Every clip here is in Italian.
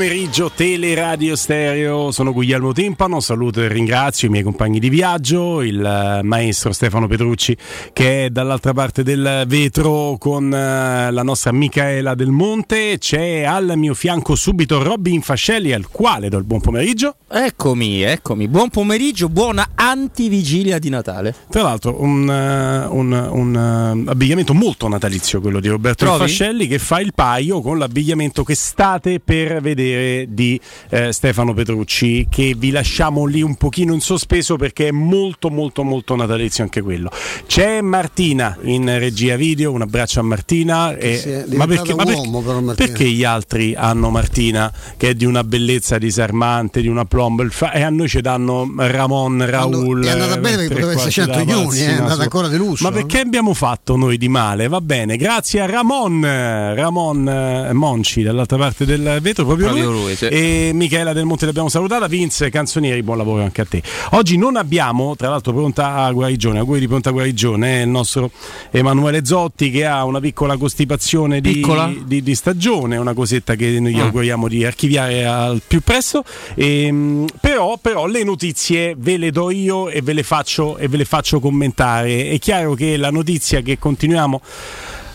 On, buon pomeriggio Teleradio Stereo, sono Guglielmo Timpano, saluto e ringrazio i miei compagni di viaggio, il eh, maestro Stefano Petrucci che è dall'altra parte del vetro con eh, la nostra Michaela Del Monte, c'è al mio fianco subito Robin Fascelli al quale do il buon pomeriggio. Eccomi, eccomi, buon pomeriggio, buona antivigilia di Natale. Tra l'altro un, uh, un, un abbigliamento molto natalizio quello di Roberto Trovi? Fascelli che fa il paio con l'abbigliamento che state per vedere di eh, Stefano Petrucci che vi lasciamo lì un pochino in sospeso perché è molto molto molto natalizio anche quello. C'è Martina in regia video, un abbraccio a Martina. E, ma perché, ma perché, Martina. perché, gli altri hanno Martina che è di una bellezza disarmante, di una plomb e a noi ci danno Ramon, Raul. È andata bene perché poteva essere 100 ioni, è andata ancora deluso. Ma perché abbiamo fatto noi di male? Va bene, grazie a Ramon, Ramon eh, Monci dall'altra parte del vetro, proprio, proprio lui. lui sì. E Michela Del Monte l'abbiamo salutata, Vince Canzonieri, buon lavoro anche a te. Oggi non abbiamo, tra l'altro, pronta guarigione, auguri di pronta guarigione, eh, il nostro Emanuele Zotti che ha una piccola costipazione di, di, di stagione, una cosetta che noi gli ah. auguriamo di archiviare al più presto. E, ehm, però, però le notizie ve le do io e ve le faccio, e ve le faccio commentare. È chiaro che la notizia che continuiamo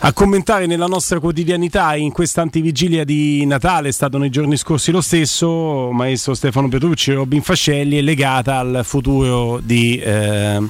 a commentare nella nostra quotidianità in questa antivigilia di Natale, è stato nei giorni scorsi lo stesso, maestro Stefano Petrucci e Robin Fascelli, è legata al futuro di, eh,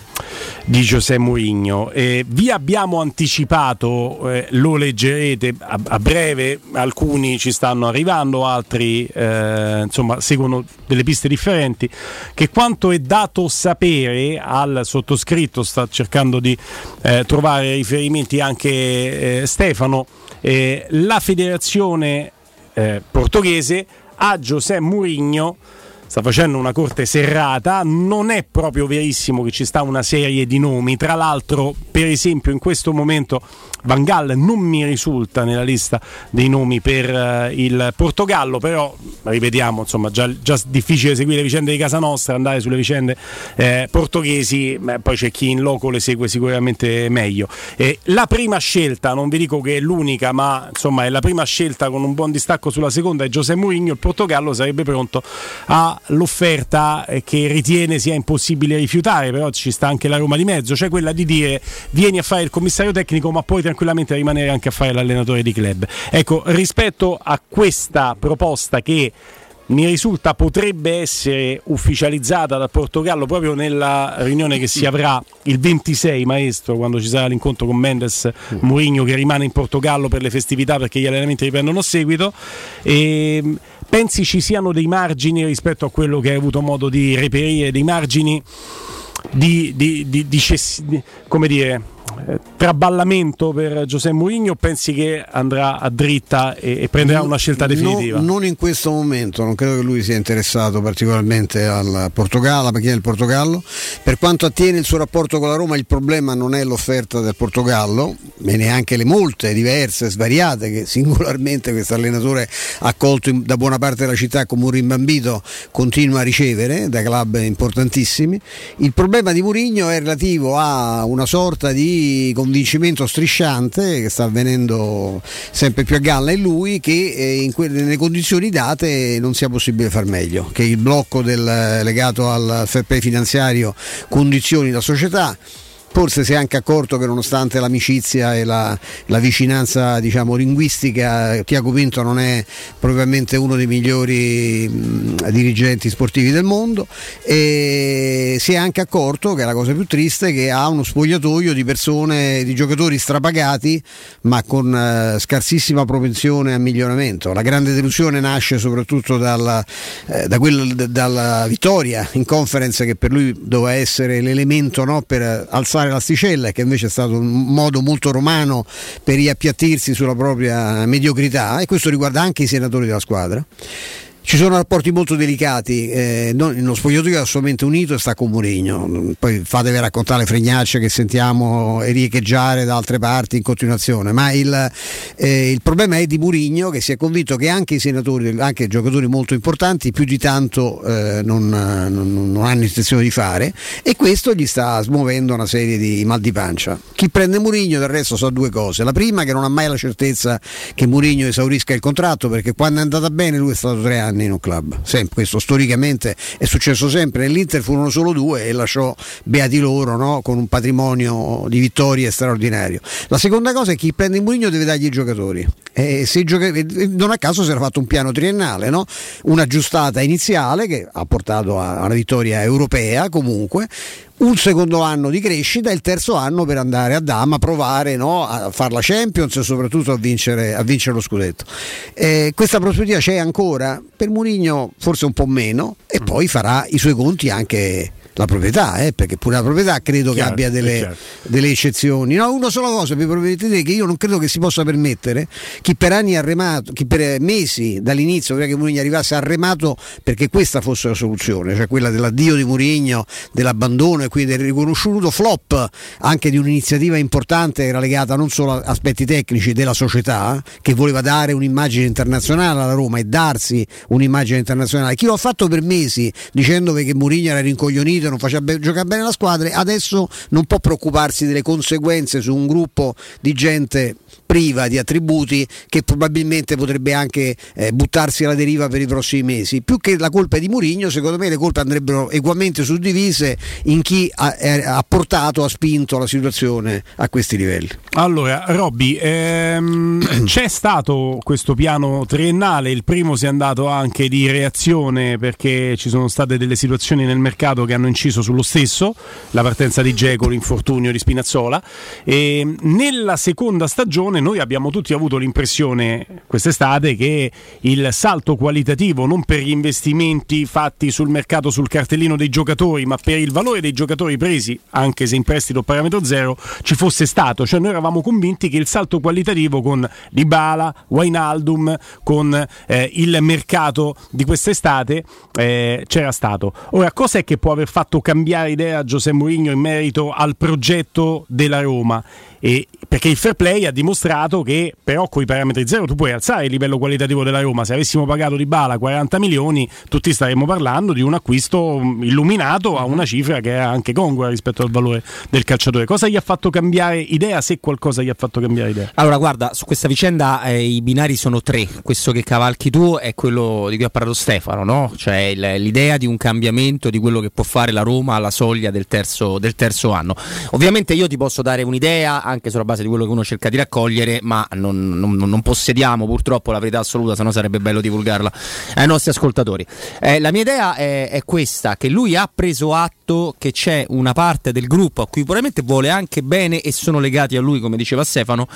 di Giuseppe Mourinho. Vi abbiamo anticipato, eh, lo leggerete a, a, breve, alcuni ci stanno arrivando, altri eh, insomma seguono delle piste differenti, che quanto è dato sapere al sottoscritto, sta cercando di eh, trovare riferimenti anche eh, Stefano, eh, la federazione eh, portoghese a José Mourinho sta facendo una corte serrata, non è proprio verissimo che ci sta una serie di nomi, tra l'altro per esempio in questo momento Van Gaal non mi risulta nella lista dei nomi per uh, il Portogallo, però ripetiamo, insomma, già, già, difficile seguire le vicende di casa nostra, andare sulle vicende eh, portoghesi, beh, poi c'è chi in loco le segue sicuramente meglio. Eh, la prima scelta, non vi dico che è l'unica, ma insomma è la prima scelta con un buon distacco sulla seconda, è Giuseppe Mourinho, il Portogallo sarebbe pronto all'offerta eh, che ritiene sia impossibile rifiutare, però ci sta anche la Roma di mezzo, cioè quella di dire vieni a fare il commissario tecnico ma poi tranquillamente rimanere anche a fare l'allenatore di club. Ecco, rispetto a questa proposta che mi risulta potrebbe essere ufficializzata dal Portogallo proprio nella riunione che si avrà il 26 maestro quando ci sarà l'incontro con Mendes Mourinho che rimane in Portogallo per le festività perché gli allenamenti riprendono seguito e pensi ci siano dei margini rispetto a quello che hai avuto modo di reperire? Dei margini di, di, di, di come dire traballamento per Giuseppe Mourinho o pensi che andrà a dritta e, e prenderà una scelta definitiva? No, non in questo momento, non credo che lui sia interessato particolarmente al Portogallo, alla macchina del Portogallo. Per quanto attiene il suo rapporto con la Roma, il problema non è l'offerta del Portogallo, e neanche le molte, diverse, svariate che singolarmente questo allenatore accolto in, da buona parte della città come un rimbambito continua a ricevere da club importantissimi. Il problema di Mourinho è relativo a una sorta di convincimento strisciante che sta avvenendo sempre più a galla in lui che eh, in que- nelle condizioni date non sia possibile far meglio, che il blocco del, legato al fair play finanziario condizioni la società forse si è anche accorto che nonostante l'amicizia e la, la vicinanza diciamo, linguistica, Tiago Pinto non è probabilmente uno dei migliori mh, dirigenti sportivi del mondo e si è anche accorto, che è la cosa più triste, che ha uno spogliatoio di persone, di giocatori strapagati ma con uh, scarsissima propensione a miglioramento. La grande delusione nasce soprattutto dalla, eh, da quella, dalla vittoria in conference che per lui doveva essere l'elemento no, per alzare alzare l'asticella, che invece è stato un modo molto romano per riappiattirsi sulla propria mediocrità, e questo riguarda anche i senatori della squadra. Ci sono rapporti molto delicati, eh, non, lo spogliatoio è assolutamente unito e sta con Murigno. Poi fatevi raccontare le fregnacce che sentiamo riecheggiare da altre parti in continuazione, ma il, eh, il problema è di Murigno che si è convinto che anche i senatori, anche i giocatori molto importanti, più di tanto eh, non, non, non, hanno intenzione di fare e questo gli sta smuovendo una serie di mal di pancia. Chi prende Murigno del resto sa due cose. La prima che non ha mai la certezza che Murigno esaurisca il contratto perché quando è andata bene lui è stato tre anni in un club. Sempre, questo storicamente è successo sempre. Nell'Inter furono solo due e lasciò beati loro no? con un patrimonio di vittorie straordinario. La seconda cosa è che chi prende Murigno deve dargli i giocatori. Gioca- non a caso si era fatto un piano triennale, no? una giustata iniziale che ha portato a una vittoria europea comunque un secondo anno di crescita e il terzo anno per andare a Dama, provare no, a fare la Champions e soprattutto a vincere, a vincere lo scudetto. Eh, questa prospettiva c'è ancora, per Mourinho forse un po' meno e mm. poi farà i suoi conti anche la proprietà, eh, perché pure la proprietà credo chiaro, che abbia delle, delle, eccezioni. No, una sola cosa mi permettete che io non credo che si possa permettere chi per anni ha remato, chi per mesi dall'inizio prima che Mourinho arrivasse ha remato perché questa fosse la soluzione, cioè quella dell'addio di Mourinho, dell'abbandono e quindi del riconosciuto flop anche di un'iniziativa importante era legata non solo a aspetti tecnici della società che voleva dare un'immagine internazionale alla Roma e darsi un'immagine internazionale. Chi lo ha fatto per mesi dicendo che Mourinho era rincoglionito partito, non faceva be- giocare bene la squadra, adesso non può preoccuparsi delle conseguenze su un gruppo di gente priva di attributi che probabilmente potrebbe anche eh, buttarsi alla deriva per i prossimi mesi. Più che la colpa è di Murigno, secondo me le colpe andrebbero eguamente suddivise in chi ha, ha portato, ha spinto la situazione a questi livelli. Allora, Robby, ehm, c'è stato questo piano triennale, il primo si è andato anche di reazione perché ci sono state delle situazioni nel mercato che hanno inciso sullo stesso, la partenza di Geco, l'infortunio di Spinazzola e nella seconda stagione noi abbiamo tutti avuto l'impressione quest'estate che il salto qualitativo non per gli investimenti fatti sul mercato sul cartellino dei giocatori, ma per il valore dei giocatori presi, anche se in prestito parametro zero, ci fosse stato, cioè noi eravamo convinti che il salto qualitativo con Dybala, Wainaldum, con eh, il mercato di quest'estate eh, c'era stato. Ora, cosa è che può aver fatto cambiare idea a Giuseppe Mourinho in merito al progetto della Roma e perché il fair play ha dimostrato che però con i parametri zero tu puoi alzare il livello qualitativo della Roma. Se avessimo pagato di bala 40 milioni tutti staremmo parlando di un acquisto illuminato a una cifra che è anche congrua rispetto al valore del calciatore. Cosa gli ha fatto cambiare idea se qualcosa gli ha fatto cambiare idea? Allora guarda su questa vicenda eh, i binari sono tre. Questo che cavalchi tu è quello di cui ha parlato Stefano no? cioè l'idea di un cambiamento di quello che può fare la Roma alla soglia del terzo, del terzo anno. Ovviamente io ti posso dare un'idea anche sulla base di quello che uno cerca di raccogliere, ma non, non, non possediamo purtroppo la verità assoluta, se no sarebbe bello divulgarla ai nostri ascoltatori. Eh, la mia idea è, è, questa, che lui ha preso atto che c'è una parte del gruppo a cui probabilmente vuole anche bene e sono legati a lui, come diceva Stefano,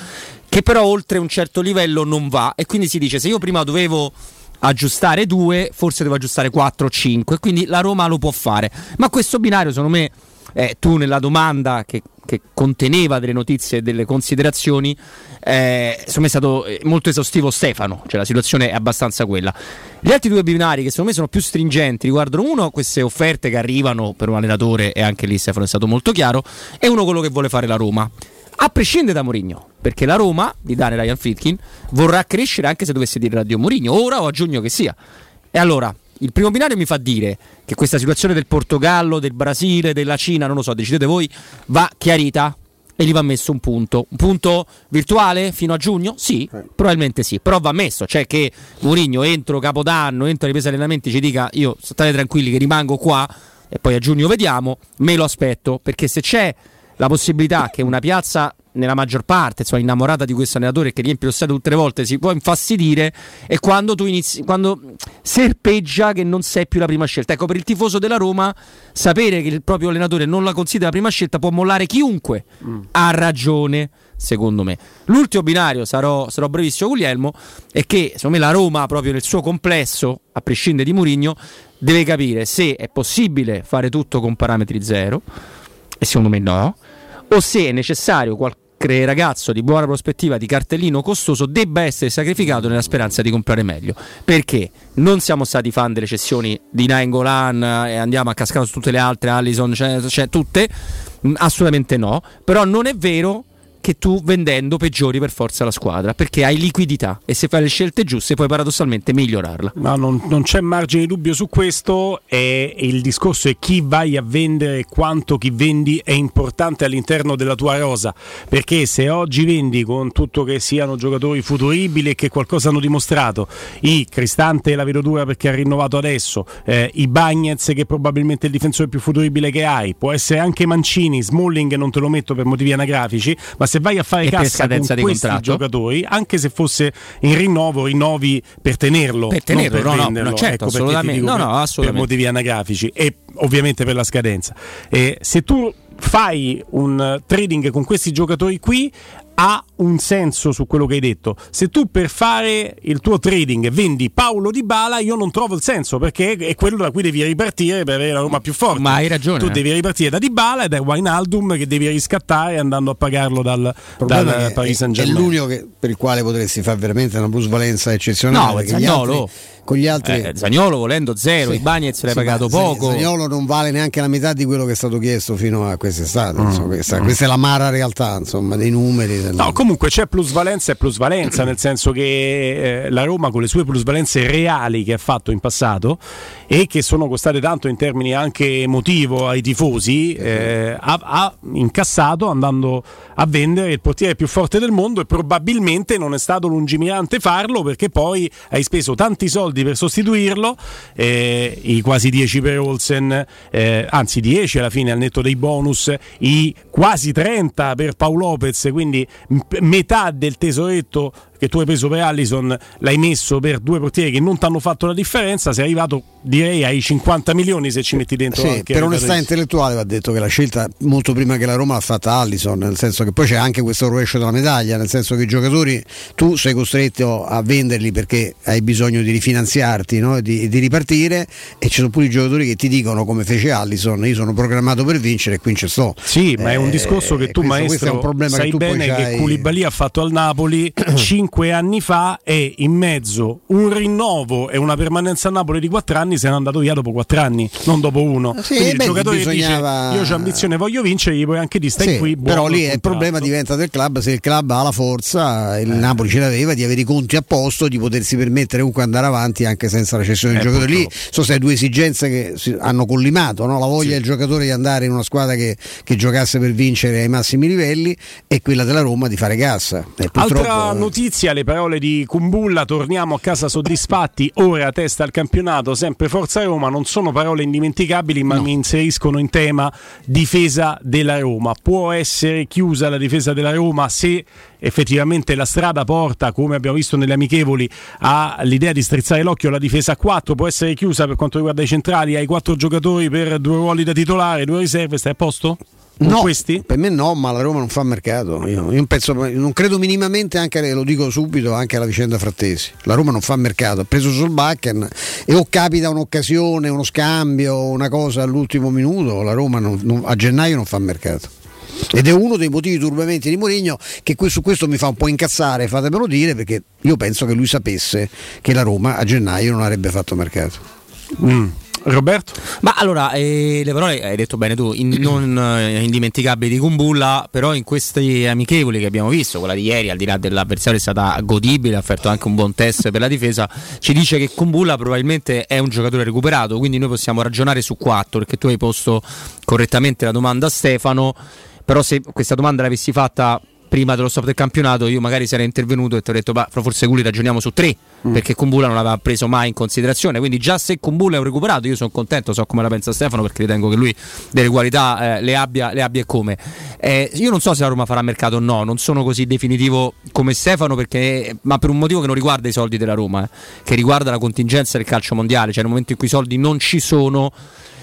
che però oltre un certo livello non va e quindi si dice se io prima dovevo aggiustare due, forse devo aggiustare 4 o 5, quindi la Roma lo può fare. Ma questo binario secondo me eh, tu nella domanda che, che, conteneva delle notizie e delle considerazioni, eh, secondo me è stato eh, molto esaustivo Stefano, cioè la situazione è abbastanza quella. Gli altri due binari che secondo me sono più stringenti riguardano uno queste offerte che arrivano per un allenatore, e anche lì Stefano è stato molto chiaro, e uno quello che vuole fare la Roma. A prescindere da Mourinho, perché la Roma di Dane Ryan Fritkin vorrà crescere anche se dovesse dire addio Mourinho, ora o a giugno che sia. E allora, il primo binario mi fa dire che questa situazione del Portogallo, del Brasile, della Cina, non lo so, decidete voi, va chiarita e gli va messo un punto. Un punto virtuale fino a giugno? Sì, probabilmente sì, però va messo, cioè che Mourinho entro Capodanno, entro le riprese allenamenti ci dica io state tranquilli che rimango qua e poi a giugno vediamo, me lo aspetto, perché se c'è la possibilità che una piazza nella maggior parte, insomma, innamorata di questo allenatore che riempie lo stadio tutte le volte, si può infastidire e quando tu inizi, quando serpeggia che non sei più la prima scelta. Ecco, per il tifoso della Roma, sapere che il proprio allenatore non la considera la prima scelta può mollare chiunque. Mm. Ha ragione, secondo me. L'ultimo binario, sarò, sarò brevissimo Guglielmo, è che secondo me la Roma, proprio nel suo complesso, a prescindere di Murigno, deve capire se è possibile fare tutto con parametri zero, e secondo me no, o se è necessario qualcosa ragazzo di buona prospettiva, di cartellino costoso, debba essere sacrificato nella speranza di comprare meglio. Perché non siamo stati fan delle cessioni di Nainggolan e andiamo a cascare su tutte le altre, Allison, cioè, cioè tutte? Mm, assolutamente no. Però non è vero che tu vendendo peggiori per forza la squadra perché hai liquidità e se fai le scelte giuste puoi paradossalmente migliorarla. No, non, non c'è margine di dubbio su questo e il discorso è chi vai a vendere e quanto chi vendi è importante all'interno della tua rosa perché se oggi vendi con tutto che siano giocatori futuribili e che qualcosa hanno dimostrato i Cristante la vedo dura perché ha rinnovato adesso eh, i Bagnets che probabilmente il difensore più futuribile che hai può essere anche Mancini Smalling non te lo metto per motivi anagrafici ma se vai a fare e cassa con questi contratto. giocatori, anche se fosse in rinnovo, rinnovi per tenerlo, per tenerlo, per no, venderlo. No, certo, ecco assolutamente. No, no, assolutamente. Per motivi anagrafici e ovviamente per la scadenza. E se tu fai un trading con questi giocatori qui ha un senso su quello che hai detto. Se tu per fare il tuo trading vendi Paolo Di Bala, io non trovo il senso perché è quello da cui devi ripartire per avere la Roma più forte. Ma hai ragione. Tu devi ripartire da Di Bala ed è Wijnaldum che devi riscattare andando a pagarlo dal, dal Paris Saint Germain. È l'unico che, per il quale potresti fare veramente una plusvalenza eccezionale. No, altri, con gli altri. Eh, Zagnolo volendo zero, sì. i Bagnets l'hai sì, pagato poco. Zagnolo non vale neanche la metà di quello che è stato chiesto fino a quest'estate. Mm. Insomma, questa, mm. questa, è la mara realtà, insomma, dei numeri. Del... No, comunque c'è plusvalenza e plusvalenza, nel senso che eh, la Roma con le sue plusvalenze reali che ha fatto in passato e che sono costate tanto in termini anche emotivo ai tifosi, eh, ha, ha incassato andando a vendere il portiere più forte del mondo e probabilmente non è stato lungimirante farlo perché poi hai speso tanti soldi per sostituirlo, eh, i quasi 10 per Olsen, eh, anzi 10 alla fine al netto dei bonus, i quasi 30 per Paolo Lopez, quindi m- metà del tesoretto che tu hai preso per Allison, l'hai messo per due portieri che non ti hanno fatto la differenza, sei arrivato direi ai 50 milioni se ci metti dentro sì, anche per onestà intellettuale va detto che la scelta molto prima che la Roma l'ha fatta Allison nel senso che poi c'è anche questo rovescio della medaglia nel senso che i giocatori tu sei costretto a venderli perché hai bisogno di rifinanziarti no? di, di, ripartire e ci sono pure i giocatori che ti dicono come fece Allison io sono programmato per vincere e qui ci sto sì eh, ma è un discorso che tu questo, maestro questo sai che bene che hai... Koulibaly ha fatto al Napoli 5 cinque anni fa e in mezzo un rinnovo e una permanenza a Napoli di quattro anni se n'è andato via dopo quattro anni, non dopo uno. Sì, Quindi beh, il giocatore bisognava... dice io ho ambizione, voglio vincere, gli puoi anche dire stai sì, qui. Però lì il problema diventa del club, se il club ha la forza, il eh. Napoli ce l'aveva, di avere i conti a posto, di potersi permettere comunque andare avanti anche senza la cessione del eh, giocatore. Lì sono state due esigenze che hanno collimato, no? la voglia sì. del giocatore di andare in una squadra che, che, giocasse per vincere ai massimi livelli e quella della Roma di fare cassa. Altra notizia, le parole di Kumbulla, torniamo a casa soddisfatti, ora a testa al campionato, sempre Forza Roma, non sono parole indimenticabili ma no. mi inseriscono in tema difesa della Roma. Può essere chiusa la difesa della Roma se effettivamente la strada porta, come abbiamo visto nelle amichevoli, all'idea di strizzare l'occhio alla difesa a 4, può essere chiusa per quanto riguarda i centrali, hai quattro giocatori per due ruoli da titolare, due riserve, stai a posto? No, questi? Per me no, ma la Roma non fa mercato. Io, io penso, non credo minimamente, anche lo dico subito, anche alla vicenda Frattesi. La Roma non fa mercato, ha preso sul Bakken e o capita un'occasione, uno scambio, una cosa all'ultimo minuto, la Roma non, non, a gennaio non fa mercato. Ed è uno dei motivi turbamenti di Mourinho che su questo mi fa un po' incazzare, fatemelo dire, perché io penso che lui sapesse che la Roma a gennaio non avrebbe fatto mercato. Mm. Roberto? Ma allora, eh, le parole hai detto bene tu, in, non eh, indimenticabili di Kumbulla, però in questi amichevoli che abbiamo visto, quella di ieri, al di là dell'avversario è stata godibile, ha offerto anche un buon test per la difesa, ci dice che Kumbulla probabilmente è un giocatore recuperato, quindi noi possiamo ragionare su quattro, perché tu hai posto correttamente la domanda a Stefano, però se questa domanda l'avessi fatta prima dello stop del campionato io magari sarei intervenuto e ti ho detto ma forse Gulli ragioniamo su tre mm. perché Kumbula non l'aveva preso mai in considerazione quindi già se Kumbula è un recuperato io sono contento so come la pensa Stefano perché ritengo che lui delle qualità eh, le, abbia, le, abbia, e come eh, io non so se la Roma farà mercato o no non sono così definitivo come Stefano perché, ma per un motivo che non riguarda i soldi della Roma eh, che riguarda la contingenza del calcio mondiale cioè nel momento in cui i soldi non ci sono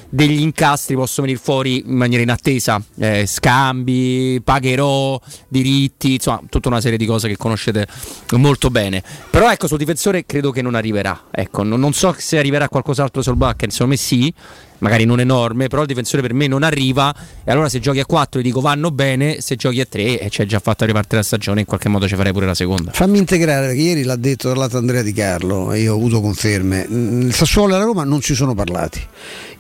degli incastri possono venire fuori in maniera inattesa, eh, scambi, pagherò, diritti, insomma tutta una serie di cose che conoscete molto bene. Però ecco sul difensore credo che non arriverà, ecco, non, non so se arriverà qualcos'altro sul Bakken, secondo me sì, magari non enorme, però il difensore per me non arriva e allora se giochi a 4 dico vanno bene, se giochi a 3 e eh, c'è già fatta ripartire la stagione in qualche modo ci farei pure la seconda. Fammi integrare perché ieri l'ha detto dall'alto Andrea Di Carlo io ho avuto conferme. Il Sassuolo e la Roma non si sono parlati.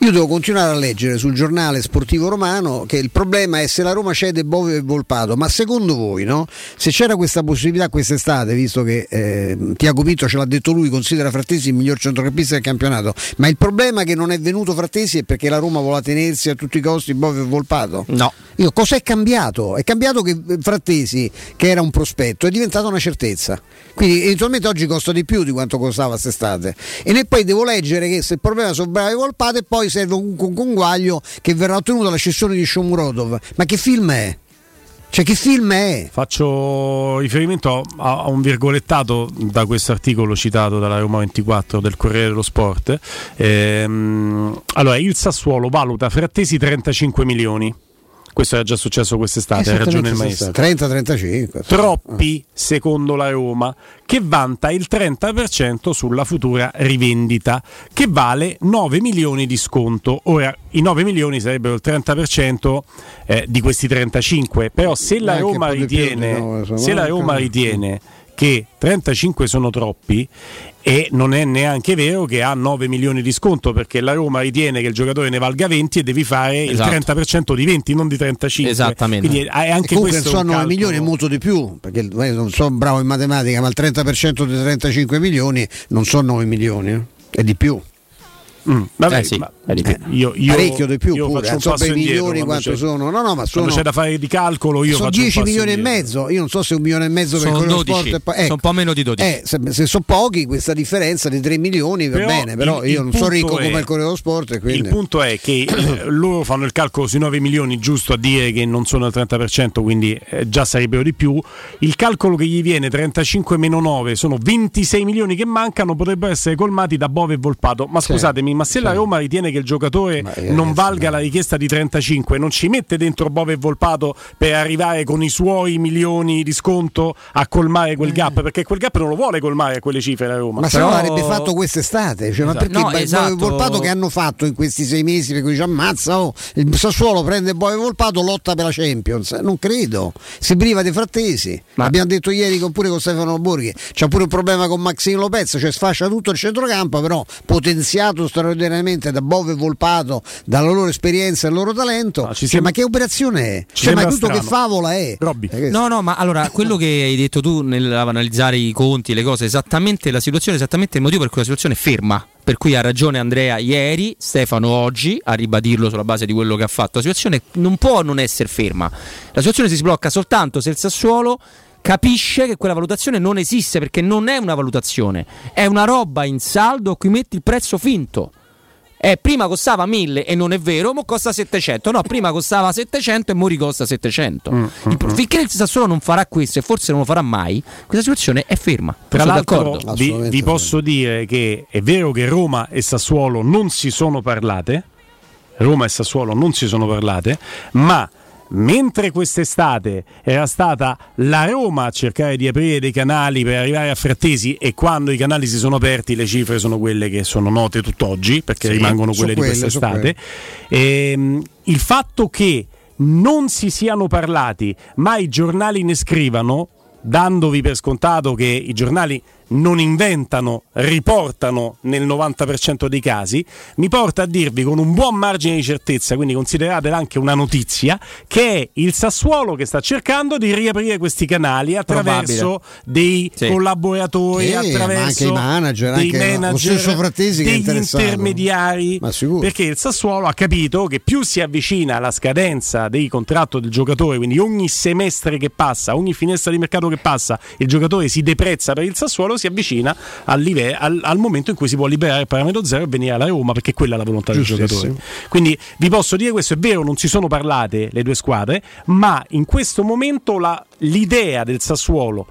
Io devo continuare a leggere sul giornale sportivo romano che il problema è se la Roma cede Bove e Volpato, ma secondo voi no? se c'era questa possibilità quest'estate, visto che eh, Tiago Pinto ce l'ha detto lui, considera Frattesi il miglior centrocampista del campionato, ma il problema è che non è venuto Frattesi è perché la Roma vuole tenersi a tutti i costi Bove e Volpato? No. Io, cos'è cambiato? È cambiato che Frattesi, che era un prospetto, è diventato una certezza. Quindi eventualmente oggi costa di più di quanto costava quest'estate. E poi devo leggere che se il problema sono bravi Volpato e poi serve un conguaglio che verrà ottenuto dalla cessione di Shomurodov. Ma che film è? Cioè, che film è? Faccio riferimento a, a un virgolettato da questo articolo citato dalla Roma 24 del Corriere dello Sport. Ehm, allora, il Sassuolo valuta Frattesi 35 milioni questo era già successo quest'estate, ha ragione il maestro. 30-35. Troppi secondo la Roma, che vanta il 30% sulla futura rivendita, che vale 9 milioni di sconto. Ora, i 9 milioni sarebbero il 30% eh, di questi 35, però se la Roma ritiene, se la Roma ritiene che 35 sono troppi e non è neanche vero che ha 9 milioni di sconto perché la Roma ritiene che il giocatore ne valga 20 e devi fare esatto. il 30% di 20 non di 35 esattamente quindi è anche comunque questo sono 9 milioni è molto di più perché non sono bravo in matematica ma il 30% di 35 milioni non sono 9 milioni eh? è di più Mm, vabbè, eh sì, eh, io, io, parecchio di più, io pure, non so per milioni quanto sono. No, no, ma sono c'è da fare di calcolo. Io sono 10 milioni indietro. e mezzo. Io non so se un milione e mezzo sono per quello sport. Ecco, sono un po' meno di 12. Eh, se, se, sono pochi, questa differenza di 3 milioni va però bene. Però il, io il non sono ricco è, come il Corriere dello Sport. Quindi... Il punto è che eh, loro fanno il calcolo sui 9 milioni, giusto a dire che non sono al 30%, quindi eh, già sarebbero di più. Il calcolo che gli viene 35 meno 9 sono 26 milioni che mancano, potrebbero essere colmati da Bove e Volpato. Ma scusatemi, ma se la Roma ritiene che il giocatore non valga la richiesta di 35, non ci mette dentro Bove e Volpato per arrivare con i suoi milioni di sconto a colmare quel gap, perché quel gap non lo vuole colmare a quelle cifre la Roma. Ma se no l'avrebbe fatto quest'estate, cioè, esatto. ma perché no, esatto. Bove e Volpato che hanno fatto in questi sei mesi per cui ci ammazza, oh, il Sassuolo prende Bove e Volpato, lotta per la Champions, non credo, si priva dei frattesi, ma... abbiamo detto ieri con, pure con Stefano Borghi, c'è pure un problema con Maxine Lopez, cioè sfascia tutto il centrocampo, però potenziato straordinariamente da Bove e Volpato dalla loro esperienza e il loro talento. No, cioè, ma che operazione è? Cioè, ma tutto strano. che favola è? Robby. Eh, no, no, ma allora quello che hai detto tu nell'analizzare i conti, le cose, esattamente la situazione, esattamente il motivo per cui la situazione è ferma. Per cui ha ragione Andrea ieri, Stefano oggi, a ribadirlo sulla base di quello che ha fatto. La situazione non può non essere ferma. La situazione si sblocca soltanto se il Sassuolo capisce che quella valutazione non esiste perché non è una valutazione, è una roba in saldo a cui metti il prezzo finto. Eh, prima costava 1000 e non è vero, ma costa 700. No, prima costava 700 e ora costa 700. Mm, mm, mm, finché il Sassuolo non farà questo e forse non lo farà mai, questa situazione è ferma. Tra l'altro vi, vi posso dire che è vero che Roma e Sassuolo non si sono parlate, Roma e Sassuolo non si sono parlate, ma mentre quest'estate era stata la Roma a cercare di aprire dei canali per arrivare a Frattesi e quando i canali si sono aperti le cifre sono quelle che sono note tutt'oggi perché sì, rimangono quelle di quest'estate e, ehm, il fatto che non si siano parlati ma i giornali ne scrivano dandovi per scontato che i giornali non inventano, riportano nel 90% dei casi, mi porta a dirvi con un buon margine di certezza, quindi consideratela anche una notizia, che è il Sassuolo che sta cercando di riaprire questi canali attraverso Probabile. dei sì. collaboratori, sì, attraverso anche i manager, dei manager, degli intermediari, perché il Sassuolo ha capito che più si avvicina alla scadenza dei contratti del giocatore, quindi ogni semestre che passa, ogni finestra di mercato che passa, il giocatore si deprezza per il Sassuolo, si avvicina al, live- al, al, momento in cui si può liberare il parametro zero e venire alla Roma perché quella è la volontà del giocatore. Quindi vi posso dire questo, è vero, non si sono parlate le due squadre, ma in questo momento la, l'idea del Sassuolo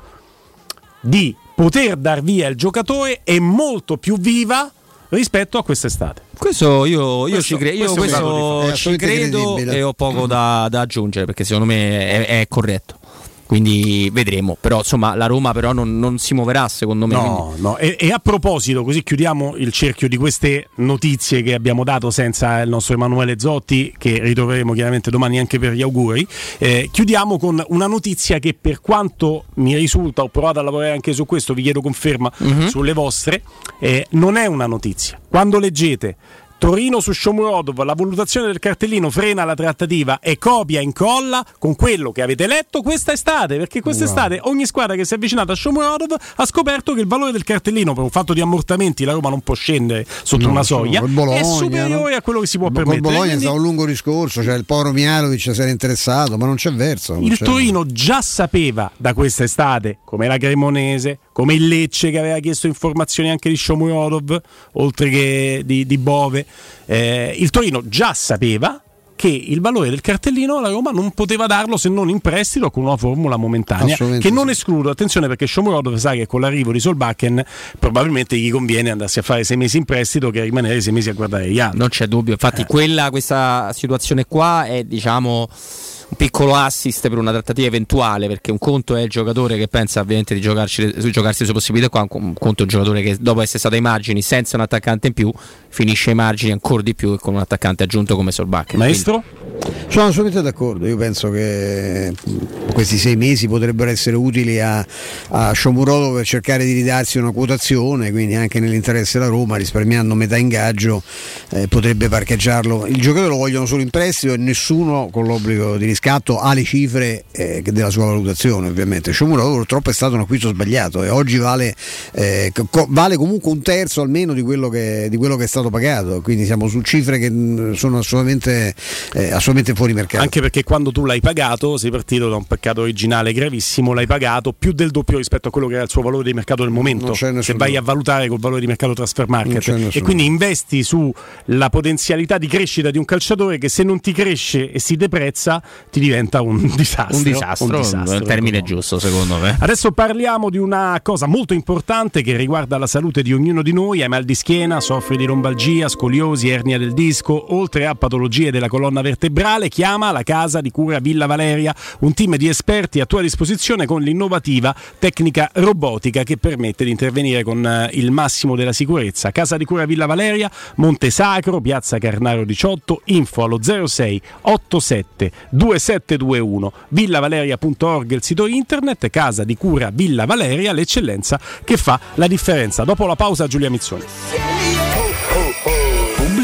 di poter dar via il giocatore è molto più viva rispetto a quest'estate. Questo io, io questo, ci, cre- io questo ci credo e ho poco da, da, aggiungere perché secondo me è, è corretto. Quindi vedremo. Però insomma la Roma però non, non si muoverà secondo me. No, quindi... no. E, e, a proposito, così chiudiamo il cerchio di queste notizie che abbiamo dato senza il nostro Emanuele Zotti, che ritroveremo chiaramente domani anche per gli auguri. Eh, chiudiamo con una notizia che per quanto mi risulta, ho provato a lavorare anche su questo, vi chiedo conferma uh-huh. sulle vostre, eh, non è una notizia. Quando leggete Torino su Shomurodov, la valutazione del cartellino frena la trattativa e copia incolla con quello che avete letto questa estate, perché quest'estate ogni squadra che si è avvicinata a Shomurodov ha scoperto che il valore del cartellino per un fatto di ammortamenti la Roma non può scendere sotto no, una soglia Bologna, è superiore no? a quello che si può permettere. Con Bologna quindi... è stato un lungo discorso, cioè il Poro Mialovic si era interessato, ma non c'è verso. Non il c'è... Torino già sapeva da quest'estate, come la Cremonese, come il Lecce che aveva chiesto informazioni anche di Shomurodov, oltre che di, di Bove eh, il Torino già sapeva che il valore del cartellino la Roma non poteva darlo se non in prestito con una formula momentanea che non sì. escludo, attenzione perché Shomurodov sa che con l'arrivo di Solbakken probabilmente gli conviene andarsi a fare sei mesi in prestito che rimanere sei mesi a guardare gli altri non c'è dubbio, infatti eh. quella, questa situazione qua è diciamo un piccolo assist per una trattativa eventuale, perché un conto è il giocatore che pensa ovviamente di giocarci, giocarsi le sue possibilità, qua un conto è il giocatore che dopo essere stato ai margini senza un attaccante in più finisce ai margini ancora di più con un attaccante aggiunto come Solbach. Maestro? Quindi... Sono assolutamente d'accordo, io penso che questi sei mesi potrebbero essere utili a, a Shomurodo per cercare di ridarsi una quotazione, quindi anche nell'interesse della Roma, risparmiando metà ingaggio, eh, potrebbe parcheggiarlo. Il giocatore lo vogliono solo in prestito e nessuno con l'obbligo di riscatto ha le cifre eh, della sua valutazione ovviamente. Shomurodo purtroppo è stato un acquisto sbagliato e oggi vale, eh, co- vale comunque un terzo almeno di quello, che, di quello, che, è stato pagato, quindi siamo su cifre che mm, sono assolutamente, eh, assolutamente fuori mercato. Anche perché quando tu l'hai pagato sei partito da un peccato originale gravissimo, l'hai pagato più del doppio rispetto a quello che era il suo valore di mercato del momento, se vai a valutare col valore di mercato transfer market. E quindi investi sulla potenzialità di crescita di un calciatore che se non ti cresce e si deprezza ti diventa un disastro. Un disastro, un disastro il termine giusto secondo me. Adesso parliamo di una cosa molto importante che riguarda la salute di ognuno di noi, hai mal di schiena, soffri di lombalgia, scoliosi, ernia del disco, oltre a patologie della colonna vertebrale, chiama la casa di cura Villa Valeria, un team di esperti a tua disposizione con l'innovativa tecnica robotica che permette di intervenire con eh, il massimo della sicurezza. Casa di cura Villa Valeria, Monte Sacro, Piazza Carnaro 18, info allo 06 87 2721 villavaleria.org il sito internet, casa di cura Villa Valeria, l'eccellenza che fa la differenza. Dopo la pausa Giulia Mizzoni.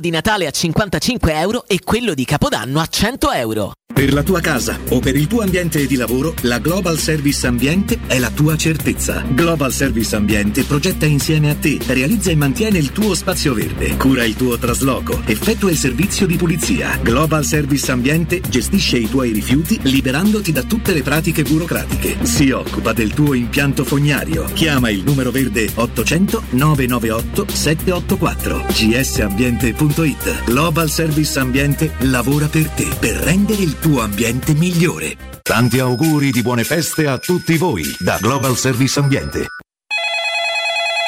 di Natale a 55 euro e quello di Capodanno a 100 euro. Per la tua casa o per il tuo ambiente di lavoro, la Global Service Ambiente è la tua certezza. Global Service Ambiente progetta insieme a te, realizza e mantiene il tuo spazio verde, cura il tuo trasloco, effettua il servizio di pulizia. Global Service Ambiente gestisce i tuoi rifiuti liberandoti da tutte le pratiche burocratiche. Si occupa del tuo impianto fognario. Chiama il numero verde 800 998 784 gsambiente.it. Global Service Ambiente lavora per te per rendere il tuo ambiente migliore. Tanti auguri di buone feste a tutti voi da Global Service Ambiente.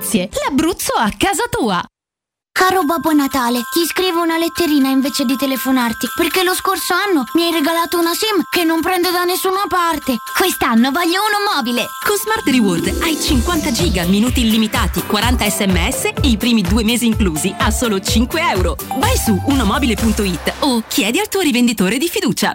l'Abruzzo a casa tua. Caro Babbo Natale, ti scrivo una letterina invece di telefonarti, perché lo scorso anno mi hai regalato una SIM che non prende da nessuna parte. Quest'anno voglio uno mobile. Con Smart Reward hai 50 giga, minuti illimitati, 40 sms e i primi due mesi inclusi a solo 5 euro. Vai su unomobile.it o chiedi al tuo rivenditore di fiducia.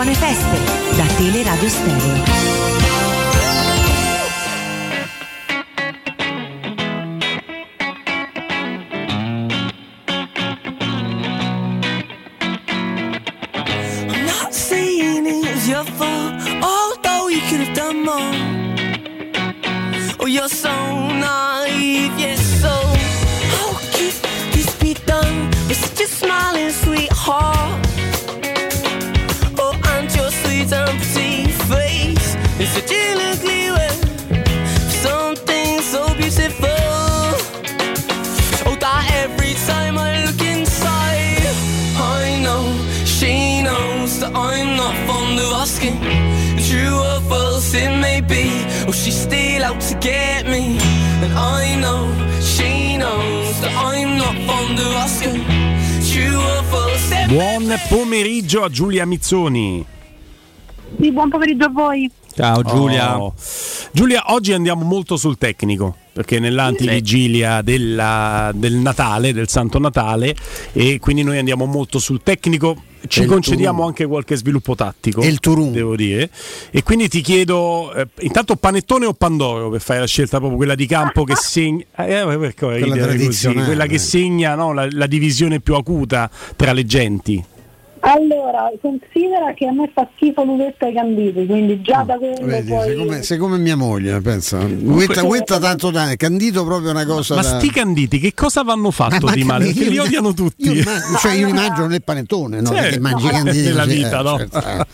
Buone feste da Teleradio Stereo. you're so naive. Buon pomeriggio a Giulia Mizzoni. Sì, buon pomeriggio a voi. Ciao Giulia. Oh. Giulia, oggi andiamo molto sul tecnico, perché nell'antivigilia della- del Natale, del Santo Natale, e quindi noi andiamo molto sul tecnico. Ci concediamo Turum. anche qualche sviluppo tattico. Il Turum. Devo dire. E quindi ti chiedo, eh, intanto panettone o pandoro per fare la scelta proprio quella di campo che segna, eh, eh, Quella quella che segna no, la, la divisione più acuta tra le genti. Allora, considera che a me fa schifo l'uvetta ai canditi, quindi già da quello Vedi, poi... sei, come, sei come mia moglie, pensa. Guetta, guetta tanto tanto, candito proprio una cosa Ma da... sti canditi che cosa vanno fatto Ma di male? Perché li odiano tutti. Io, man- cioè io li mangio nel panettone, no? Certo. Mangi No, canditi nella vita, eh, no? certo.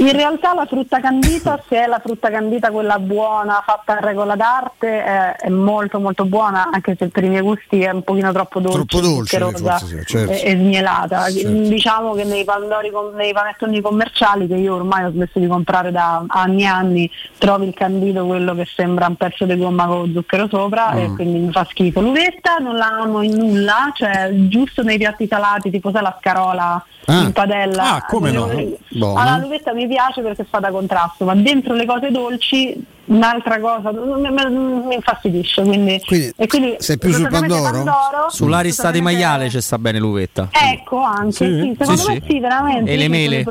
In realtà la frutta candita, se è la frutta candita quella buona, fatta a regola d'arte, è, è molto molto buona, anche se per i miei gusti è un pochino troppo dolce, Troppo dolce, forse sì, certo. e, e smielata. Certo. Diciamo che nei pandori con, nei panettoni commerciali che io ormai ho smesso di comprare da anni e anni, trovi il candito quello che sembra un pezzo di gomma con zucchero sopra mm. e quindi mi fa schifo. L'uvetta non la amo in nulla, cioè giusto nei piatti salati, tipo sai la scarola ah. in padella. Ah, come no? Allora, l'uvetta mi piace perché fa da contrasto, ma dentro le cose dolci un'altra cosa mi, mi infastidisce quindi, quindi, e quindi sei più sul Pandoro? Pandoro sull'arista di maiale c'è sta bene l'uvetta. Ecco anche sì, sì secondo sì, me sì, veramente e le mele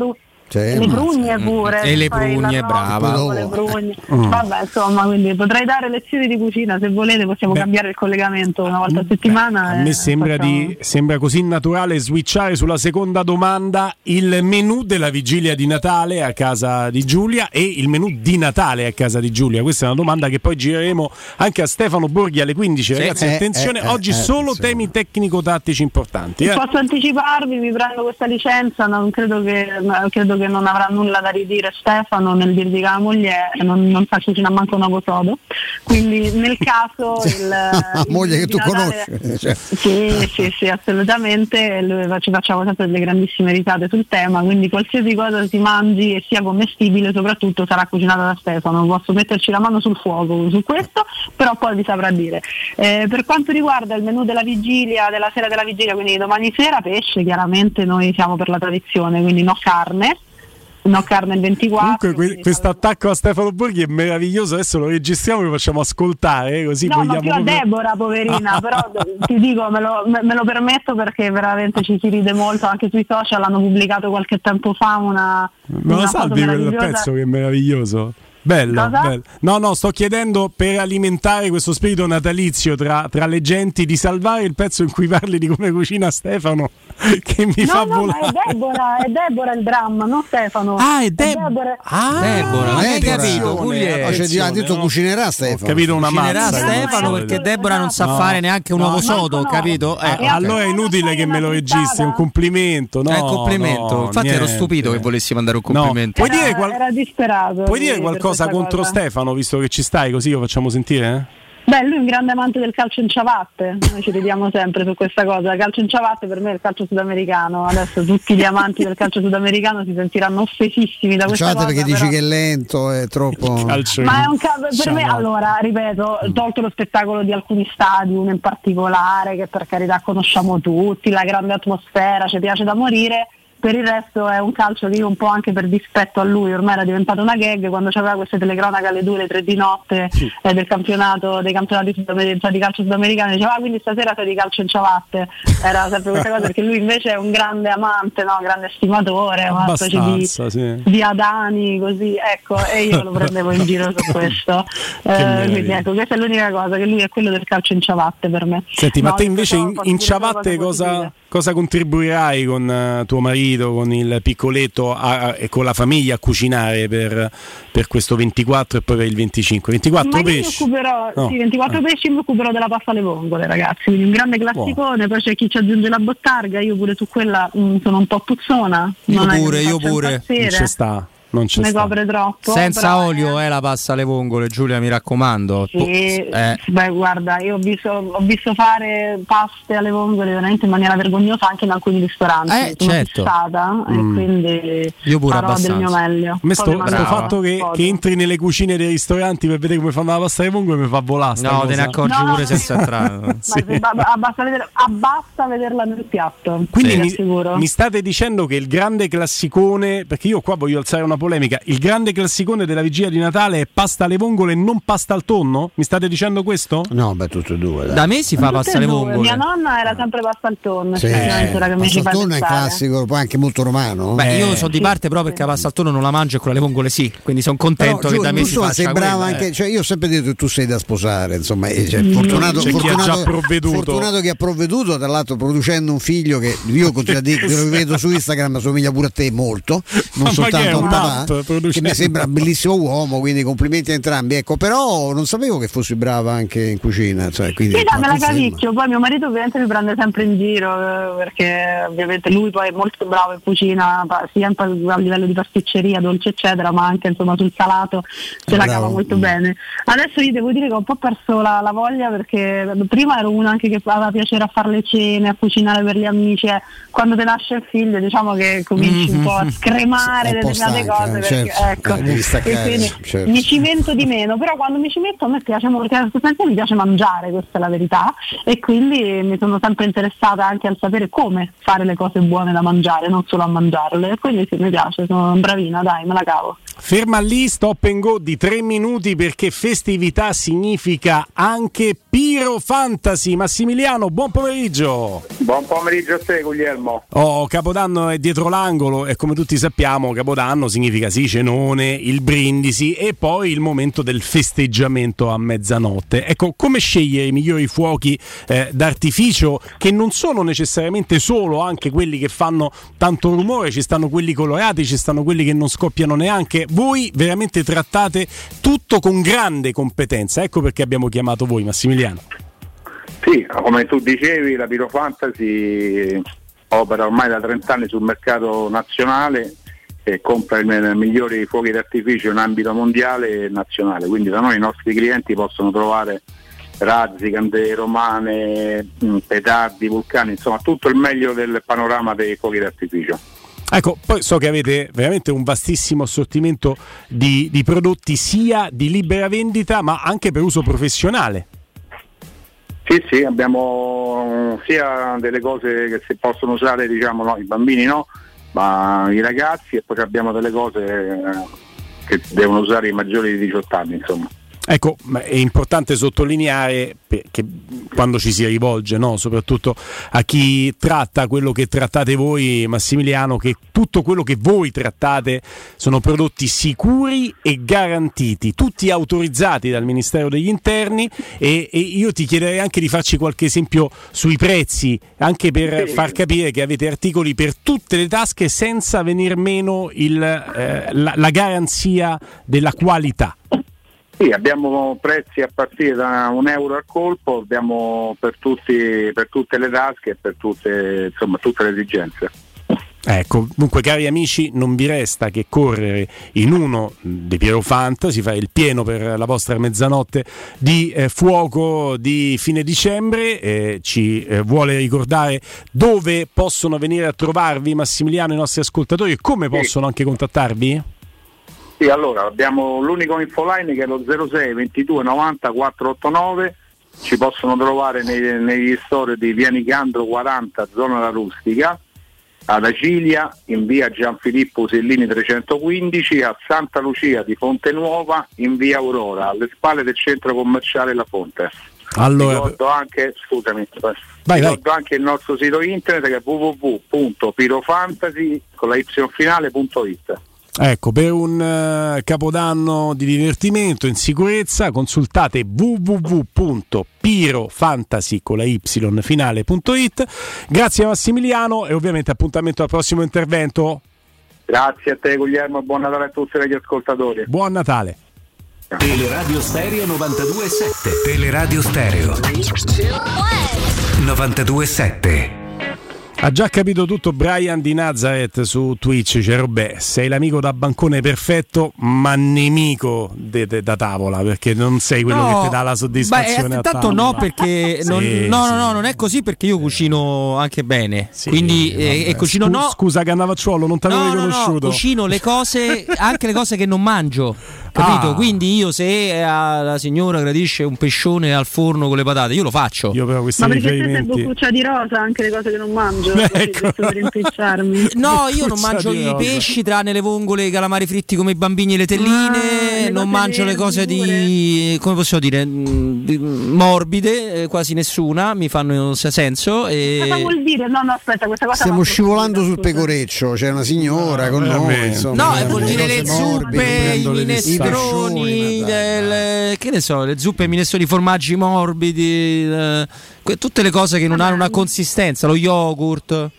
cioè, le prugne pure. E le prugne, brava. Le prugne. Mm. Vabbè, insomma, quindi potrei dare lezioni di cucina se volete, possiamo Beh. cambiare il collegamento una volta a settimana. A me sembra, di, sembra così naturale switchare sulla seconda domanda il menù della vigilia di Natale a casa di Giulia e il menù di Natale a casa di Giulia. Questa è una domanda che poi gireremo anche a Stefano Borghi alle 15. Sì. Ragazzi, eh, attenzione, eh, oggi eh, solo temi tecnico-tattici importanti. Eh. Posso anticiparvi, mi prendo questa licenza, non credo che, credo che che non avrà nulla da ridire Stefano nel dirgli che la moglie non, non sa cucinare manco un uovo sodo. Quindi nel caso il, la moglie che tu Natale, conosci. Cioè. Sì, sì, sì, assolutamente. Ci facciamo sempre delle grandissime risate sul tema, quindi qualsiasi cosa si mangi e sia commestibile soprattutto sarà cucinata da Stefano. Posso metterci la mano sul fuoco su questo, però poi vi saprà dire. Eh, per quanto riguarda il menù della vigilia, della sera della vigilia, quindi domani sera pesce, chiaramente noi siamo per la tradizione, quindi no carne no carne il 24 comunque que- questo attacco a Stefano Borghi è meraviglioso. Adesso lo registriamo e lo facciamo ascoltare così no vogliamo ma più a Deborah poverina però ti dico me lo, me, me lo, permetto perché veramente ci si ride molto. Anche sui social hanno pubblicato qualche tempo fa una me lo salvi quel pezzo che è meraviglioso? Bello, bello, No, no, sto chiedendo per alimentare questo spirito natalizio tra, tra, le genti di salvare il pezzo in cui parli di come cucina Stefano, che mi no, fa no, volare. è Deborah, è Deborah il dramma, non Stefano. Ah, è, De- è Deborah. Ah, Deborah, hai capito? Cioè, ha detto cucinerà Stefano. Ho capito una cucinerà mazza. Stefano perché Deborah non sa no. fare neanche un no, uovo sodo, capito? Eh, allora è inutile che me lo registri, è un complimento. No, è un complimento. Infatti niente. ero stupito che volessi mandare un complimento. Puoi dire, qual- era disperato. Puoi dire qualcosa? cosa contro cosa. Stefano, visto che ci stai, così lo facciamo sentire? Eh? Beh, lui è un grande amante del calcio in ciabatte, noi ci vediamo sempre su questa cosa. Il calcio in ciabatte per me è il calcio sudamericano. Adesso tutti gli amanti del calcio sudamericano si sentiranno offesissimi da questa ciabatte cosa. perché dici che è lento, è troppo. Calcio Ma è un calcio per ciabatte. me, allora, ripeto, tolto lo spettacolo di alcuni stadi, uno in particolare che per carità conosciamo tutti, la grande atmosfera, ci piace da morire per il resto è un calcio che io un po' anche per dispetto a lui ormai era diventata una gag quando c'aveva queste telecronache alle 2 alle 3 di notte eh, del campionato dei campionati di calcio sudamericano diceva ah, quindi stasera sei di calcio in ciabatte. Era sempre questa cosa perché lui invece è un grande amante no? grande stimatore una specie di, sì. di Adani così ecco e io lo prendevo in giro su questo. Eh, quindi ecco questa è l'unica cosa che lui è quello del calcio in ciabatte per me. Senti no, ma te invece in, in ciabatte cosa cosa contribuirai con uh, tuo marito, con il piccoletto a, e con la famiglia a cucinare per, per, questo 24 e poi per il 25? 24 pesci? Occuperò, no. Sì, 24 ah. pesci mi occuperò della pasta alle vongole, ragazzi. Quindi un grande classicone, oh. poi c'è chi ci aggiunge la bottarga, io pure su quella mh, mm, sono un po' puzzona. Io pure, io pure. Non ci sta non c'è ne sta. copre troppo. Senza olio è... eh, la pasta alle vongole, Giulia, mi raccomando. Sì, eh. Beh, guarda, io ho visto, ho visto, fare paste alle vongole veramente in maniera vergognosa anche in alcuni ristoranti. Eh, Sono certo. Fissata, mm. e quindi io pure farò abbastanza. del mio meglio. A sto, sto fatto che, che, entri nelle cucine dei ristoranti per vedere come fanno la pasta alle vongole mi fa volare. No, cosa. te ne accorgi no, pure senza entrare. sì. abbasta, vedere, abbasta vederla nel piatto. Quindi sì. mi, mi state dicendo che il grande classicone, perché io qua voglio alzare una polemica, il grande classicone della vigilia di Natale è pasta alle vongole e non pasta al tonno? Mi state dicendo questo? No, beh, tutte e due. Dai. Da me si fa tutte pasta alle vongole. Mia nonna era sempre pasta al tonno. Sì, eh, pasta al tonno è classico, poi anche molto romano. Beh, io sono di parte però perché la pasta al tonno non la mangio e con le vongole sì, quindi sono contento però, che da me si faccia sembrava quella, anche, eh. cioè, io ho sempre detto che tu sei da sposare, insomma, cioè, mm. fortunato, C'è fortunato, fortunato che ha provveduto, tra l'altro producendo un figlio che io continuo a dire, che lo vedo su Instagram, somiglia pure a te molto, non soltanto a un papà fa, che mi sembra un bellissimo uomo, quindi complimenti a entrambi. Ecco, però non sapevo che fossi brava anche in cucina. Cioè, quindi, sì, me la cavicchio, poi mio marito ovviamente mi prende sempre in giro eh, perché ovviamente lui poi è molto bravo in cucina, sia a livello di pasticceria, dolce eccetera, ma anche insomma sul salato ce la cava molto bene. Adesso io devo dire che ho un po' perso la, la voglia perché prima ero una anche che aveva piacere a fare le cene, a cucinare per gli amici, eh. quando ti nasce il figlio diciamo che cominci mm-hmm. un po' a scremare determinate cose perché, certo. ecco, eh, staccare, certo. mi cimento di meno, però quando mi ci metto a me piace perché sostanzialmente mi piace mangiare, questa è la verità, e quindi mi sono sempre interessata anche al sapere come fare le cose buone da mangiare, non solo a mangiarle, quindi sì, mi piace, sono bravina, dai, me la cavo. Ferma lì, stop and go di tre minuti perché festività significa anche Piro Fantasy. Massimiliano, buon pomeriggio. Buon pomeriggio a te Guglielmo. Oh, Capodanno è dietro l'angolo e come tutti sappiamo Capodanno significa sì cenone, il brindisi e poi il momento del festeggiamento a mezzanotte. Ecco, come scegliere i migliori fuochi eh, d'artificio che non sono necessariamente solo anche quelli che fanno tanto rumore, ci stanno quelli colorati, ci stanno quelli che non scoppiano neanche voi veramente trattate tutto con grande competenza. Ecco perché abbiamo chiamato voi, Massimiliano. Sì, come tu dicevi, la Piro Fantasy opera ormai da 30 anni sul mercato nazionale e compra i migliori fuochi d'artificio in ambito mondiale e nazionale. Quindi da noi i nostri clienti possono trovare razzi, candele romane, petardi, vulcani, insomma tutto il meglio del panorama dei fuochi d'artificio. Ecco, poi so che avete veramente un vastissimo assortimento di, di prodotti sia di libera vendita ma anche per uso professionale. Sì, sì, abbiamo sia delle cose che si possono usare, diciamo, no, i bambini no, ma i ragazzi e poi abbiamo delle cose eh, che devono usare i maggiori di 18 anni, insomma. Ecco, è importante sottolineare che quando ci si rivolge, no? soprattutto a chi tratta quello che trattate voi, Massimiliano, che tutto quello che voi trattate sono prodotti sicuri e garantiti, tutti autorizzati dal Ministero degli Interni e, e io ti chiederei anche di farci qualche esempio sui prezzi, anche per far capire che avete articoli per tutte le tasche senza venir meno il, eh, la, la garanzia della qualità. Sì, abbiamo prezzi a partire da un euro al colpo, abbiamo per, tutti, per tutte le tasche e per tutte, insomma, tutte le esigenze. Ecco, dunque cari amici, non vi resta che correre in uno di Piero Fantasy, fare il pieno per la vostra mezzanotte di eh, fuoco di fine dicembre. Eh, ci eh, vuole ricordare dove possono venire a trovarvi Massimiliano i nostri ascoltatori e come possono anche contattarvi? Sì, allora abbiamo l'unico infoline che è lo 06 22 90 489, ci possono trovare nei, negli store di Via Nicandro 40, zona La Rustica, ad Acilia, in via Gianfilippo Sellini 315, a Santa Lucia di Fonte Nuova, in via Aurora, alle spalle del centro commerciale La Fonte. Allora, ricordo anche, scusami, vai, ricordo vai. anche il nostro sito internet che è www.pirofantasy Ecco, per un uh, capodanno di divertimento in sicurezza consultate www.pirofantasy con la y finale.it. Grazie a Massimiliano e ovviamente appuntamento al prossimo intervento. Grazie a te Guglielmo buon Natale a tutti gli ascoltatori. Buon Natale. Teleradio Stereo 92.7 Teleradio Stereo 92.7 ha già capito tutto Brian di Nazareth su Twitch, cioè Robè, sei l'amico da bancone perfetto, ma nemico de, de, da tavola, perché non sei quello no, che ti dà la soddisfazione. Beh, tanto no, perché sì, non, sì. no, no, no, non è così perché io cucino anche bene. Sì, quindi eh, e cucino Scu- no. Scusa Cannavacciuolo, non ti avevo no, riconosciuto. No, cucino le cose, anche le cose che non mangio. Capito? Ah. Quindi io se la signora gradisce un pescione al forno con le patate, io lo faccio. Io però questi Ma perché riferimenti... te sei boccuccia di rosa anche le cose che non mangio? Ecco. per impicciarmi. No, io non mangio i pesci tranne le vongole, i calamari fritti come i bambini e le telline, ah, non mangio le cose di come posso dire mm, morbide, eh, quasi nessuna, mi fanno senso e... Cosa vuol dire? No, no, aspetta, questa cosa Stiamo scivolando sul pecoreccio, c'è una signora no, con noi, insomma. No, vuol dire le zuppe, i minestroni, del, che ne so, le zuppe, i minestroni, i formaggi morbidi, tutte le cose che non hanno una consistenza, lo yogurt.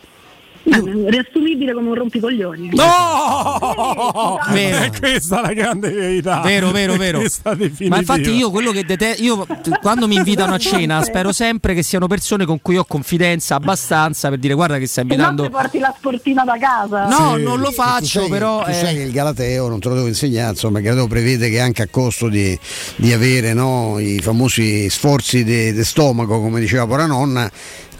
Io... Riassumibile come un rompicoglioni. No! Vero. È questa la grande verità. Vero, vero, vero. Ma infatti io quello che detesto, io quando mi invitano a cena spero sempre che siano persone con cui ho confidenza abbastanza per dire guarda che stai invitando... E non porti la sportina da casa. No, sì, non lo faccio, tu sai, però... Tu eh... sai che il Galateo, non te lo devo insegnare, insomma, il Galateo prevede che anche a costo di, di avere no, i famosi sforzi di stomaco, come diceva pora nonna,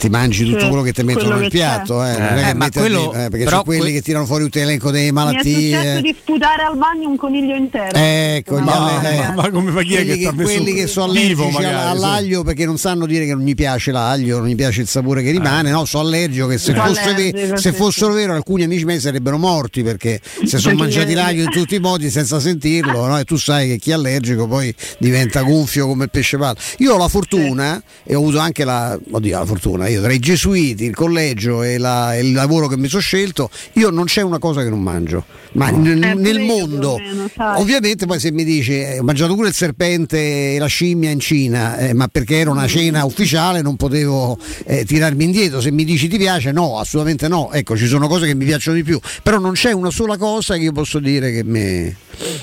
ti mangi tutto sì, quello che ti mettono nel piatto, eh. che metti quello, eh, perché sono quelli que- che tirano fuori un elenco delle malattie. Mi è successo di sputare al bagno un coniglio intero. Ecco, no, no, eh, ma, ma come fa chi è che, che quelli che sono allergici magari, all'aglio sì. perché non sanno dire che non gli piace l'aglio, non gli piace il sapore che rimane, eh. no, sono allergico che se, fosse allergico, ver- se fossero vero alcuni amici miei sarebbero morti perché se sono mangiati l'aglio in tutti i modi senza sentirlo, no? e tu sai che chi è allergico poi diventa gonfio come il pesce palo. Io ho la fortuna e ho avuto anche la, oddio, la fortuna, io tra i gesuiti il collegio e, la, e il lavoro che mi sono scelto, io non c'è una cosa che non mangio. Ma no. n- eh, nel mondo, meno, ovviamente poi se mi dici eh, ho mangiato pure il serpente e la scimmia in Cina, eh, ma perché era una cena ufficiale non potevo eh, tirarmi indietro. Se mi dici ti piace, no, assolutamente no. Ecco, ci sono cose che mi piacciono di più, però non c'è una sola cosa che io posso dire che, mi,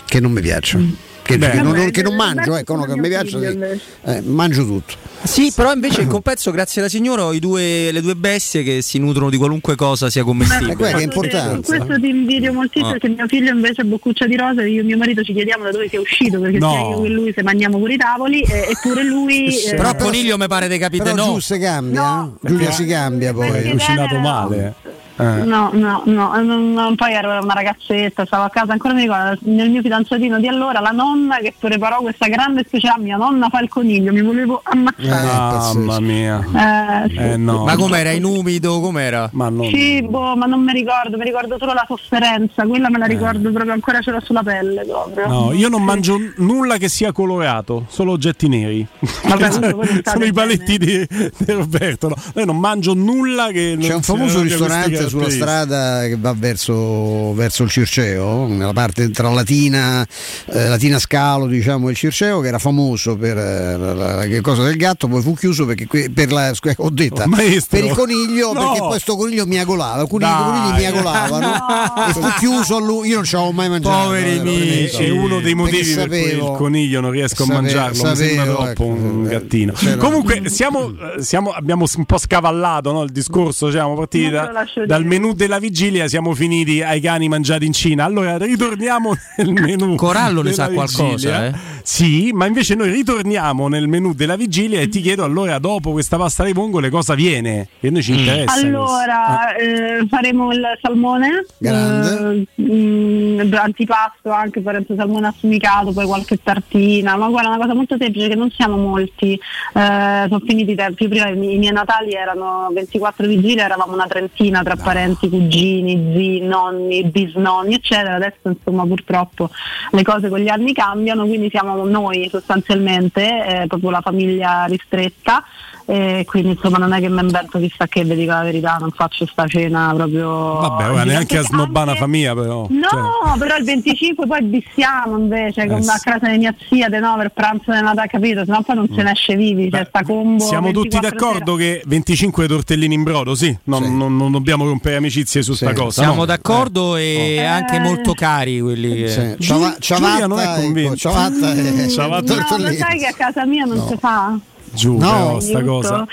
che non mi piace. Mm che, Beh, che, non, che non mangio, ecco, no, che mi piace, eh, mangio tutto. Sì, però invece in compenso, grazie alla signora, ho due, le due bestie che si nutrono di qualunque cosa sia commestibile. Beh, che è importante. Questo ti invidio moltissimo ah. perché mio figlio invece è boccuccia di rosa e io e mio marito ci chiediamo da dove sia uscito perché no. sia io e lui se mangiamo pure i tavoli eh, eppure lui... Sì. Eh, però Coniglio mi pare di capire però no. Giù si cambia, no. Giulia si cambia poi. È cucinato male. Eh. No, no, no, non, poi ero una ragazzetta, stavo a casa, ancora mi ricordo, nel mio fidanzatino di allora, la nonna che preparò questa grande specialità, mia nonna fa il coniglio, mi volevo ammazzare. Eh, mamma mia. Eh, sì. eh, no. Ma com'era? In umido? Com'era? Ma non... Sì, boh, ma non mi ricordo, mi ricordo solo la sofferenza, quella me la eh. ricordo proprio, ancora ce l'ho sulla pelle proprio. No, io non mangio nulla che sia colorato, solo oggetti neri. Vabbè, sono i paletti di, di, Roberto. No. Io non mangio nulla che... C'è un famoso ristorante sulla strada che va verso, verso, il Circeo, nella parte tra Latina, eh, Latina Scalo diciamo, e il Circeo, che era famoso per eh, la, la, la, cosa del gatto, poi fu chiuso perché per la, ho detto, oh, per il coniglio, no. perché poi questo coniglio miagolava, alcuni conigli miagolavano no. e fu chiuso a lui, io non ci avevo mai mangiato. Poveri amici, è uno dei motivi per cui il coniglio non riesco sapevo, a mangiarlo, sapevo, mi sembra troppo ecco, un gattino. Comunque siamo, siamo, abbiamo un po' scavallato no, il discorso, siamo partiti da, dal menù della vigilia, siamo finiti ai cani mangiati in Cina. Allora ritorniamo nel menù. Corallo ne sa vigilia. qualcosa, eh? Sì, ma invece noi ritorniamo nel menù della vigilia e ti chiedo allora dopo questa pasta di vongole cosa viene? Che noi ci mm. interessa. Allora, ah. eh, faremo il salmone. Grande. Eh, mh, mm, antipasto anche per il salmone affumicato, poi qualche tartina. Ma guarda, una cosa molto semplice che non siamo molti. Eh, sono finiti i tempi. Prima i miei natali erano 24 vigilie, eravamo una trentina tra parenti cugini, zii, nonni, bisnonni, eccetera. Adesso insomma purtroppo le cose con gli anni cambiano, quindi siamo noi sostanzialmente, eh, proprio la famiglia ristretta. E quindi insomma non è che mi invento chissà che, vi dico la verità, non faccio sta cena proprio. Vabbè, ora neanche a snobbare una famiglia però. No, cioè. però il 25 poi bissiamo invece eh, con a casa di mia zia De no, per pranzo di Natale, capito? Sennò poi non mm. se ne esce vivi, c'è sta combo. Siamo tutti d'accordo sera. che 25 tortellini in brodo, sì, non, sì. non, non dobbiamo rompere amicizie su sì. sta cosa. Siamo no? d'accordo eh. e anche molto cari quelli. Sì. Ciava, ciavatta, non è convinto. Ecco, ciavatta, eh, ciavatta no, lo sai che a casa mia non no. si fa? Giù no, però sta cosa.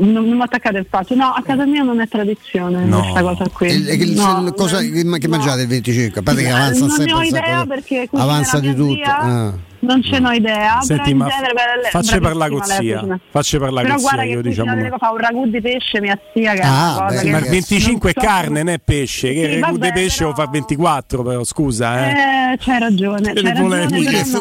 Non, mi attaccate il faccio no a casa mia non è tradizione no. questa cosa qui. Il, il, no, cosa, che mangiate il 25 a parte che avanza non sempre ne ho idea perché avanza di tutto ah non ce n'ho idea. Senti, ma genere, facci parlare con zia. Facci parlare però con guarda zia. Io diciamo. fa un ragù di pesce, mia zia. Che ah, beh, che ma il 25 è carne, non è pesce. Che il ragù di pesce lo fa 24, però scusa. Eh, eh c'hai ragione. C'hai ragione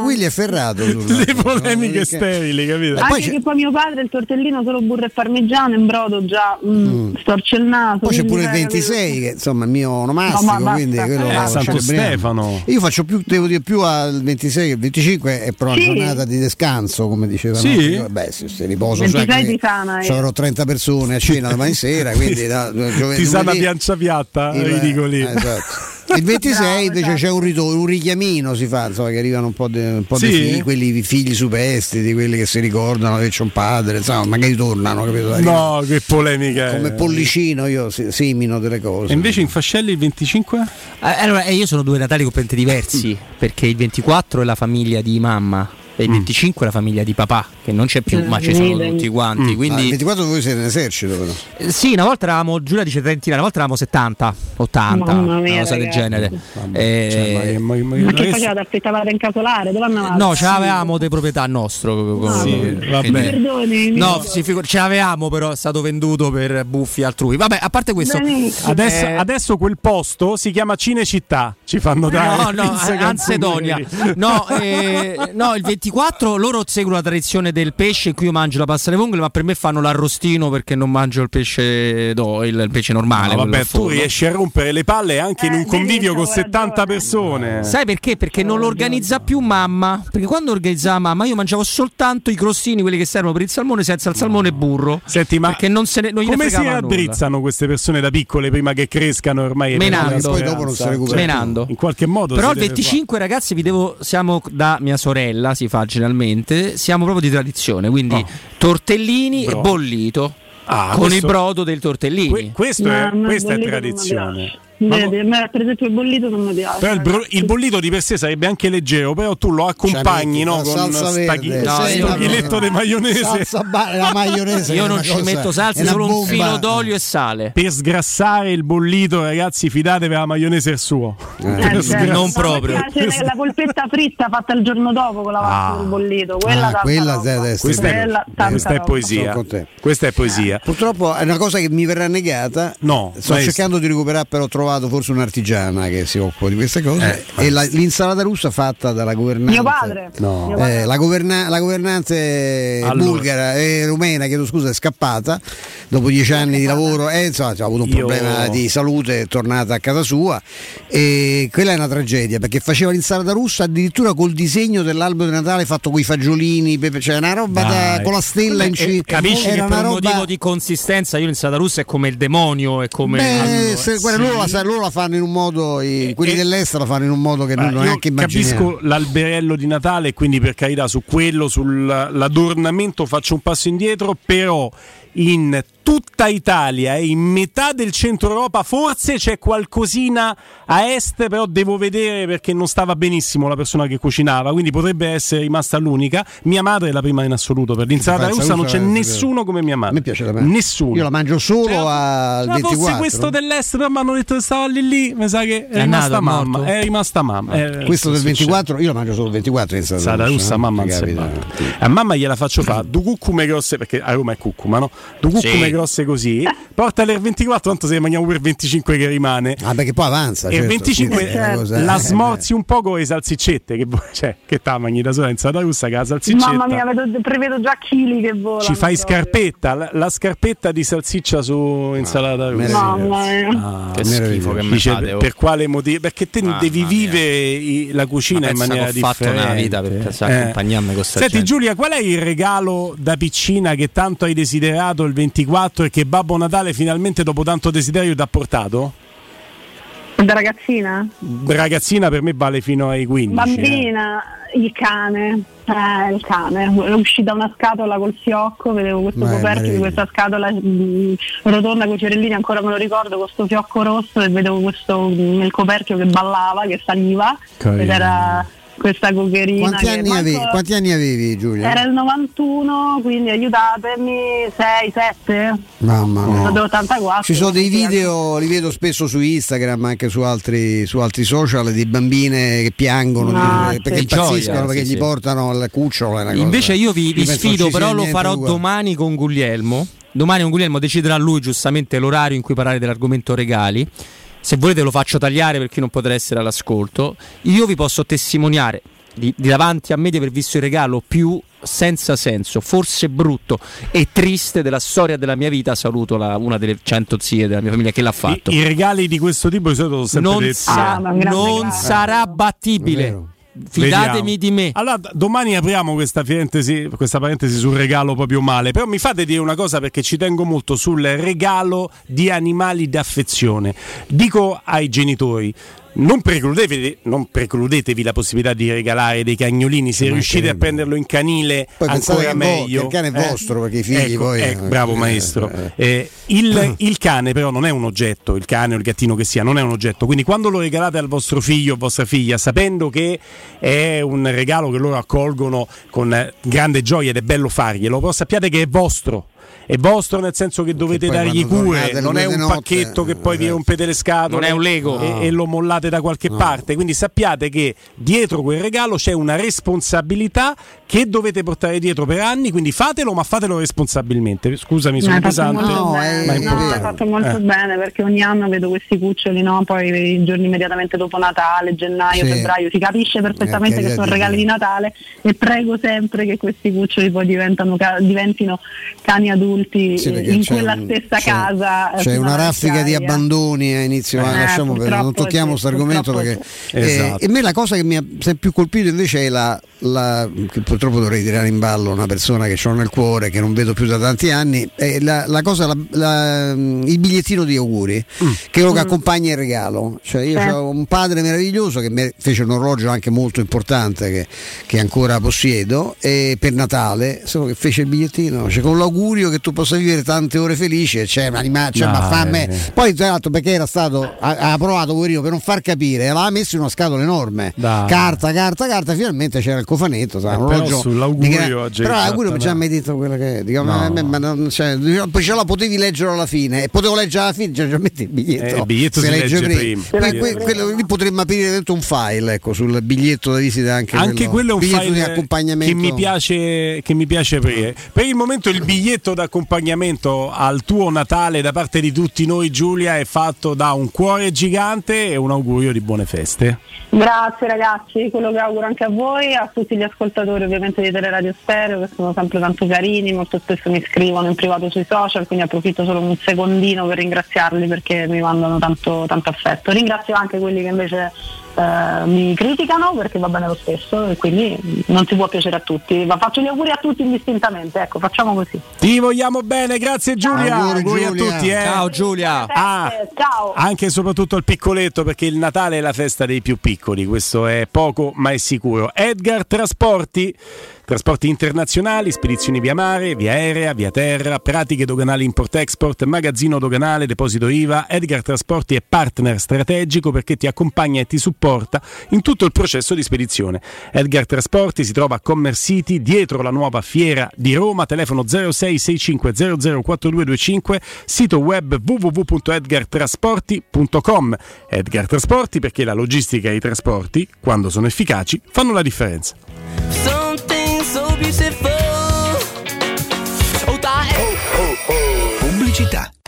Willy è ferrato. Le polemiche sterili, capito? Anche poi che poi mio padre il tortellino solo burro e parmigiano in brodo già mm, mm. storce il naso. Poi c'è pure il 26, che insomma è il mio onomastico. quindi quello eh, Santo Stefano. Io faccio più, devo dire più al 26 che il 25 è però una giornata di descanso, come diceva. Sì. No? Beh, se, se riposo, cioè, c'avrò 30 persone a cena domani sera, quindi da, giovedì. Ti sa una piancia piatta, ridicoli. Eh, esatto. Il 26 invece certo. c'è un ritorno, un richiamino si fa, insomma, che arrivano un po' di sì. figli, quelli figli superstiti, quelli che si ricordano che c'è un padre, insomma, magari tornano, capito? No, che polemica. Come pollicino io semino delle cose. E invece in Fascelli il 25? Eh, allora, eh, io sono due Natali completamente diversi, mm. perché il 24 è la famiglia di mamma e il 25 mm. la famiglia di papà, che non c'è più, ma ci sono tutti quanti. Mm. Quindi... Ah, il 24 voi siete in esercito, però. Eh, sì, una volta eravamo, Giulia dice trentina, una volta eravamo 70, 80, mia, una cosa del genere. Eh, cioè, ma, ma, ma, ma, che facevate? Aspettavate in capolare? Dove andavate? No, ce l'avevamo di proprietà nostro. No, sì, perdoni. No, sì, figu- ce l'avevamo, però è stato venduto per buffi altrui. Vabbè, a parte questo, adesso, eh... adesso, quel posto si chiama Cinecittà. Ci fanno dare. No, no, Ansedonia. No, eh, no, il 24 24 loro seguono la tradizione del pesce in cui io mangio la pasta alle vongole, ma per me fanno l'arrostino perché non mangio il pesce, no, il, il pesce normale. No, vabbè, tu riesci a rompere le palle anche in un eh, convivio con 70 persone. Sai perché? Perché non lo organizza più mamma. Perché quando organizzava mamma io mangiavo soltanto i crostini, quelli che servono per il salmone, senza il salmone e burro. Senti, ma non se ne, non come si raddrizzano queste persone da piccole prima che crescano ormai? Menando. Poi dopo non si Menando. In qualche modo. Però il 25 ragazzi vi devo, siamo da mia sorella, si fa generalmente, siamo proprio di tradizione, quindi oh. tortellini Bro. e bollito. Ah, con questo, il brodo del tortellini. Que- questo è, questa è tradizione. Vedi, ma per esempio il bollito non mi piace. Però il, bro- il, bollito di per sé sarebbe anche leggero, però tu lo accompagni no, con staghi- no, staghiletto di maionese. Salsa ba- la maionese Io non ci metto salsa, solo bomba. un filo d'olio e sale. Per sgrassare il bollito, ragazzi, fidatevi la maionese è suo. Eh, eh, certo. Non proprio. Mi piace la polpetta fritta fatta il giorno dopo con la pasta ah. del bollito. Quella, ah, quella questa, è, questa è poesia. Questa è poesia. Purtroppo è una cosa che mi verrà negata. No, sto cercando di recuperare, però trovare trovato forse un'artigiana che si occupa di queste cose eh, e la, l'insalata russa fatta dalla governante mio padre, no. mio padre. Eh, la, governa, la, governante allora. bulgara e eh, rumena chiedo scusa è scappata dopo dieci anni di lavoro e insomma ha avuto un Io... problema di salute è tornata a casa sua e quella è una tragedia perché faceva l'insalata russa addirittura col disegno dell'albero di Natale fatto con i fagiolini pepe, cioè una roba da, con la stella in cima capisci che per un roba... motivo di consistenza io l'insalata russa è come il demonio è come Beh, allora, se, sì. loro la loro la fanno in un modo, i, quelli e, dell'estero la fanno in un modo che non, non neanche immaginiamo. Capisco l'alberello di Natale, quindi per carità su quello, sull'adornamento faccio un passo indietro, però in tutta Italia e in metà del centro Europa forse c'è qualcosina a est però devo vedere perché non stava benissimo la persona che cucinava quindi potrebbe essere rimasta l'unica. Mia madre è la prima in assoluto per l'insalata russa non c'è nessuno come mia madre. Mi piace la nessuno. Io la mangio solo cioè, al ma 24 fosse questo dell'est però mi hanno detto che stava lì lì mi sa che è, è rimasta nato, mamma morto. è rimasta mamma. Eh, questo del 24 io la mangio solo il 24 l'insalata russa mamma a mamma. Gliela faccio fare. Due cuccume grosse perché a Roma è cuccuma no? due cuccume grosse così, portale il 24, tanto se ne mangiamo per 25 che rimane. Ah, perché poi avanza. E il certo, 25 sì, certo. la smorzi un po' con le salsiccette, che, cioè, che te mangi da sola in salata russa che la salsiccetta. Mamma mia, vedo, prevedo già chili che volano. Ci fai scarpetta, la, la, scarpetta di salsiccia su insalata russa. Mamma mia. Ah, che schifo che mi Dice, fate, oh. Per quale motivo? Perché te ah, devi vivere la cucina in maniera ho differente. Ho fatto una vita per eh. accompagnarmi con Senti gente. Giulia, qual è il regalo da piccina che tanto hai desiderato il 24 e che Babbo Natale finalmente dopo tanto desiderio ti ha portato? Da ragazzina? Ragazzina per me vale fino ai 15. Bambina, eh. il cane. Eh, il cane, uscì da una scatola col fiocco, vedevo questo Beh, coperchio di questa scatola mh, mm, rotonda con i fiorellini, ancora me lo ricordo, con questo fiocco rosso e vedevo questo nel mm, coperchio che ballava, che saliva Carino. ed era questa cocherina. Quanti anni, avevi, quanti anni avevi Giulia? Era il 91, quindi aiutatemi, 6, 7. Mamma mia. Sono 84. Ci sono dei video, li vedo spesso su Instagram, anche su altri, su altri social, di bambine che piangono no, perché sì. impazziscono, Gioia, perché sì, gli sì. portano il cucciolo. Invece io vi, vi sfido, però lo farò domani con Guglielmo. Domani con Guglielmo deciderà lui giustamente l'orario in cui parlare dell'argomento regali se volete lo faccio tagliare per chi non potrà essere all'ascolto, io vi posso testimoniare di, di davanti a me di aver visto il regalo più senza senso, forse brutto e triste della storia della mia vita. Saluto la, una delle cento zie della mia famiglia che l'ha fatto. I, i regali di questo tipo di solito sono sempre non. Sa, ah, non sarà battibile. Fidatemi Vediamo. di me. Allora, domani apriamo questa, questa parentesi sul regalo proprio male. Però mi fate dire una cosa perché ci tengo molto sul regalo di animali d'affezione. Dico ai genitori: non precludetevi, non precludetevi, la possibilità di regalare dei cagnolini se riuscite a prenderlo in canile poi ancora meglio. il cane è vostro eh? perché i figli ecco, poi. Ecco, bravo maestro. Eh, eh. Il, il, cane però non è un oggetto, il cane o il gattino che sia, non è un oggetto. Quindi quando lo regalate al vostro figlio o vostra figlia, sapendo che è un regalo che loro accolgono con grande gioia ed è bello farglielo, però sappiate che è vostro è vostro nel senso che dovete che dargli cure, non è un notte, pacchetto che poi vi rompete le scatole non è un Lego e, e lo mollate da qualche no. parte. Quindi sappiate che dietro quel regalo c'è una responsabilità che dovete portare dietro per anni, quindi fatelo, ma fatelo responsabilmente. Scusami, sono pesante, no, ma è no, fatto molto eh. bene perché ogni anno vedo questi cuccioli, no? poi i giorni immediatamente dopo Natale, gennaio, sì. febbraio, si capisce perfettamente eh, che, che sono regali di Natale e prego sempre che questi cuccioli poi diventino cani adulti adulti sì, in quella un, stessa c'è, casa. C'è una raffica di abbandoni a inizio, eh, lasciamo per, non tocchiamo questo argomento perché esatto. eh, e me la cosa che mi ha sempre più colpito invece è la, la che purtroppo dovrei tirare in ballo una persona che ho nel cuore, che non vedo più da tanti anni, è la, la cosa, la, il bigliettino di auguri, mm. che che mm. accompagna il regalo. Cioè io eh. ho un padre meraviglioso che mi fece un orologio anche molto importante che, che ancora possiedo e per Natale, solo che fece il bigliettino, cioè con l'augurio che tu possa vivere tante ore felici e c'è un'animale, cioè, no, ma fa me. Poi tra l'altro perché era stato, ha, ha provato poverino per non far capire, l'aveva messo in una scatola enorme, Dai. carta, carta, carta, finalmente c'era il cofanetto, sa, eh, un orologio sull'augurio gra- però l'augurio mi ci ha mai detto quello che dico, no. ma, ma non, cioè, poi ce la potevi leggere alla fine e potevo leggere alla fine, cioè, già metti il biglietto. Eh, il biglietto si, si legge, legge prima. prima. Que, que, quello lì potremmo aprire dentro un file, ecco, sul biglietto da visita anche, anche quello, quello è un file di accompagnamento che mi piace che mi piace aprire. Per il momento il biglietto d'accompagnamento al tuo Natale da parte di tutti noi Giulia è fatto da un cuore gigante e un augurio di buone feste. Grazie ragazzi, quello che auguro anche a voi, a tutti gli ascoltatori ovviamente di Teleradio Stereo che sono sempre tanto carini, molto spesso mi scrivono in privato sui social, quindi approfitto solo un secondino per ringraziarli perché mi mandano tanto, tanto affetto. Ringrazio anche quelli che invece eh, mi criticano perché va bene lo stesso e quindi non si può piacere a tutti, ma faccio gli auguri a tutti indistintamente, ecco, facciamo così. Ti vogliamo bene, grazie Giulia, auguri, auguri a tutti. Eh. Ciao Giulia. Ah, ciao. Anche e soprattutto al piccoletto perché il Natale è la festa dei più piccoli, questo è poco ma è sicuro. Edgar Trasporti Trasporti internazionali, spedizioni via mare, via aerea, via terra, pratiche doganali import-export, magazzino doganale, deposito IVA. Edgar Trasporti è partner strategico perché ti accompagna e ti supporta in tutto il processo di spedizione. Edgar Trasporti si trova a Commerce City, dietro la nuova fiera di Roma, telefono 0665004225, sito web www.edgartrasporti.com. Edgar Trasporti perché la logistica e i trasporti, quando sono efficaci, fanno la differenza. Pubblicità.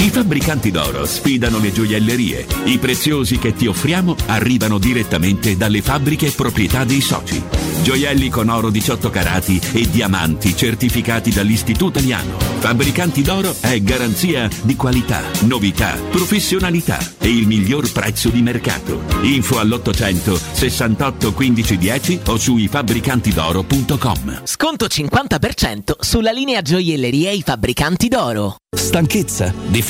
I fabbricanti d'oro sfidano le gioiellerie. I preziosi che ti offriamo arrivano direttamente dalle fabbriche e proprietà dei soci. Gioielli con oro 18 carati e diamanti certificati dall'Istituto Italiano. Fabbricanti d'oro è garanzia di qualità, novità, professionalità e il miglior prezzo di mercato. Info all'800 68 15 10 o su ifabbricantidoro.com. Sconto 50% sulla linea gioielleria I Fabbricanti d'oro. Stanchezza? Difficoltà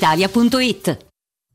brispalitalia.it.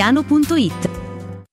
centromedicotiziano.it.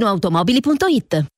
valentinoautomobili.it.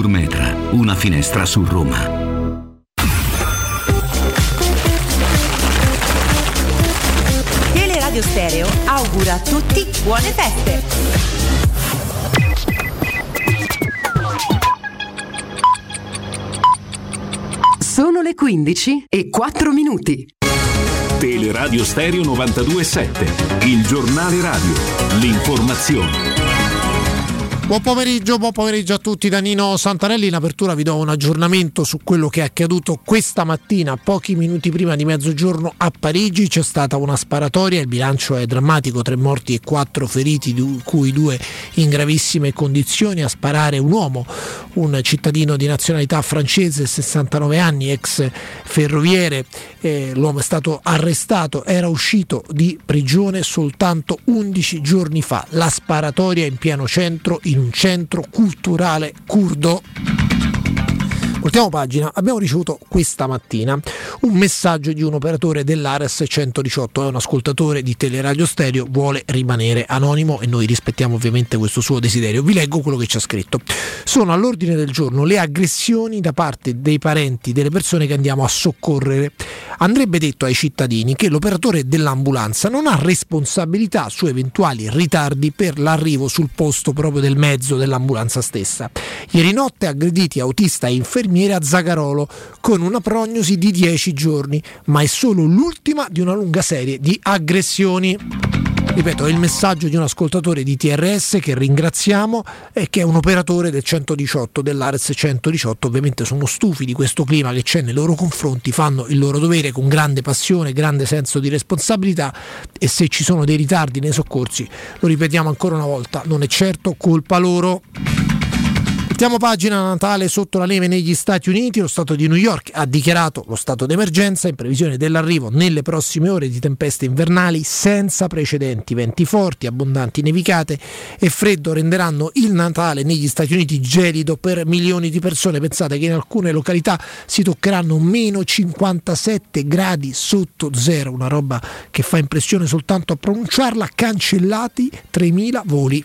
Metra, una finestra su Roma. Teleradio Stereo augura a tutti buone feste. Sono le 15 e 4 minuti. Teleradio Stereo 927, il giornale radio, l'informazione. Buon pomeriggio, buon pomeriggio a tutti da Nino Santarelli. In apertura vi do un aggiornamento su quello che è accaduto questa mattina, pochi minuti prima di mezzogiorno a Parigi. C'è stata una sparatoria, il bilancio è drammatico, tre morti e quattro feriti, di cui due in gravissime condizioni. A sparare un uomo, un cittadino di nazionalità francese, 69 anni, ex ferroviere. Eh, l'uomo è stato arrestato, era uscito di prigione soltanto 11 giorni fa. La sparatoria in pieno centro, in un centro culturale curdo. Ultima pagina, abbiamo ricevuto questa mattina un messaggio di un operatore dell'Ares 118, è un ascoltatore di Teleradio Stereo, vuole rimanere anonimo e noi rispettiamo ovviamente questo suo desiderio. Vi leggo quello che ci ha scritto. Sono all'ordine del giorno le aggressioni da parte dei parenti delle persone che andiamo a soccorrere. Andrebbe detto ai cittadini che l'operatore dell'ambulanza non ha responsabilità su eventuali ritardi per l'arrivo sul posto proprio del mezzo dell'ambulanza stessa. Ieri notte aggrediti autista e infermiere a Zagarolo con una prognosi di 10 giorni, ma è solo l'ultima di una lunga serie di aggressioni. Ripeto, è il messaggio di un ascoltatore di TRS che ringraziamo e che è un operatore del 118, dell'Ares 118. Ovviamente sono stufi di questo clima che c'è nei loro confronti, fanno il loro dovere con grande passione, grande senso di responsabilità e se ci sono dei ritardi nei soccorsi, lo ripetiamo ancora una volta, non è certo colpa loro. Voltiamo pagina Natale sotto la neve negli Stati Uniti. Lo Stato di New York ha dichiarato lo stato d'emergenza in previsione dell'arrivo nelle prossime ore di tempeste invernali senza precedenti. Venti forti, abbondanti nevicate e freddo renderanno il Natale negli Stati Uniti gelido per milioni di persone. Pensate che in alcune località si toccheranno meno 57 gradi sotto zero, una roba che fa impressione soltanto a pronunciarla. Cancellati 3.000 voli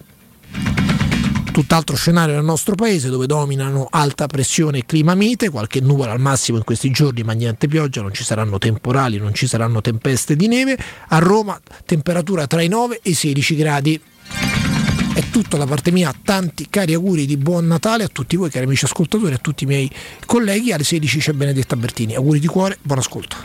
tutt'altro scenario nel nostro paese dove dominano alta pressione e clima mite, qualche nuvola al massimo in questi giorni, ma niente pioggia, non ci saranno temporali, non ci saranno tempeste di neve. A Roma temperatura tra i 9 e i 16 gradi. È tutto da parte mia, tanti cari auguri di buon Natale a tutti voi cari amici ascoltatori, a tutti i miei colleghi. Alle 16 c'è Benedetta Bertini. Auguri di cuore, buon ascolto.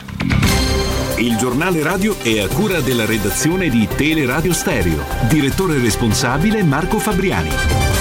Il giornale radio è a cura della redazione di Teleradio Stereo. Direttore responsabile Marco Fabriani.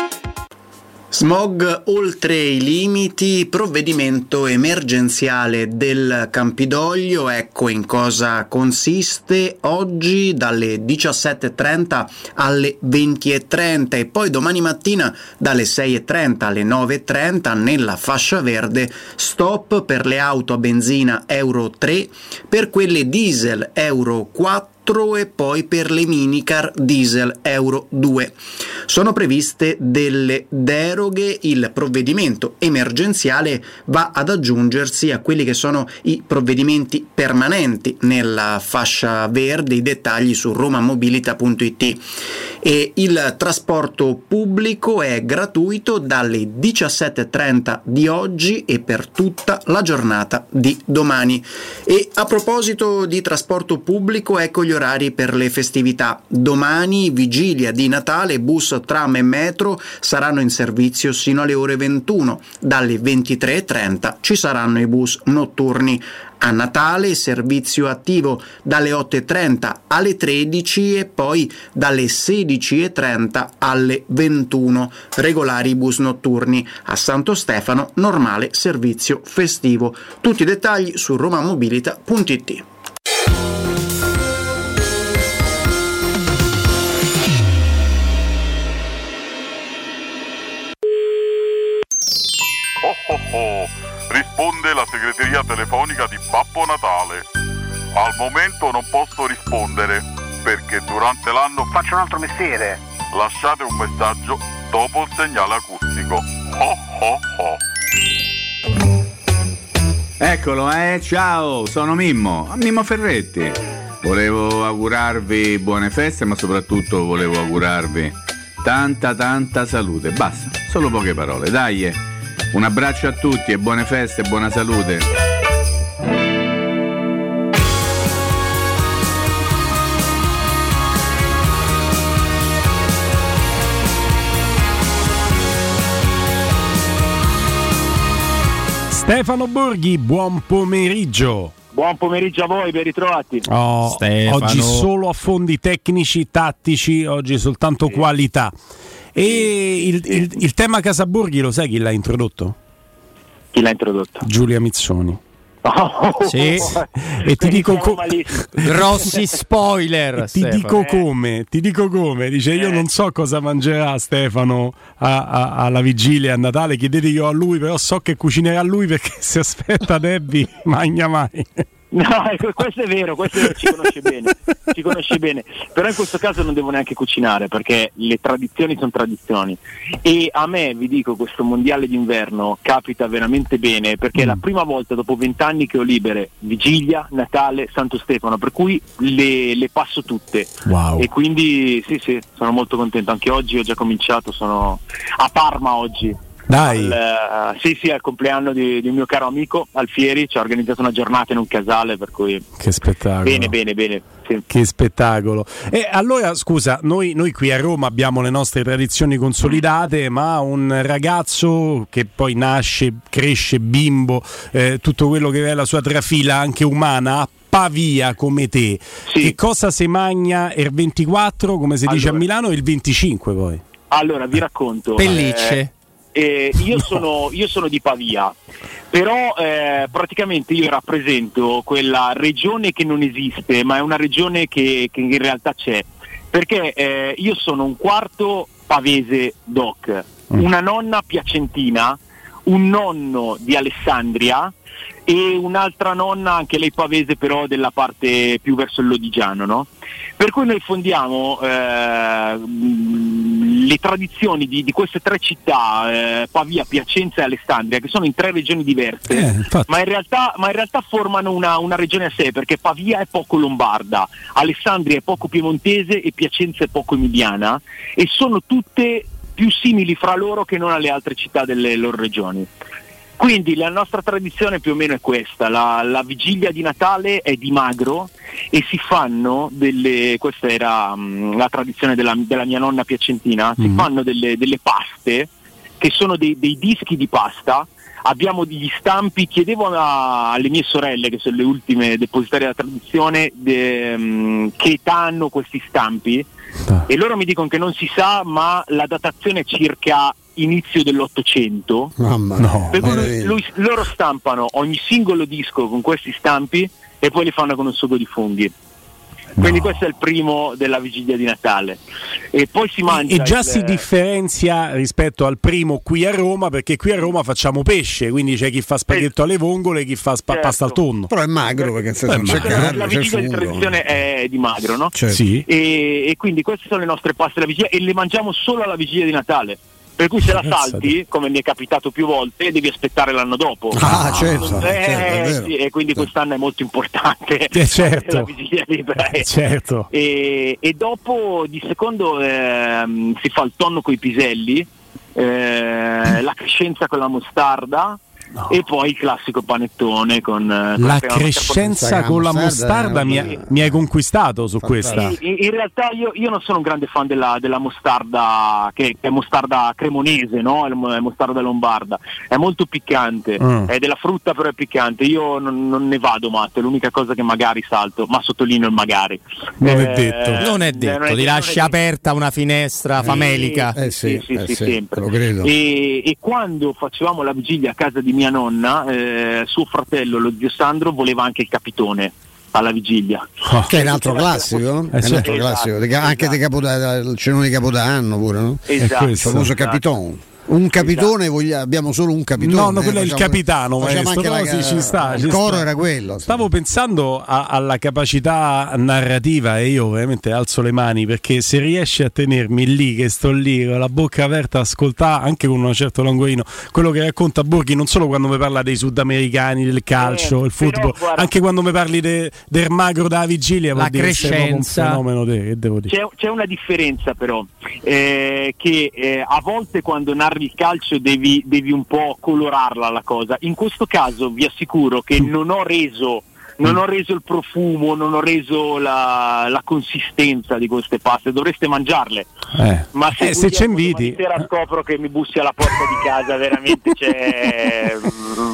Smog oltre i limiti, provvedimento emergenziale del Campidoglio, ecco in cosa consiste oggi dalle 17.30 alle 20.30 e poi domani mattina dalle 6.30 alle 9.30 nella fascia verde. Stop per le auto a benzina Euro 3, per quelle diesel Euro 4 e poi per le minicar diesel Euro 2. Sono previste delle deroghe, il provvedimento emergenziale va ad aggiungersi a quelli che sono i provvedimenti permanenti nella fascia verde, i dettagli su romamobilita.it. E il trasporto pubblico è gratuito dalle 17.30 di oggi e per tutta la giornata di domani. E a proposito di trasporto pubblico, ecco gli orari per le festività. Domani, vigilia di Natale, bus, tram e metro saranno in servizio sino alle ore 21. Dalle 23.30 ci saranno i bus notturni. A Natale servizio attivo dalle 8.30 alle 13 e poi dalle 16.30 alle 21. Regolari bus notturni. A Santo Stefano normale servizio festivo. Tutti i dettagli su romamobilita.it. risponde la segreteria telefonica di Babbo Natale. Al momento non posso rispondere perché durante l'anno faccio un altro mestiere. Lasciate un messaggio dopo il segnale acustico. Oh oh oh. Eccolo, eh, ciao, sono Mimmo, Mimmo Ferretti. Volevo augurarvi buone feste, ma soprattutto volevo augurarvi tanta tanta salute. Basta, solo poche parole, dai. Un abbraccio a tutti e buone feste e buona salute. Stefano Borghi, buon pomeriggio. Buon pomeriggio a voi, ben ritrovati. Oh, oggi solo affondi tecnici, tattici, oggi soltanto qualità. E il, il, il tema Casaborghi lo sai chi l'ha introdotto? Chi l'ha introdotto? Giulia Mizzoni. Oh, sì. e ti dico co- grossi spoiler. ti dico come, ti dico come. Dice: Io Eh. non so cosa mangerà Stefano a- a- alla vigilia a Natale. Chiedeteglielo a lui, però so che cucinerà lui perché se aspetta Debbie, magna mai. No, ecco, questo è vero, questo è vero, ci conosce bene, ci conosce bene. Però in questo caso non devo neanche cucinare perché le tradizioni sono tradizioni. E a me, vi dico, questo mondiale d'inverno capita veramente bene perché è la prima volta dopo vent'anni che ho libere Vigilia, Natale, Santo Stefano, per cui le, le passo tutte. Wow. E quindi sì, sì, sono molto contento. Anche oggi ho già cominciato, sono a Parma oggi. Dai. Al, uh, sì, sì, al compleanno di, di, un mio caro amico Alfieri, ci ha organizzato una giornata in un casale, per cui... Che spettacolo. Bene, bene, bene. Sì. Che spettacolo. E allora, scusa, noi, noi, qui a Roma abbiamo le nostre tradizioni consolidate, ma un ragazzo che poi nasce, cresce, bimbo, eh, tutto quello che è la sua trafila anche umana, Pavia come te, sì. che cosa si magna il 24, come si allora. dice a Milano, e il 25 poi? Allora, vi racconto. Pellicce. Eh, eh, io, no. sono, io, sono, di Pavia, però eh, praticamente io rappresento quella regione che non esiste, ma è una regione che, che in realtà c'è, perché eh, io sono un quarto pavese doc, mm. una nonna piacentina, un nonno di Alessandria e un'altra nonna, anche lei pavese però della parte più verso il Lodigiano, no? Per cui noi fondiamo eh, le tradizioni di, di, queste tre città, eh, Pavia, Piacenza e Alessandria, che sono in tre regioni diverse, eh, ma, in realtà, ma, in realtà, formano una, una, regione a sé, perché Pavia è poco lombarda, Alessandria è poco piemontese e Piacenza è poco emiliana, e sono tutte più simili fra loro che non alle altre città delle loro regioni. Quindi la nostra tradizione più o meno è questa, la, la vigilia di Natale è di magro e si fanno delle, questa era um, la tradizione della, della, mia nonna piacentina, mm. si fanno delle, delle, paste che sono dei, dei, dischi di pasta, abbiamo degli stampi, chiedevo a, alle mie sorelle che sono le ultime depositarie della tradizione de, um, che età hanno questi stampi ah. e loro mi dicono che non si sa ma la datazione è circa inizio dell'Ottocento. Mamma no, per cui lui, lui, loro stampano ogni singolo disco con questi stampi e poi li fanno con un sugo di funghi. Quindi no. questo è il primo della vigilia di Natale. E poi si mangia. E già il... si differenzia rispetto al primo qui a Roma, perché qui a Roma facciamo pesce, quindi c'è chi fa spaghetto alle vongole e chi fa spa- certo. pasta al tonno. Però è magro perché se non c'è carne. La vigilia di tradizione è di magro, no? Certo. Sì. E, e, quindi queste sono le nostre paste della vigilia e le mangiamo solo alla vigilia di Natale. Per cui se la salti, come mi è capitato più volte, devi aspettare l'anno dopo. Ah, certo. Eh, certo sì, e quindi certo. quest'anno è molto importante. Eh, certo. la vigilia libera. Eh, certo. E, e, dopo di secondo eh, si fa il tonno con i piselli, eh, la crescenza con la mostarda No. E poi il classico panettone con eh, la crescenza con la mostarda, mi, ha, mi, hai conquistato su questa. In, in realtà io, io, non sono un grande fan della, della mostarda che, è mostarda cremonese, no? è mostarda lombarda, è molto piccante, mm. è della frutta però è piccante. Io non, non, ne vado matto, è l'unica cosa che magari salto, ma sottolineo il magari. Non eh, è detto, non è detto, non è ti lasci aperta una finestra famelica. Eh, sì, sì, eh, sì, sì, sempre. E, e quando facevamo la vigilia a casa di mia mia nonna, eh, suo fratello, lo zio Sandro, voleva anche il capitone alla vigilia. Oh. Che è un altro classico, eh, è un altro esatto, classico. anche esatto. Capodanno, il cenone di Capodanno pure, no? Esatto. Il famoso esatto. capitone. Un capitone, esatto. abbiamo solo un capitone. No, no quello è il capitano, maestro. No, sì, ci sta, il coro sta. era quello. Stavo pensando a, alla capacità narrativa e io ovviamente alzo le mani perché se riesci a tenermi lì, che sto lì con la bocca aperta, a ascoltare anche con un certo languino quello che racconta Borghi, non solo quando mi parla dei sudamericani, del calcio, eh, il football, guarda, anche quando mi parli de, del magro della vigilia, la crescenza. Un fenomeno de, de, c'è, c'è, una differenza però, eh, che eh, a volte quando narri il calcio devi, devi, un po' colorarla la cosa. In questo caso vi assicuro che non ho reso non ho reso il profumo, non ho reso la, la consistenza di queste paste, dovreste mangiarle. Eh. Ma se, eh, se ci inviti. sera scopro che mi bussi alla porta di casa, veramente c'è.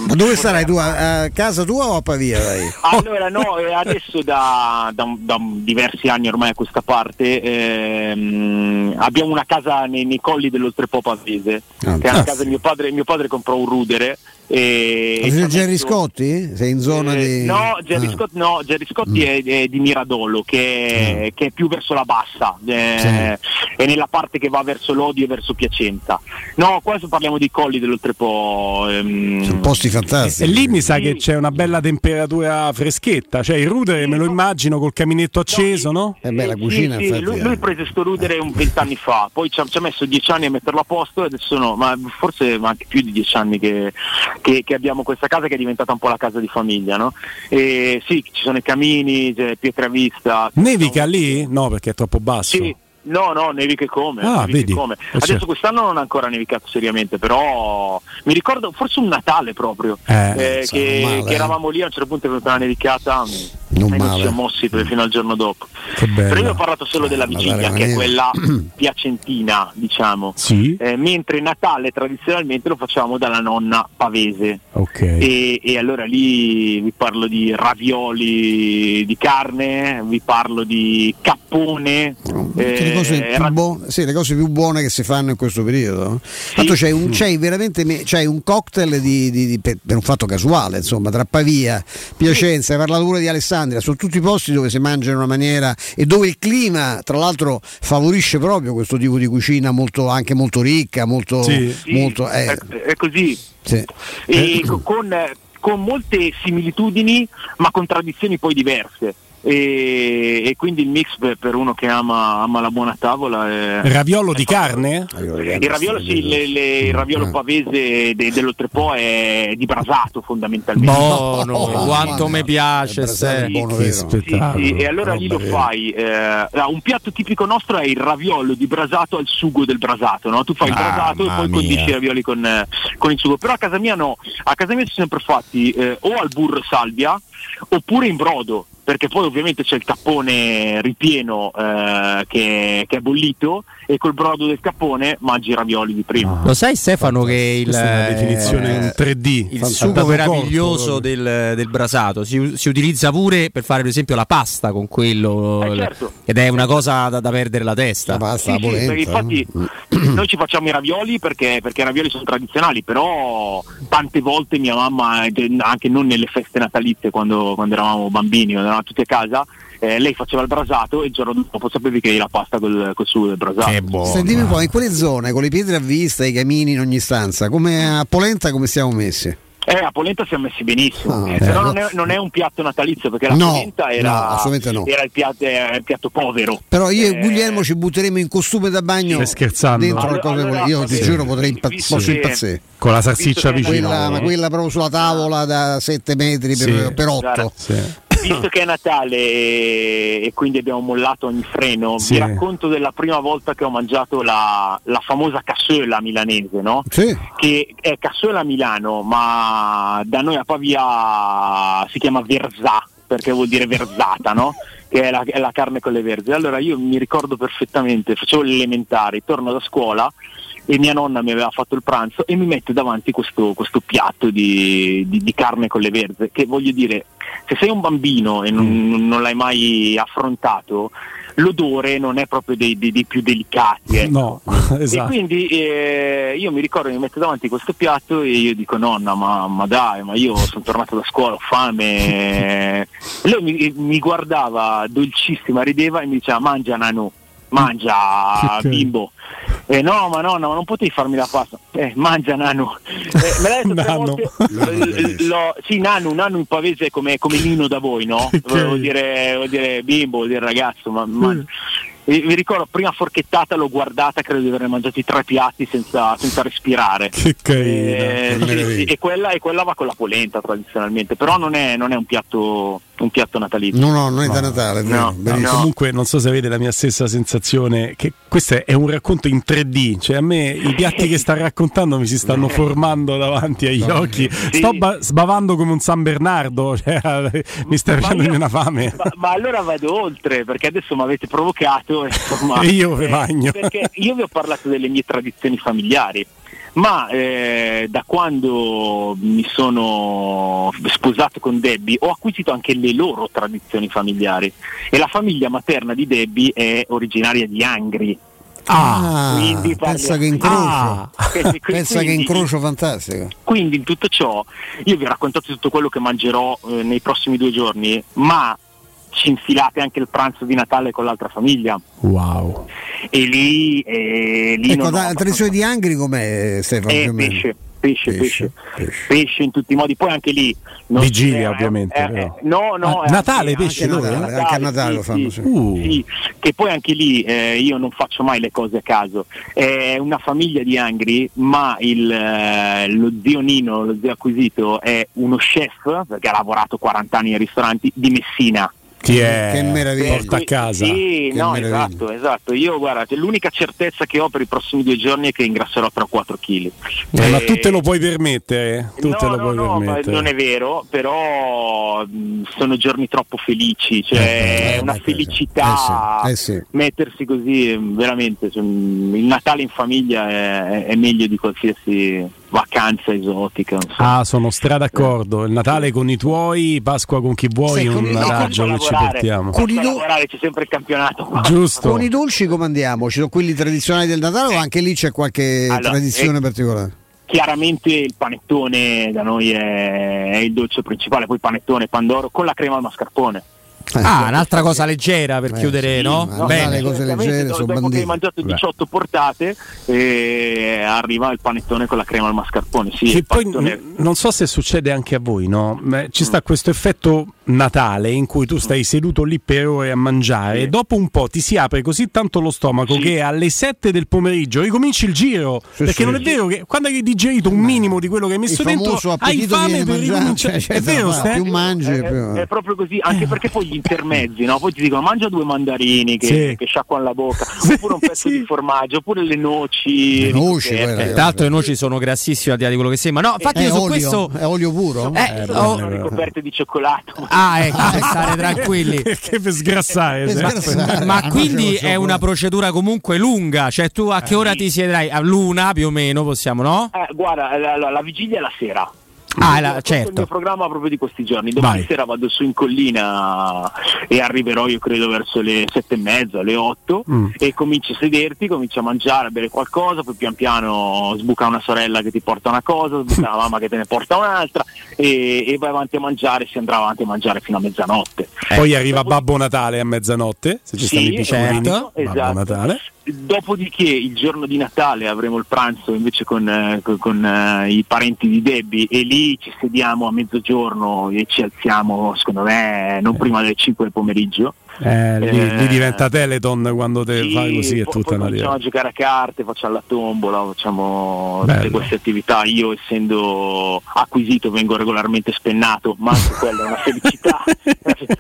Ma dove sarai tu? A, casa tua o a Pavia? Dai? Allora, no, eh, adesso da, da, da, diversi anni ormai a questa parte ehm, abbiamo una casa nei, nei colli dell'Oltrepo Pavese, ah, che è una casa mio padre, mio padre comprò un rudere e, e Gerry messo... Scotti? Sei in zona eh, di... No, Gerry, ah. Scotti, no, Gerry Scotti mm. è, è, di Miradolo, che è, mm. che è, più verso la bassa, eh, sì. è nella parte che va verso Lodi e verso Piacenza. No, qua parliamo di colli dell'Oltrepo. Ehm... Sono posti fantastici. E lì mi sa sì. che c'è una bella temperatura freschetta, cioè il rudere sì, me lo no. immagino col caminetto acceso, no? no? Eh beh, la cucina sì, infatti, lui, lui, prese sto rudere un vent'anni fa, poi ci ha, ci ha, messo dieci anni a metterlo a posto e adesso no, ma forse anche più di dieci anni che che, che, abbiamo questa casa che è diventata un po' la casa di famiglia, no? E sì, ci sono i camini, c'è pietra vista. Nevica lì? No, perché è troppo basso. Sì, No, no, neviche come. Ah, neviche come. Eh, Adesso certo. quest'anno non ha ancora nevicato seriamente, però mi ricordo forse un Natale proprio, Eh, eh, sarà che, male, che eh. eravamo lì, a un certo punto è venuta una nevicata Non e non ci male. siamo mossi fino al giorno dopo. Però io ho parlato solo della Natale vigilia, che è quella piacentina, diciamo. Sì. Eh, mentre Natale tradizionalmente lo facciamo dalla nonna pavese. Ok. E, e allora lì vi parlo di ravioli di carne, vi parlo di cappone. Le, cose eh, più buone, sì, le cose più buone che si fanno in questo periodo. Tanto c'hai, un, c'hai veramente me- c'hai un cocktail di, di- di- per, per un fatto casuale, insomma, tra Pavia, Piacenza, hai parlato pure di Alessandria, sono tutti posti dove si mangia in una maniera e dove il clima, tra l'altro, favorisce proprio questo tipo di cucina molto, anche molto ricca, molto. Sì, molto eh, è, è così. sì. E co- con, con molte similitudini, ma con tradizioni poi diverse. E, e quindi il mix per, per uno che ama, ama la buona tavola è, Raviolo di carne? il raviolo, sì, le- le- il raviolo pavese de- dell'Oltrepo è di brasato fondamentalmente. Buono, quanto mi piace. se- Che spettacolo. Sì, e allora lì lo fai. eh, ah, un piatto tipico nostro è il raviolo di brasato al sugo del brasato. No? Tu fai il brasato e Mamma poi condisci i ravioli con, eh, con il sugo. Però a casa mia no, a casa mia sono sempre fatti eh, o al burro e salvia oppure in brodo. Perché poi ovviamente c'è il cappone ripieno eh, che, che è bollito e col brodo del cappone mangi i ravioli di prima. Lo sai Stefano che il, è una definizione in 3D. il sugo meraviglioso corpo, del, del brasato si, si utilizza pure per fare per esempio la pasta con quello Eh, certo. ed è una cosa da, da perdere la testa. Sì, sì, perché infatti noi ci facciamo i ravioli perché, perché i ravioli sono tradizionali, però tante volte mia mamma, eh, anche non nelle feste natalizie quando, quando eravamo bambini, quando eravamo tutti a casa, eh, lei faceva il brasato e il giorno dopo sapevi che eri la pasta col, col sugo del brasato. Senti, dimmi un po', in quelle zone con le pietre a vista, i camini in ogni stanza, come a Polenta come siamo messi? Eh, a polenta siamo messi benissimo, Ah, eh, eh. però non è, non è un piatto natalizio perché la No, polenta no, era, assolutamente no. era il, piatto, era il piatto povero. Però io Eh, e Guglielmo ci butteremo in costume da bagno Stai scherzando? dentro Allora- cose allora, io ti sì. giuro potrei impa- Visto posso che- impazzire. Con la salsiccia che- vicino. Quella, ma quella proprio sulla tavola da 7 metri per, Sì. per 8. Guarda, Visto che è Natale e, quindi abbiamo mollato ogni freno, Sì. vi racconto della prima volta che ho mangiato la, la famosa cassola milanese, no? Sì. Che è cassola a Milano, ma da noi a Pavia si chiama verzà, perché vuol dire verzata, no? Che è la, è la carne con le verze. Allora io mi ricordo perfettamente, facevo le elementari, torno da scuola e mia nonna mi aveva fatto il pranzo e mi mette davanti questo, questo piatto di, di- di carne con le verze, che voglio dire, se sei un bambino e non, non l'hai mai affrontato, l'odore non è proprio dei, dei- dei più delicati. ecco. No, E esatto. quindi eh, io mi ricordo che mi mette davanti questo piatto e io dico nonna ma, ma dai ma io sono tornato da scuola ho fame e lei mi, mi guardava dolcissima rideva e mi diceva mangia Nanu mangia Ok. bimbo e no ma nonna ma non potevi farmi la pasta. Eh, mangia Nanu. Eh, me l'ha detto Nano. volte. Eh, lo- sì Nanu Nanu in pavese come, come Nino da voi no? vuol, dire, vuol dire bimbo vuol dire ragazzo ma, ma- e mi ricordo prima forchettata l'ho guardata credo di averne mangiati tre piatti senza, senza respirare. Che carina. Eh, Che sì, sì, e, quella, e quella va con la polenta tradizionalmente però non è, non è un piatto un piatto natalizio No, no, non è da Natale, No, no. Comunque non so se avete la mia stessa sensazione che questo è un racconto in 3D, cioè a me i piatti che sta raccontando mi si stanno formando davanti agli occhi. Sto ba- sbavando come un San Bernardo, cioè, mi sta facendo una fame. ma, ma allora vado oltre perché adesso mi avete provocato insomma, E io vi eh, bagno. perché io vi ho parlato delle mie tradizioni familiari ma eh, da quando mi sono sposato con Debbie ho acquisito anche le loro tradizioni familiari e la famiglia materna di Debbie è originaria di Angri Ah, Quindi pensa che incrocio. Ah. Quindi- pensa che incrocio fantastico. Quindi in tutto ciò io vi ho raccontato tutto quello che mangerò eh, nei prossimi due giorni, ma ci infilate anche il pranzo di Natale con l'altra famiglia. Wow. E lì, eh, lì Ecco, la tradizione di Angri com'è Stefano? eh, meno? pesce, pesce, pesce, pesce, in tutti i modi. Poi anche lì. non- Vigilia, eh, ovviamente, eh, però. eh, no, no. Ah, eh, Natale, anche- pesce, anche? Natale, Anche a Natale sì, lo fanno, sì. Uh. sì, che poi anche lì eh, io non faccio mai le cose a caso. È una famiglia di Angri, ma il, eh, lo zio Nino, lo zio acquisito, è uno chef, perché ha lavorato 40 anni nei ristoranti, di Messina. Chi è? Che meraviglia. Porta a casa. Sì, Che no, meraviglia. esatto, esatto. Io guarda, l'unica certezza che ho per i prossimi due giorni è che ingrasserò tra 4 kg. Eh, ma tu te lo puoi permettere? Tu te no, lo no, puoi no, ma permettere. non è vero, però mh, sono giorni troppo felici, cioè è una felicità Eh sì, eh sì. mettersi così, veramente, cioè, il Natale in famiglia è, è meglio di qualsiasi vacanza esotica. non so. Ah, sono stra d'accordo. Il Natale con i tuoi, Pasqua con chi vuoi, con un raggio che ci portiamo. Con i lavorare, c'è sempre il campionato. Giusto. Con i dolci come andiamo? Ci sono quelli tradizionali del Natale o anche lì c'è qualche Allora, tradizione eh, particolare? Chiaramente il panettone da noi è, è il dolce principale, poi panettone pandoro con la crema al mascarpone. Ah, un'altra cosa leggera per chiudere, no? ma Bene. cose leggere dopo sono che hai mangiato 18 portate eh, arriva il panettone con la crema al mascarpone. Sì, Che poi n- non so se succede anche a voi, no? Ma Ci sta questo effetto Natale in cui tu stai seduto lì per ore a mangiare e dopo un po' ti si apre così tanto lo stomaco che alle 7 del pomeriggio ricominci il giro. perché sì. non è vero che quando hai digerito un minimo di quello che hai messo Il dentro hai fame per ricominciare. cioè, è vero, cioè, Ste? più mangi è, più... è proprio così, anche perché poi gli intermezzi, no? Poi ti dicono mangia due mandarini che, Sì. che sciacquano la bocca, oppure un pezzo di formaggio, oppure le noci. Le noci, Eh, Eh, tra l'altro le noci sono grassissime al di là di quello che sembra. No, infatti è io su olio, questo... è olio puro? Eh, sono oh, ricoperte di cioccolato. Ah, ecco, per stare tranquilli. Che per sgrassare. Per sgrassare. Ma Ah, quindi è una procedura comunque lunga, cioè tu a che ora ti siederai? A luna più o meno possiamo, no? Eh, guarda, la, la- la vigilia è la sera. Ah, la- è il certo. mio programma proprio di questi giorni. Domani Vai. sera vado su in collina e arriverò io credo verso le sette e mezza, le otto Mm. e cominci a sederti, cominci a mangiare, a bere qualcosa, poi pian piano sbuca una sorella che ti porta una cosa, sbuca una mamma che te ne porta un'altra e, e vai avanti a mangiare, si andrà avanti a mangiare fino a mezzanotte. Poi arriva Babbo Natale a mezzanotte, se ci Sì, stanno i piccolini. certo, Babbo esatto. Natale. Dopodiché il giorno di Natale avremo il pranzo invece con, eh, con- eh, i parenti di Debbie e lì ci sediamo a mezzogiorno e ci alziamo secondo me non prima delle 5 del pomeriggio. Eh, lì, Eh, lì diventa Teleton quando te Sì, fai così è poi- tutta una cominciamo a giocare a carte, facciamo la tombola, facciamo Bello. tutte queste attività. Io essendo acquisito vengo regolarmente spennato, ma anche quella è una felicità.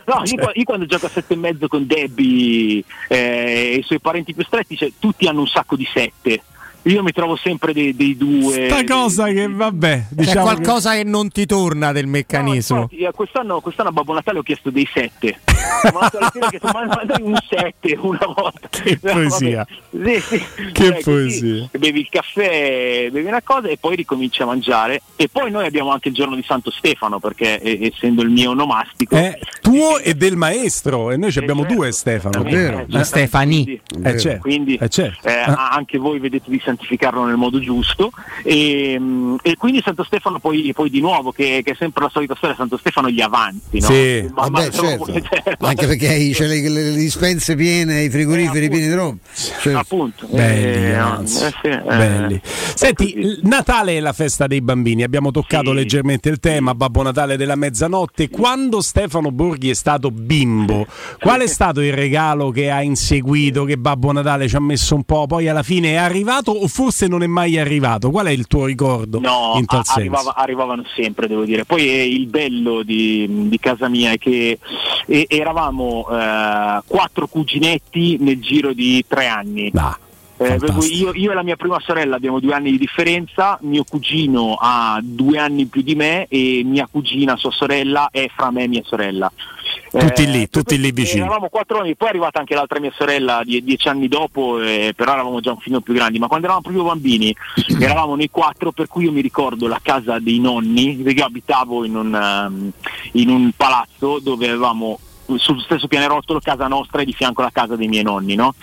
no, io, qua- io quando gioco a sette e mezzo con Debbie eh, e i suoi parenti più stretti, cioè, tutti hanno un sacco di sette. Io mi trovo sempre dei, dei due. Sta cosa che vabbè, C'è diciamo qualcosa che... non ti torna del meccanismo. Infatti, eh, quest'anno, quest'anno a Babbo Natale ho chiesto dei sette. Babbo Natale ha chiesto, "Ma- mandami un sette una volta. Che No, poesia. Sì, sì. Che Cioè, così poesia. Bevi il caffè, bevi una cosa e poi ricominci a mangiare. E poi noi abbiamo anche il giorno di Santo Stefano, perché eh, essendo il mio onomastico. È tuo e del maestro e noi ci abbiamo due Stefano. Eh, certo, La Stefani. quindi- Eh, certo. Quindi Eh, certo. eh, Ah. anche voi vedete di santificarlo nel modo giusto e, mm, e quindi Santo Stefano poi, poi di nuovo che, che è sempre la solita storia Santo Stefano gli avanti no? Sì. Ma- ma- Vabbè, certo. Anche perché c'è le, le- le dispense piene, i frigoriferi pieni di roba. Cioè, appunto Belli, eh, ragazzi. eh, sì, eh, Belli. Senti, Natale è la festa dei bambini. Abbiamo toccato leggermente il tema, Babbo Natale della mezzanotte. Quando Stefano Borghi è stato bimbo, qual è stato il regalo che ha inseguito, che Babbo Natale ci ha messo un po', poi alla fine è arrivato o forse non è mai arrivato? Qual è il tuo ricordo No, arrivava- arrivavano sempre, devo dire. Poi eh, il bello di, di casa mia è che eh, eravamo eh, quattro cuginetti nel giro di tre anni. Eh, per cui io, io e la mia prima sorella abbiamo due anni di differenza, mio cugino ha due anni più di me e mia cugina, sua sorella, è fra me e mia sorella. Tutti Eh, lì, tutti lì eh, vicini. Eravamo quattro anni, poi è arrivata anche l'altra mia sorella die- dieci anni dopo, eh, però eravamo già un filino più grandi, ma quando eravamo proprio bambini eravamo noi quattro, per cui io mi ricordo la casa dei nonni, perché io abitavo in un, ehm, in un palazzo dove avevamo sul stesso pianerottolo casa nostra e di fianco la casa dei miei nonni, no?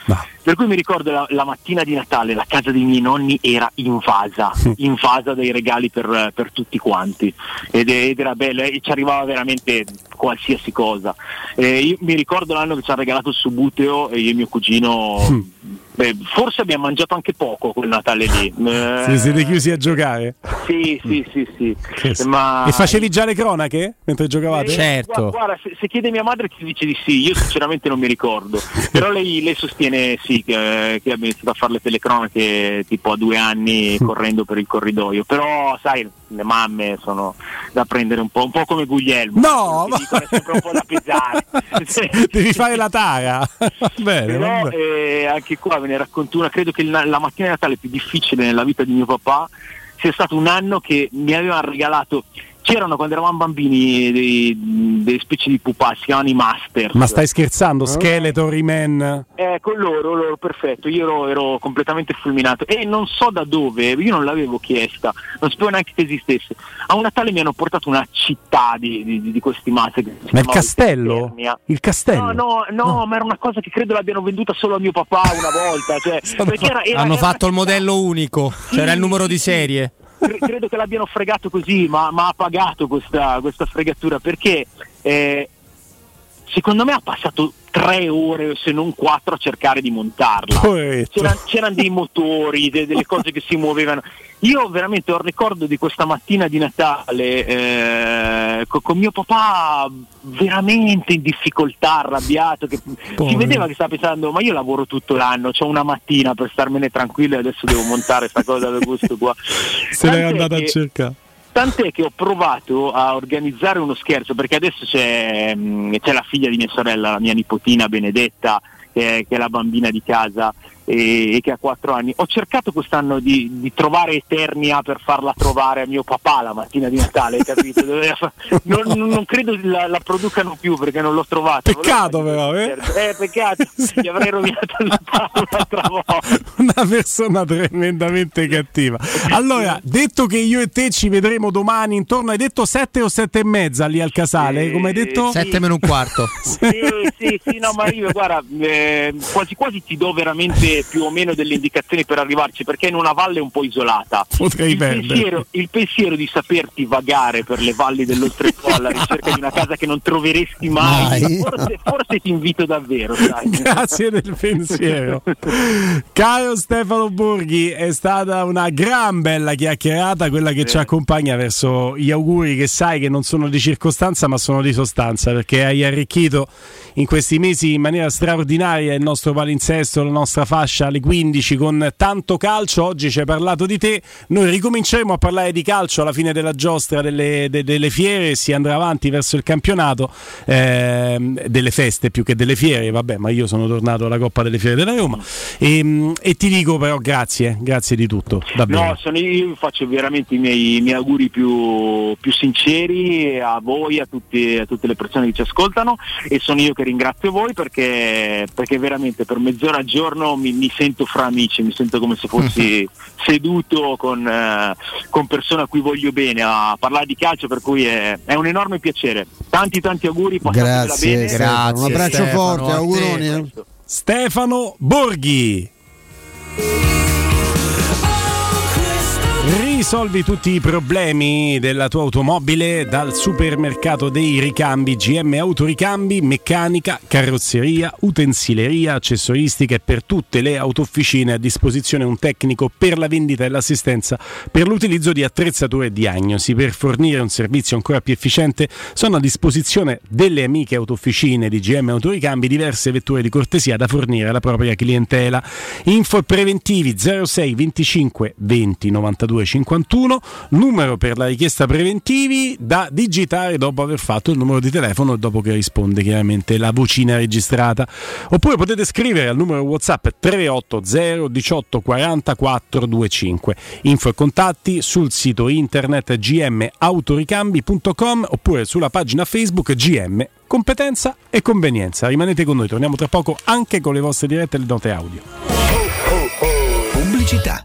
Per cui mi ricordo la, la mattina di Natale la casa dei miei nonni era invasa, invasa dei regali per, per tutti quanti ed, ed era bello e ci arrivava veramente qualsiasi cosa. Eh, io mi ricordo l'anno che ci ha regalato il subuteo e io e mio cugino Beh, forse abbiamo mangiato anche poco quel Natale lì. Eh, si siete chiusi a giocare? Sì, sì, sì, sì. Ma... E facevi già le cronache mentre giocavate? Eh, certo. Guarda, se, se, chiede mia madre ti dice di sì, io sinceramente non mi ricordo. Però lei, lei sostiene sì, che, che abbia iniziato a fare le telecronache tipo a due anni correndo per il corridoio. Però sai, le mamme sono da prendere un po', un po come Guglielmo. No! Ma... Dicono, è sempre un po' da pesare. Devi fare la tara. bene, Però eh, anche qua ve ne racconto una, credo che la, la mattina di Natale più difficile nella vita di mio papà sia stato un anno che mi avevano regalato c'erano quando eravamo bambini dei, delle specie di pupazzi, si chiamano i Masters. Ma stai scherzando? Skeleton, Riemann? Eh, con loro, loro, perfetto, io ero, ero, completamente fulminato e non so da dove, io non l'avevo chiesta, non sapevo neanche che esistesse. A un Natale mi hanno portato una città di, di, di questi Masters. Ma il castello? Il castello? No, no, no, no, ma era una cosa che credo l'abbiano venduta solo a mio papà una volta. Cioè, era, era, Hanno era fatto il modello unico, sì, c'era il numero di serie credo che l'abbiano fregato così, ma, ma ha pagato questa, questa fregatura perché eh, secondo me ha passato tre ore se non quattro a cercare di montarla. C'erano, c'erano dei motori, de, delle cose che si muovevano. Io veramente ho il ricordo di questa mattina di Natale eh, con, con, mio papà veramente in difficoltà, arrabbiato, che si vedeva che stava pensando ma io lavoro tutto l'anno, ho una mattina per starmene tranquillo e adesso devo montare questa cosa da gusto qua. Se l'hai andata a cercare. Tant'è che ho provato a organizzare uno scherzo, perché adesso c'è, mm, c'è la figlia di mia sorella, la mia nipotina Benedetta, che è, che è la bambina di casa, e, che ha quattro anni. Ho cercato quest'anno di, di, trovare Eternia per farla trovare a mio papà la mattina di Natale, capito? non, non, credo la, la, producano più perché non l'ho trovata. Peccato però, eh? Eh, peccato, gli avrei rovinato il Natale un'altra volta. Una persona tremendamente cattiva. Allora, detto che io e te ci vedremo domani intorno, hai detto sette o sette e mezza lì al casale, come hai detto? Sette meno un quarto. sì, sì, sì, no, ma io guarda, eh, quasi quasi ti do veramente più o meno delle indicazioni per arrivarci perché in una valle un po' isolata. Potrei il pensiero, il pensiero, di saperti vagare per le valli dell'Oltrepo alla ricerca di una casa che non troveresti mai, mai. Forse, forse, ti invito davvero. Sai. Grazie del pensiero. Caro Stefano Borghi, è stata una gran bella chiacchierata, quella che sì. ci accompagna verso gli auguri che sai che non sono di circostanza ma sono di sostanza perché hai arricchito in questi mesi in maniera straordinaria il nostro palinsesto, la nostra fascia fascia alle 15 con tanto calcio. Oggi ci hai parlato di te. Noi ricominceremo a parlare di calcio alla fine della giostra delle, de, delle fiere. Si andrà avanti verso il campionato eh, delle feste più che delle fiere. Vabbè, ma io sono tornato alla Coppa delle Fiere della Roma. E, e ti dico però grazie, grazie di tutto. No, sono io faccio veramente i miei, i miei auguri più, più, sinceri a voi, a, tutti, a, tutte le persone che ci ascoltano e sono io che ringrazio voi perché, perché veramente per mezz'ora al giorno mi, mi sento fra amici, mi sento come se fossi seduto con, eh, con, persone a cui voglio bene a parlare di calcio, per cui è, è un enorme piacere. Tanti tanti auguri, grazie, bene. grazie. Un abbraccio Stefano, forte, auguroni. Eh. Stefano Borghi. Risolvi tutti i problemi della tua automobile dal supermercato dei ricambi GM Autoricambi, meccanica, carrozzeria, utensileria, accessoristica e per tutte le autofficine a disposizione un tecnico per la vendita e l'assistenza per l'utilizzo di attrezzature e diagnosi. Per fornire un servizio ancora più efficiente sono a disposizione delle amiche autofficine di GM Autoricambi diverse vetture di cortesia da fornire alla propria clientela. Info preventivi 06 25 20 92 50 51, numero per la richiesta preventivi da digitare dopo aver fatto il numero di telefono e dopo che risponde chiaramente la vocina registrata. Oppure potete scrivere al numero WhatsApp 380 18 44 25. Info e contatti sul sito internet gmautoricambi.com oppure sulla pagina Facebook GM Competenza e Convenienza. Rimanete con noi, torniamo tra poco anche con le vostre dirette e le note audio. Pubblicità.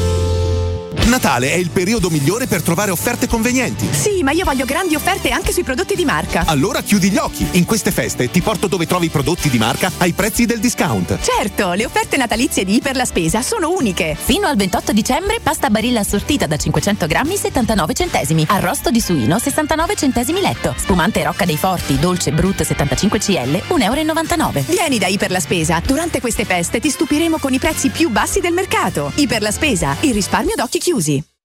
Natale è il periodo migliore per trovare offerte convenienti. Sì, ma io voglio grandi offerte anche sui prodotti di marca. Allora chiudi gli occhi. In queste feste ti porto dove trovi i prodotti di marca ai prezzi del discount. Certo, le offerte natalizie di Iper la Spesa sono uniche. Fino al 28 dicembre pasta barilla assortita da 500 grammi 79 centesimi. Arrosto di suino 69 centesimi letto. Spumante Rocca dei Forti dolce Brut 75 CL 1,99 euro. Vieni da Iper la Spesa. Durante queste feste ti stupiremo con i prezzi più bassi del mercato. Iper la Spesa, il risparmio d'occhi chiusi chiusi.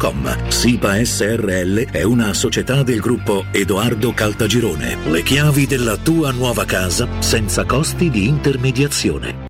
www.caltagirone.com. SIPA SRL è una società del gruppo Edoardo Caltagirone. Le chiavi della tua nuova casa senza costi di intermediazione.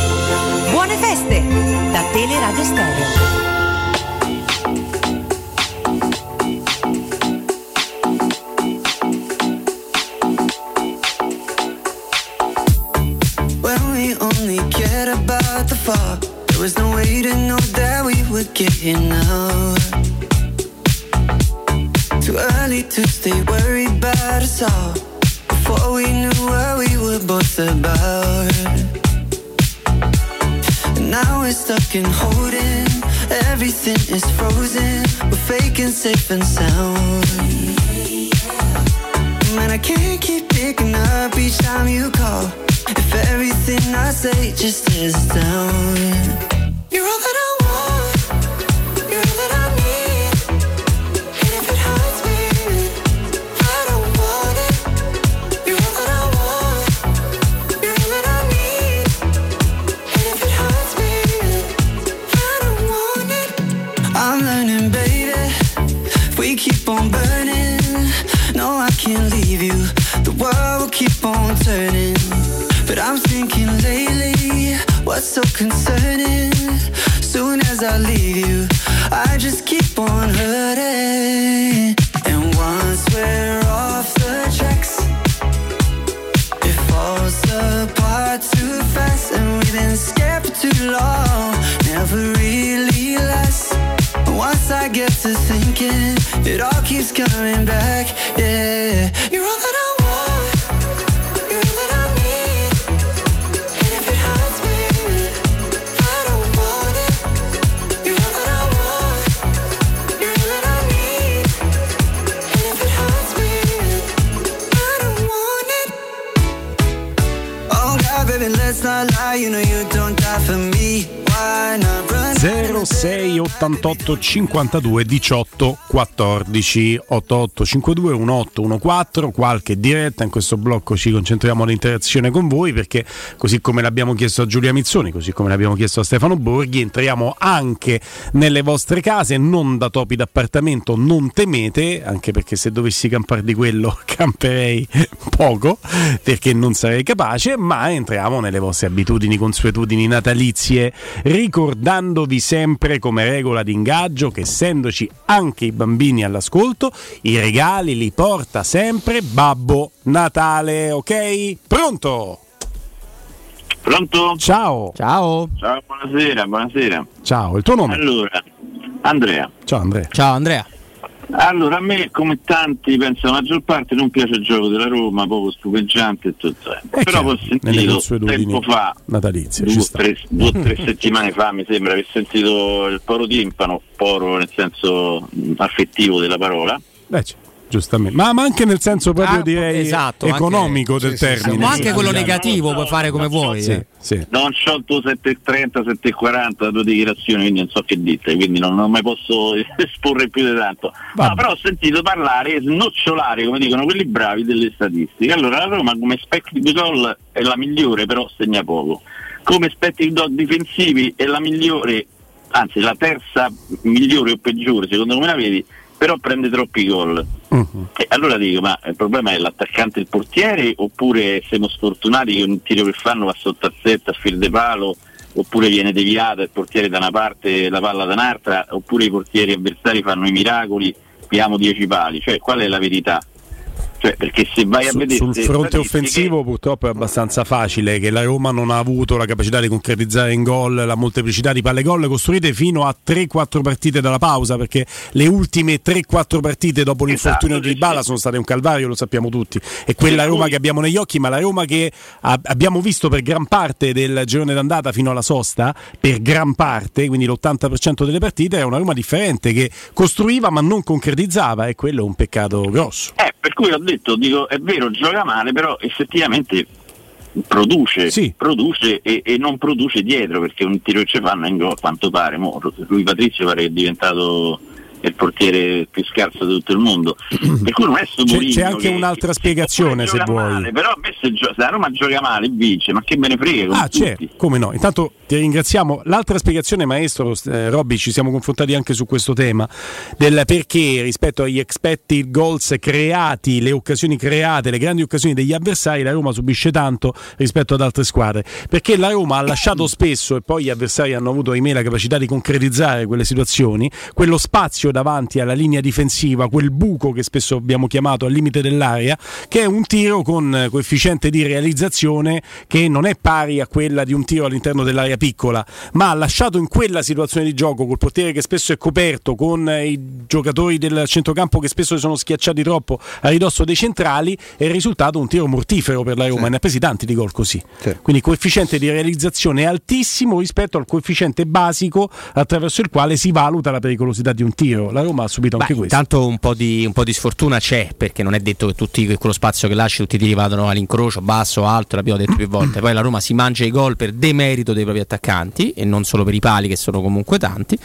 In holding. Everything is frozen. We're faking safe and sound. Man, I can't keep picking up each time you call. If everything I say just is down. 06 88 52 18 14 88 52 18 14 qualche diretta in questo blocco ci concentriamo all'interazione con voi perché così come l'abbiamo chiesto a Giulia Mizzoni così come l'abbiamo chiesto a Stefano Borghi entriamo anche nelle vostre case non da topi d'appartamento non temete anche perché se dovessi campare di quello camperei poco perché non sarei capace ma entriamo nelle vostre abitudini consuetudini natalizie ricordandovi sempre come regola di ingaggio che essendoci anche i bambini all'ascolto, i regali li porta sempre Babbo Natale, ok? Pronto? Pronto? Ciao. Ciao. Ciao, buonasera, buonasera. Ciao, il tuo nome? Allora, Andrea. Ciao Andrea. Ciao Andrea. Allora, a me, come tanti, penso la maggior parte, non piace il gioco della Roma, poco stupeggiante e tutto. Eh. Però chiaro, ho sentito tempo fa, natalizie, due o tre, settimane fa, mi sembra, aver sentito il poro timpano, poro nel senso mh, affettivo della parola. Beh, c- giustamente. Ma, ma anche nel senso proprio Ah, direi esatto, economico anche- del sì, sì, termine. Ma anche quello negativo puoi fare come vuoi. Sì, eh. sì. Non c'ho il tuo 730, 740, la tua dichiarazione, quindi non so che dite, quindi non, non mai posso esporre più di tanto. No, però ho sentito parlare, snocciolare, come dicono quelli bravi, delle statistiche. Allora la Roma come expected goal è la migliore, però segna poco. Come expected goal difensivi è la migliore, anzi la terza migliore o peggiore, secondo come la vedi, però prende troppi gol. E allora dico, ma il problema è l'attaccante e il portiere oppure siamo sfortunati che un tiro che fanno va sotto a setta, a fil de palo, oppure viene deviato il portiere da una parte e la palla da un'altra, oppure i portieri avversari fanno i miracoli, piamo 10 pali, cioè qual è la verità? Cioè, perché se vai a vedere sul fronte offensivo purtroppo è abbastanza facile che la Roma non ha avuto la capacità di concretizzare in gol la molteplicità di palle gol costruite fino a 3-4 partite dalla pausa perché le ultime 3-4 partite dopo l'infortunio di Dybala sono state un calvario lo sappiamo tutti. E quella Roma che abbiamo negli occhi ma la Roma che abbiamo visto per gran parte del girone d'andata fino alla sosta per gran parte quindi l'80% delle partite era una Roma differente che costruiva ma non concretizzava e quello è un peccato grosso. Eh, per cui ho detto, dico, è vero, gioca male, però effettivamente produce, produce e, e non produce dietro, perché un tiro che ci fanno in gol, a quanto pare. Mo, lui Patrizio pare che è diventato il portiere più scarso di tutto il mondo. per cui non è sto C'è, c'è anche che- un'altra spiegazione se vuoi. male, però se, gio- se la Roma gioca male vince, ma che me ne frega Ah, c'è, tutti. come no. Intanto ti ringraziamo. L'altra spiegazione, maestro eh, Robby, ci siamo confrontati anche su questo tema del perché rispetto agli expected goals creati, le occasioni create, le grandi occasioni degli avversari, la Roma subisce tanto rispetto ad altre squadre. Perché la Roma ha lasciato spesso, e poi gli avversari hanno avuto ahimè la capacità di concretizzare quelle situazioni, quello spazio spazio davanti alla linea difensiva, quel buco che spesso abbiamo chiamato al limite dell'area, che è un tiro con coefficiente di realizzazione che non è pari a quella di un tiro all'interno dell'area piccola, ma lasciato in quella situazione di gioco col portiere che spesso è coperto, con i giocatori del centrocampo che spesso sono schiacciati troppo a ridosso dei centrali, è risultato un tiro mortifero per la Roma, sì. ne ha presi tanti di gol così. Sì. Quindi coefficiente di realizzazione è altissimo rispetto al coefficiente basico attraverso il quale si valuta la pericolosità di un tiro. La Roma ha subito Beh, anche questo. Intanto un po, di, un po' di sfortuna c'è, perché non è detto che tutti quello spazio che lasci tutti i tiri vadano all'incrocio, basso, alto, l'abbiamo detto più volte. Poi la Roma si mangia i gol per demerito dei propri attaccanti e non solo per i pali che sono comunque tanti.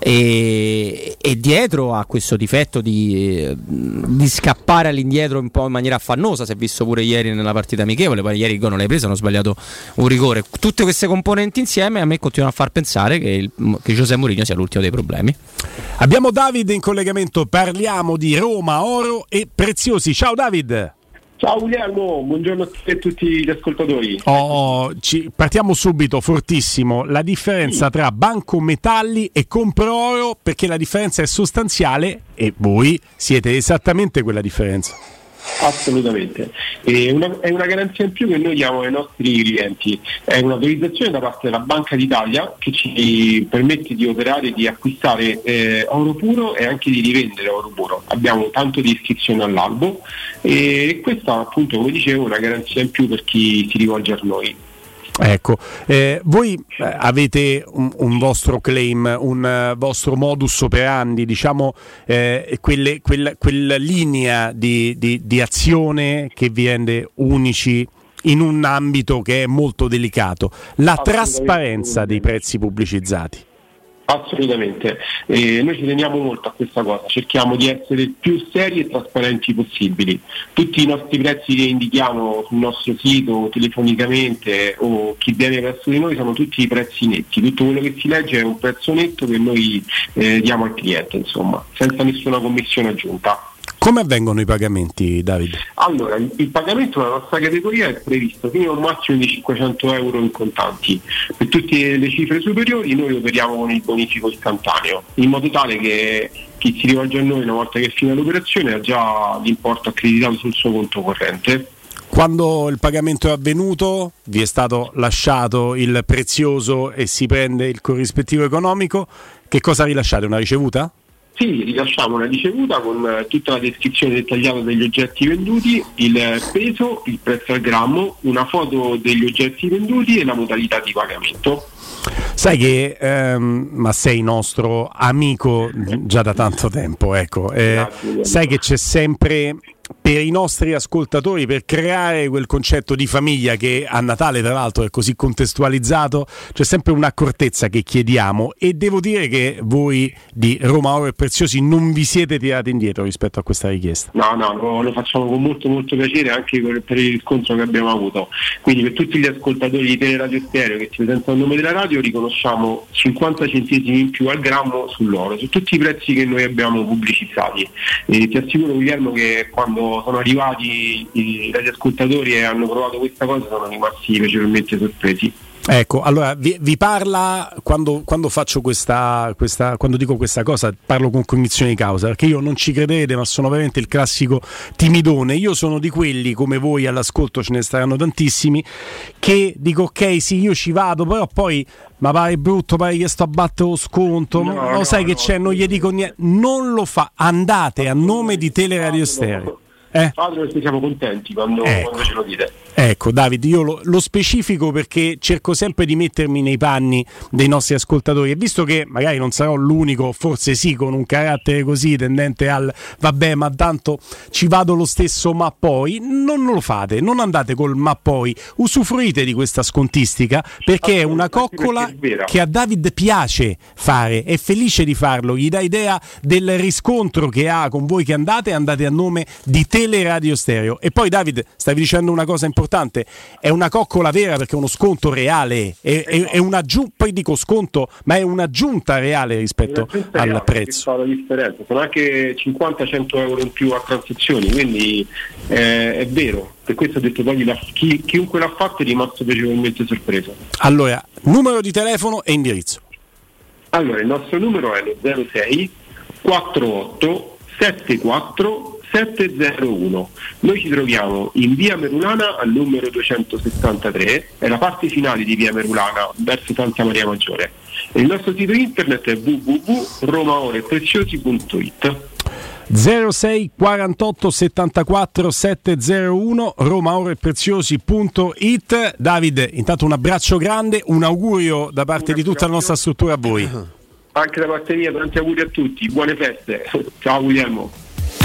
E, e, dietro a questo difetto di, di, scappare all'indietro un po' in maniera affannosa, si è visto pure ieri nella partita amichevole, poi ieri il gol non l'hai preso, hanno sbagliato un rigore. Tutte queste componenti insieme a me continuano a far pensare che, il, che José Mourinho sia l'ultimo dei problemi. Abbiamo David in collegamento, parliamo di Roma, oro e preziosi. Ciao David! Ciao Guglielmo, buongiorno a e tutti gli ascoltatori. Oh, ci, partiamo subito, fortissimo. La differenza tra banco metalli e compro oro, perché la differenza è sostanziale e voi siete esattamente quella differenza. Assolutamente, una, è una, garanzia in più che noi diamo ai nostri clienti, è un'autorizzazione da parte della Banca d'Italia che ci permette di operare, di acquistare eh, oro puro e anche di rivendere oro puro. Abbiamo tanto di iscrizione all'albo e questa appunto come dicevo è una garanzia in più per chi si rivolge a noi. Ecco, eh, voi eh, avete un, un, vostro claim, un uh, vostro modus operandi, diciamo eh, quelle, quella, quella, linea di, di, di azione che vi rende unici in un ambito che è molto delicato, la trasparenza dei prezzi pubblicizzati. Assolutamente, eh, noi ci teniamo molto a questa cosa, cerchiamo di essere più seri e trasparenti possibili. Tutti i nostri prezzi che indichiamo sul nostro sito, telefonicamente o chi viene verso di noi sono tutti i prezzi netti, tutto quello che si legge è un prezzo netto che noi eh, diamo al cliente, insomma, senza nessuna commissione aggiunta. Come avvengono i pagamenti, Davide? Allora, il, pagamento della nostra categoria è previsto fino a un massimo di 500 euro in contanti. Per tutte le cifre superiori noi operiamo con il bonifico istantaneo, in modo tale che chi si rivolge a noi una volta che fine l'operazione ha già l'importo accreditato sul suo conto corrente. Quando il pagamento è avvenuto, vi è stato lasciato il prezioso e si prende il corrispettivo economico, che cosa rilasciate? Una ricevuta? Sì, rilasciamo una ricevuta con eh, tutta la descrizione dettagliata degli oggetti venduti, il peso, il prezzo al grammo, una foto degli oggetti venduti e la modalità di pagamento. Sai che, ehm, ma sei nostro amico già da tanto tempo, ecco. Eh, sai che c'è sempre per i nostri ascoltatori, per creare quel concetto di famiglia che a Natale tra l'altro è così contestualizzato, c'è sempre un'accortezza che chiediamo e devo dire che voi di Roma Oro e Preziosi non vi siete tirati indietro rispetto a questa richiesta. No, no, lo, facciamo con molto molto piacere anche per il riscontro che abbiamo avuto. Quindi per tutti gli ascoltatori di Teleradio Stereo che ci presentano il nome della radio riconosciamo 50 centesimi in più al grammo sull'oro, su tutti i prezzi che noi abbiamo pubblicizzati. E ti assicuro Guglielmo che quando sono arrivati i radioascoltatori e hanno provato questa cosa sono rimasti piacevolmente sorpresi. Ecco, allora vi, vi parla quando, quando, faccio questa, questa, quando dico questa cosa, parlo con cognizione di causa, perché io non ci credete, ma sono veramente il classico timidone. Io sono di quelli, come voi all'ascolto ce ne staranno tantissimi, che dico ok, sì, io ci vado, però poi ma pare brutto, pare che sto a battere lo sconto, no, lo no, sai no, che c'è, non gli dico niente, non lo fa, andate a nome di Teleradio Stereo eh? Perché siamo contenti quando, ecco. quando ce lo dite. Ecco Davide, io lo, lo, specifico perché cerco sempre di mettermi nei panni dei nostri ascoltatori e visto che magari non sarò l'unico, forse sì, con un carattere così tendente al vabbè ma tanto ci vado lo stesso ma poi, non lo fate, non andate col ma poi, usufruite di questa scontistica perché è una coccola che a David piace fare, è felice di farlo, gli dà idea del riscontro che ha con voi che andate, andate a nome di Teleradio Stereo e poi David stavi dicendo una cosa importante importante, è una coccola vera perché è uno sconto reale, è, è, è un'aggiunta, poi dico sconto, ma è un'aggiunta reale rispetto un'aggiunta al reale, prezzo. La differenza. Sono anche 50-100 euro in più a transazioni, quindi eh, è vero. Per questo ho detto poi la, chi, chiunque l'ha fatto è rimasto piacevolmente sorpreso. Allora, numero di telefono e indirizzo. Allora, il nostro numero è lo 06 48 74 701. Noi ci troviamo in via Merulana al numero 263, è la parte finale di via Merulana verso Santa Maria Maggiore. E il nostro sito internet è www.romaorepreziosi.it. 06 48 74 701 romaorepreziosi.it Davide, intanto un abbraccio grande, un augurio da parte di tutta la nostra struttura a voi. Anche da parte mia, tanti auguri a tutti, buone feste. Ciao Guglielmo.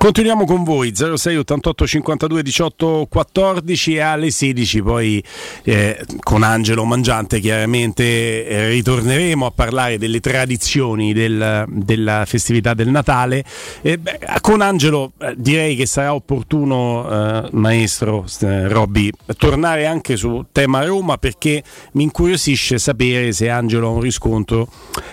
Continuiamo con voi 06 88 52 18 14 e alle 16 poi eh, con Angelo Mangiante chiaramente eh, ritorneremo a parlare delle tradizioni del, della festività del Natale. Eh, beh, con Angelo eh, direi che sarà opportuno, eh, maestro eh, Robby, tornare anche su tema Roma perché mi incuriosisce sapere se Angelo ha un riscontro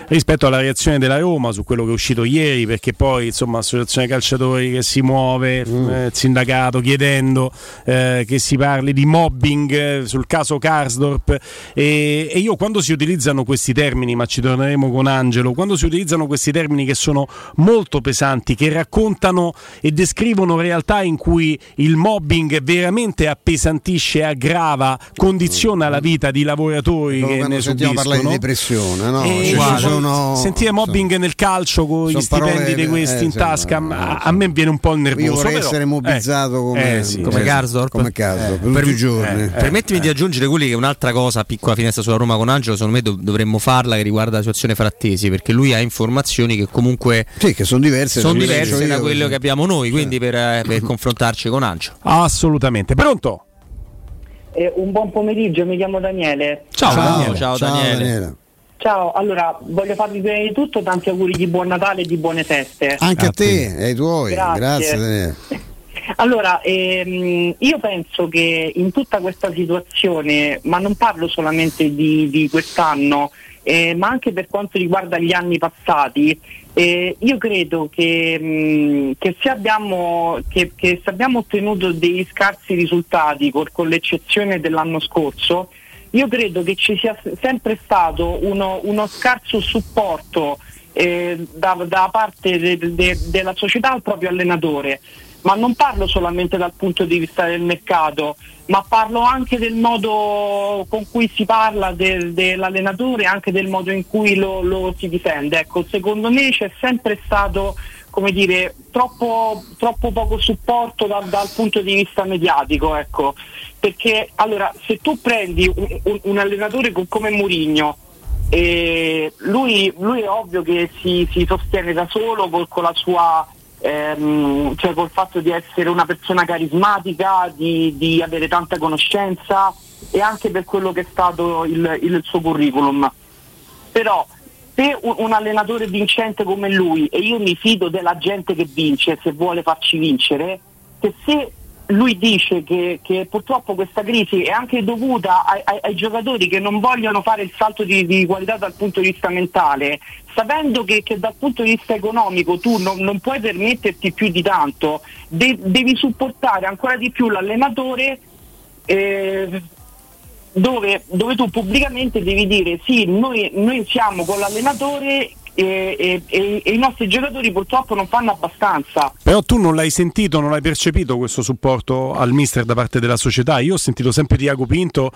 rispetto alla reazione della Roma su quello che è uscito ieri perché poi insomma associazione calciatori che si muove, mm. eh, sindacato chiedendo eh, che si parli di mobbing eh, sul caso Karsdorp e, e, io quando si utilizzano questi termini, ma ci torneremo con Angelo, quando si utilizzano questi termini che sono molto pesanti, che raccontano e descrivono realtà in cui il mobbing veramente appesantisce, aggrava, condiziona la vita di lavoratori che ne sentiamo parlare di depressione, no? E Cioè, sono, sentire mobbing nel calcio con gli stipendi parole- di questi eh, in tasca no, a, a me viene un po' nervoso. Io vorrei però- essere mobbizzato eh, come, eh, sì, come eh, Karsdorp. come Karsdorp, Per- tutti i giorni. eh, Permettimi di aggiungere quelli che un'altra cosa, piccola finestra sulla Roma con Angelo, secondo me dov- dovremmo farla che riguarda la situazione frattesi, perché lui ha informazioni che comunque Sì, che sono diverse, sono da quelle che diverse da quello che abbiamo noi, quindi per, eh, per confrontarci con Angelo. Assolutamente. Pronto? Eh, un buon pomeriggio, mi chiamo Daniele. Ciao, Daniele. Ciao, Daniele. Ciao, allora voglio farvi prima di tutto tanti auguri di buon Natale e di buone feste. Anche a te e ai tuoi, Grazie. grazie. Daniele. Allora, ehm, io penso che in tutta questa situazione, ma non parlo solamente di, di quest'anno, eh, ma anche per quanto riguarda gli anni passati, eh, io credo che, mh, che se abbiamo, che- che se abbiamo ottenuto dei scarsi risultati, col- con l'eccezione dell'anno scorso, io credo che ci sia sempre stato uno, uno scarso supporto eh, da, da parte de- de- della società al proprio allenatore. Ma non parlo solamente dal punto di vista del mercato, ma parlo anche del modo con cui si parla del- dell'allenatore, anche del modo in cui lo, lo si difende. Ecco, secondo me c'è sempre stato come dire, troppo, troppo poco supporto da- dal punto di vista mediatico, ecco. Perché allora se tu prendi un, un- un allenatore co- come Mourinho, lui, lui è ovvio che si, si sostiene da solo col- con la sua ehm, cioè col fatto di essere una persona carismatica, di, di avere tanta conoscenza e anche per quello che è stato il, il suo curriculum. Però se un, allenatore vincente come lui, e io mi fido della gente che vince, se vuole farci vincere, che se lui dice che, che purtroppo questa crisi è anche dovuta ai, ai- ai giocatori che non vogliono fare il salto di, di qualità dal punto di vista mentale, sapendo che, che dal punto di vista economico tu non, non puoi permetterti più di tanto, de- devi supportare ancora di più l'allenatore eh, dove, dove tu pubblicamente devi dire sì, noi, noi siamo con l'allenatore e, e- e- e i nostri giocatori purtroppo non fanno abbastanza. Però tu non l'hai sentito, non hai percepito questo supporto al mister da parte della società. Io ho sentito sempre Diago Pinto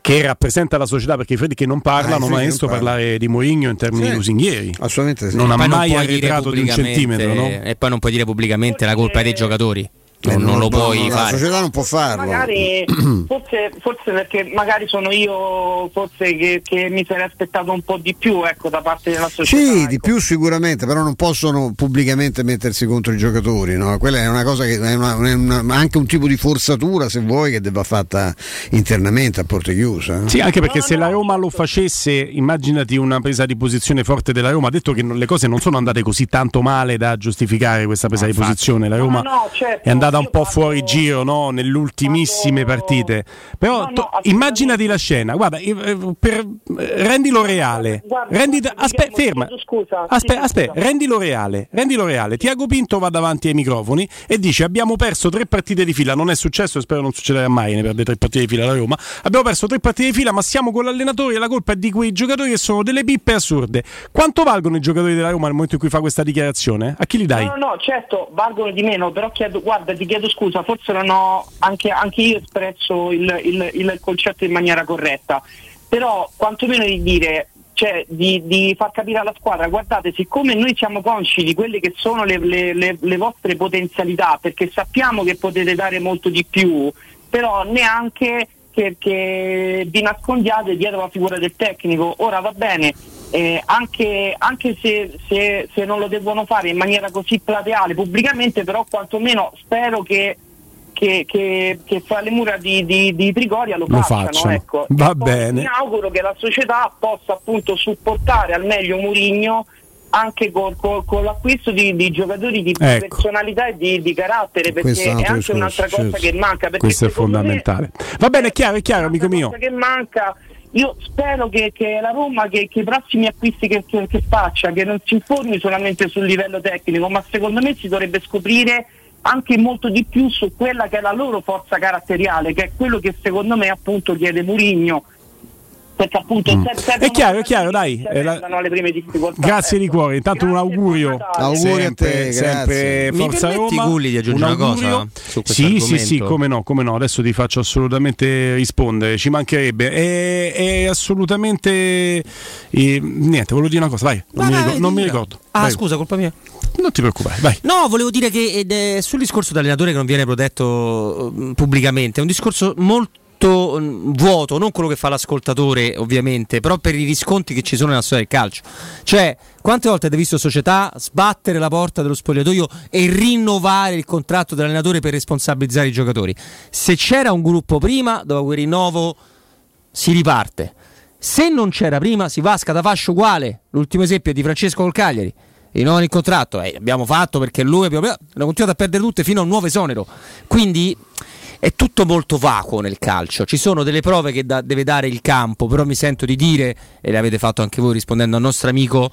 che rappresenta la società perché i Freddi che non parlano, Ah, ma non parlano. parlare di Mourinho in termini Sì, lusinghieri. Assolutamente sì. Non ha mai dire arretrato di un centimetro, no? E poi non puoi dire pubblicamente la colpa è dei giocatori. Eh, Non, non lo no, puoi no, fare. La società non può farlo. Magari forse, forse perché magari sono io forse che, che mi sarei aspettato un po' di più ecco, da parte della società. Sì, di più sicuramente, però non possono pubblicamente mettersi contro i giocatori, no? Quella è una cosa che è, una- è una- anche un tipo di forzatura, se vuoi, che debba fatta internamente a porte chiuse. eh. Sì, anche perché se la Roma lo facesse, immaginati una presa di posizione forte della Roma. Ha detto che non- le cose non sono andate così tanto male da giustificare questa presa di posizione. La Roma no, certo. è andata andata un po' fuori giro no? nell'ultimissime partite. Però No, no, immaginati la scena, guarda, eh, per, rendilo reale. Aspetta, ferma. Scusa, Aspetta, aspetta, rendilo reale, rendilo reale. Tiago Pinto va davanti ai microfoni e dice: Abbiamo perso tre partite di fila. Non è successo, e spero non succederà mai. Ne perde tre partite di fila la Roma. Abbiamo perso tre partite di fila, ma siamo con l'allenatore e la colpa è di quei giocatori che sono delle pippe assurde. Quanto valgono i giocatori della Roma nel momento in cui fa questa dichiarazione? A chi li dai? No, no, no, certo, valgono di meno, però chiedo, guarda, ti chiedo scusa, forse non ho anche, anche io espresso il, il- il concetto in maniera corretta, però quantomeno di dire, cioè di, di far capire alla squadra, guardate, siccome noi siamo consci di quelle che sono le, le- le- le vostre potenzialità, perché sappiamo che potete dare molto di più, però neanche che, che vi nascondiate dietro la figura del tecnico. Ora va bene, eh, anche, anche se, se- se non lo devono fare in maniera così plateale pubblicamente, però quantomeno spero che, che, che- che fra le mura di, di- di Trigoria lo, Lo facciano. facciano. ecco. Va bene. Mi auguro che la società possa appunto supportare al meglio Murigno anche col- col- con l'acquisto di, di giocatori di Ecco. personalità e di, di carattere perché è è anche un'altra discorso, cosa certo. che manca Questo è fondamentale. Va bene, è chiaro, è chiaro, amico mio. cosa che manca io spero che, che la Roma che, che i prossimi acquisti che, che- faccia che non si informi solamente sul livello tecnico ma secondo me si dovrebbe scoprire anche molto di più su quella che è la loro forza caratteriale che è quello che secondo me appunto chiede Murigno perché appunto Mm. se- servono È chiaro, è chiaro, dai. è la- Grazie di cuore, intanto un augurio. Auguri a sempre, te, sempre grazie. Mi Forza permetti, Roma. Gulli, di aggiungere Un una cosa augurio. su questo Sì, sì, sì, argomento? come no, come no, adesso ti faccio assolutamente rispondere, ci mancherebbe. È, è assolutamente eh, niente, volevo dire una cosa, vai, non, mi, vai, ricordo, non mi ricordo. Ah, Vai. scusa, colpa mia. Non ti preoccupare, vai. No, volevo dire che sul discorso dell'allenatore che non viene protetto eh, pubblicamente, è un discorso molto mm, vuoto, non quello che fa l'ascoltatore ovviamente, però per i riscontri che ci sono nella storia del calcio. Cioè, quante volte avete visto società sbattere la porta dello spogliatoio e rinnovare il contratto dell'allenatore per responsabilizzare i giocatori? Se c'era un gruppo prima, dopo quel rinnovo si riparte. Se non c'era prima, si va a scatafascio uguale. L'ultimo esempio è di Francesco col Cagliari. Rinnovano il contratto, eh, abbiamo fatto perché lui abbiamo, hanno continuato a perdere tutte fino a un nuovo esonero. Quindi è tutto molto vacuo nel calcio. Ci sono delle prove che da- deve dare il campo, però mi sento di dire, e le avete fatto anche voi rispondendo al nostro amico,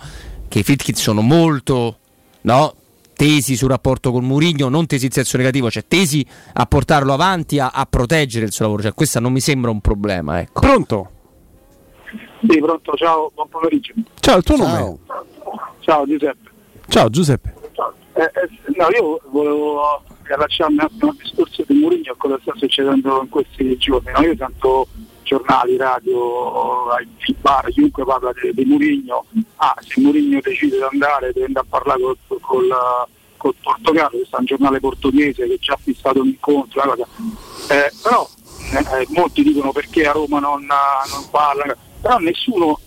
che i Fitkit sono molto no, tesi sul rapporto con Murigno, non tesi in senso negativo, cioè tesi a portarlo avanti, a, a proteggere il suo lavoro. Cioè, questa non mi sembra un problema. Ecco. Pronto? Sì, pronto, ciao, buon pomeriggio. Ciao, il tuo nome? Ciao Giuseppe. Ciao Giuseppe. Eh, eh, no, io volevo riallacciarmi un attimo al discorso di Mourinho e cosa sta succedendo in questi giorni. No? Io sento giornali, radio, ai bar, chiunque parla di, di Mourinho. Ah, se Mourinho decide di andare, deve andare a parlare col, col, col Portogallo, questo è un giornale portoghese che già ha fissato un incontro. Eh, però eh, molti dicono perché a Roma non, non parla, però nessuno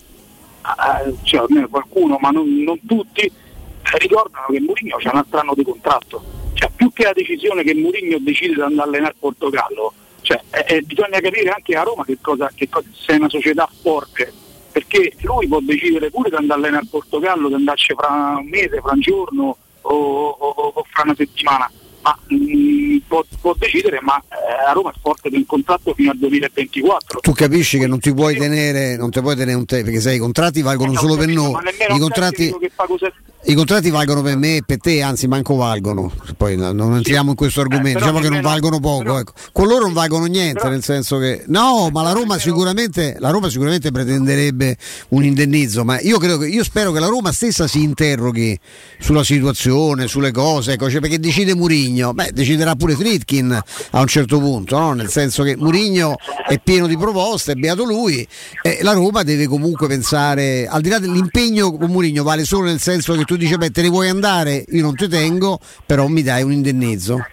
eh, cioè almeno qualcuno, ma non, non tutti, eh, ricordano che Mourinho c'ha un altro anno di contratto. Cioè, più che la decisione che Mourinho decide di andare a allenare il Portogallo, cioè, eh, eh, bisogna capire anche a Roma che cosa, che cosa se è una società forte, perché lui può decidere pure di andare a allenare il Portogallo, di andarci fra un mese, fra un giorno o, o- o fra una settimana. Ma mh, può, può decidere, ma eh, a Roma è forte del contratto fino al 2024. Tu capisci che non ti puoi tenere, non ti puoi tenere un te, perché sai, i contratti valgono solo per noi. Ma nemmeno I contratti, che fa cose I contratti valgono per me e per te, anzi manco valgono. Poi no, non entriamo in questo argomento, Eh, però diciamo che non valgono poco. ecco. Con loro non valgono niente, nel senso che no, ma la Roma sicuramente, la Roma sicuramente pretenderebbe un indennizzo, ma io, credo che, io spero che la Roma stessa si interroghi sulla situazione, sulle cose, ecco, cioè, perché decide Murigno, beh, deciderà pure Fritkin a un certo punto, no? nel senso che Murigno è pieno di proposte, è beato lui, e la Roma deve comunque pensare, al di là dell'impegno con Murigno vale solo nel senso che tu dici beh te ne vuoi andare, io non ti tengo, però mi dai un indennizzo.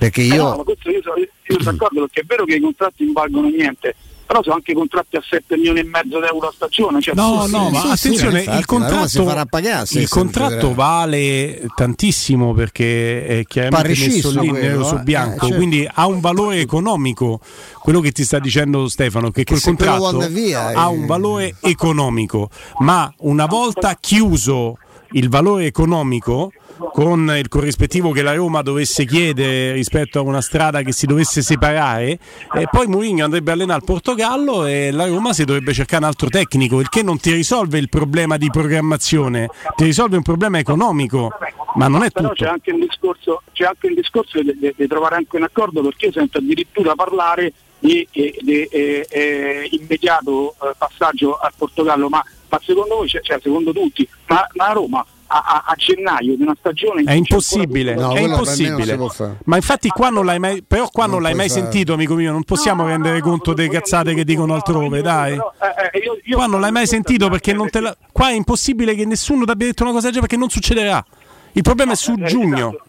Perché Eh no, io... ma questo io, sono- io sono d'accordo perché è vero che i contratti non valgono niente, però sono anche contratti a 7 milioni e mezzo di euro a stagione. Cioè, No, no, sì, ma sì, attenzione, sì, il infatti, si contratto, farà pagare, il contratto vale tantissimo perché è chiaramente Pare messo lì quello, nero su eh. bianco, Eh, certo. quindi ha un valore economico. Quello che ti sta dicendo Stefano, che quel se quello contratto via, ha eh. un valore economico, ma una volta chiuso il valore economico con il corrispettivo che la Roma dovesse chiedere rispetto a una strada che si dovesse separare e poi Mourinho andrebbe a allenare il Portogallo e la Roma si dovrebbe cercare un altro tecnico, il che non ti risolve il problema di programmazione, ti risolve un problema economico, ma non è Però tutto. c'è anche un discorso, c'è anche un discorso di, di- di trovare anche un accordo perché io sento addirittura parlare di, di, eh, eh, immediato eh, passaggio al Portogallo, ma, ma secondo voi, cioè, cioè, secondo tutti, ma, ma a Roma a, a- a gennaio di una stagione È impossibile, tutto- è impossibile. Ma infatti qua non l'hai mai, però qua non, l'hai puoi mai fare. sentito, amico mio, non possiamo rendere conto delle cazzate che dicono altrove, dai. eh, Qua non l'hai mai sentito perché non te la... Qua è impossibile che nessuno ti abbia detto una cosa del genere perché non succederà. Il problema è su Eh, giugno. esatto.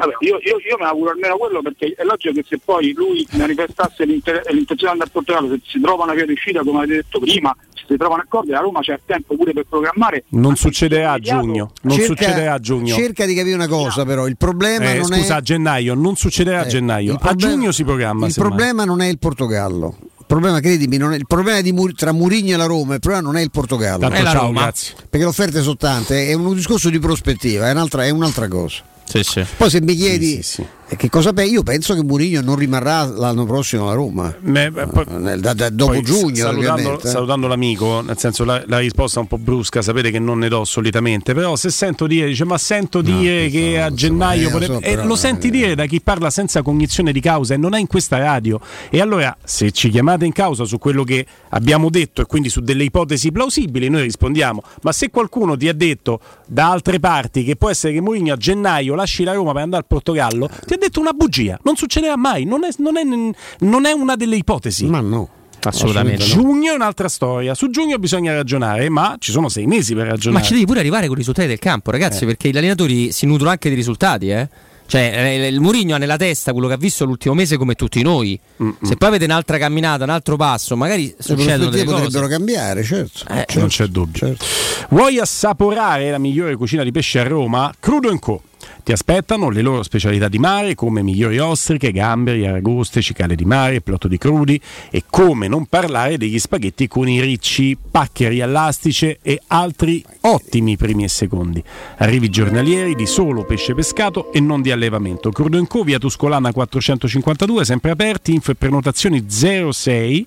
Vabbè, io, io, io mi auguro almeno quello perché è logico che se poi lui manifestasse l'intenzione di andare al Portogallo, se si trova una via di uscita come avete detto prima, se si trovano accordi, la Roma c'è tempo pure per programmare. Non succederà a giugno. Non Cerca- succederà a giugno. Cerca di capire una cosa, però. Il problema Eh, non scusa, è. a gennaio, non succederà a Eh, gennaio. il a problema- giugno si programma. Il problema non è il Portogallo. Il problema, credimi, non è, il problema di Mur- tra Murigno e la Roma, il problema non è il Portogallo. Tanto È la ciao, Roma. grazie. Perché le offerte sono tante, è un discorso di prospettiva, è un'altra, è un'altra cosa. Sì, sì. Poi se mi chiedi eh, che cosa pensi, io penso che Murigno non rimarrà l'anno prossimo alla Roma. Me- poi- Nel- da- da- dopo Poi, giugno, salutando, eh. salutando l'amico, nel senso la, la risposta è un po' brusca, sapete che non ne do solitamente, però se sento dire, dice ma sento dire che a gennaio eh, lo potrebbe... so, e però, lo senti dire da chi parla senza cognizione di causa e non è in questa radio. E allora se ci chiamate in causa su quello che abbiamo detto e quindi su delle ipotesi plausibili, noi rispondiamo. Ma se qualcuno ti ha detto da altre parti che può essere che Mourinho a gennaio lasci la Roma per andare al Portogallo, ti ha detto una bugia. Non succederà mai, non è, non è- non è una delle ipotesi. Ma no. Assolutamente no. Giugno è un'altra storia. Su giugno bisogna ragionare, ma ci sono sei mesi per Ma ragionare. ci devi pure arrivare con i risultati del campo, ragazzi, Eh. perché gli allenatori si nutrono anche di risultati, eh. Cioè, eh, il Murigno ha nella testa quello che ha visto l'ultimo mese come tutti noi. Se poi avete un'altra camminata, un altro passo, magari succedono delle cose. potrebbero cambiare, certo. Eh, non c'è dubbio. Vuoi assaporare la migliore cucina di pesce a Roma? Crudo Co. Ti aspettano le loro specialità di mare come migliori ostriche, gamberi, aragoste, cicale di mare, piatto di crudi e come non parlare degli spaghetti con i ricci, paccheri all'astice e altri ottimi primi e secondi. Arrivi giornalieri di solo pesce pescato e non di allevamento. Crudo Co. via Tuscolana 452, sempre aperti, info e prenotazioni 06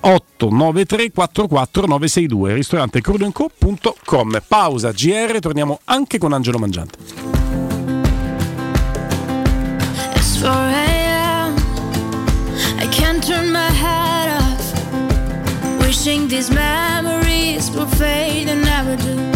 893 44 962 ristorante crudoenco.com pausa GR torniamo anche con Angelo Mangiante It's 4 a.m. I can't turn my head off. Wishing these memories will fade and never do.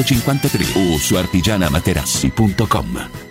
53 o su artigianamaterassi.com.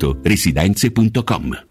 residenze.com.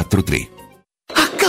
443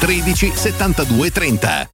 13 72 30.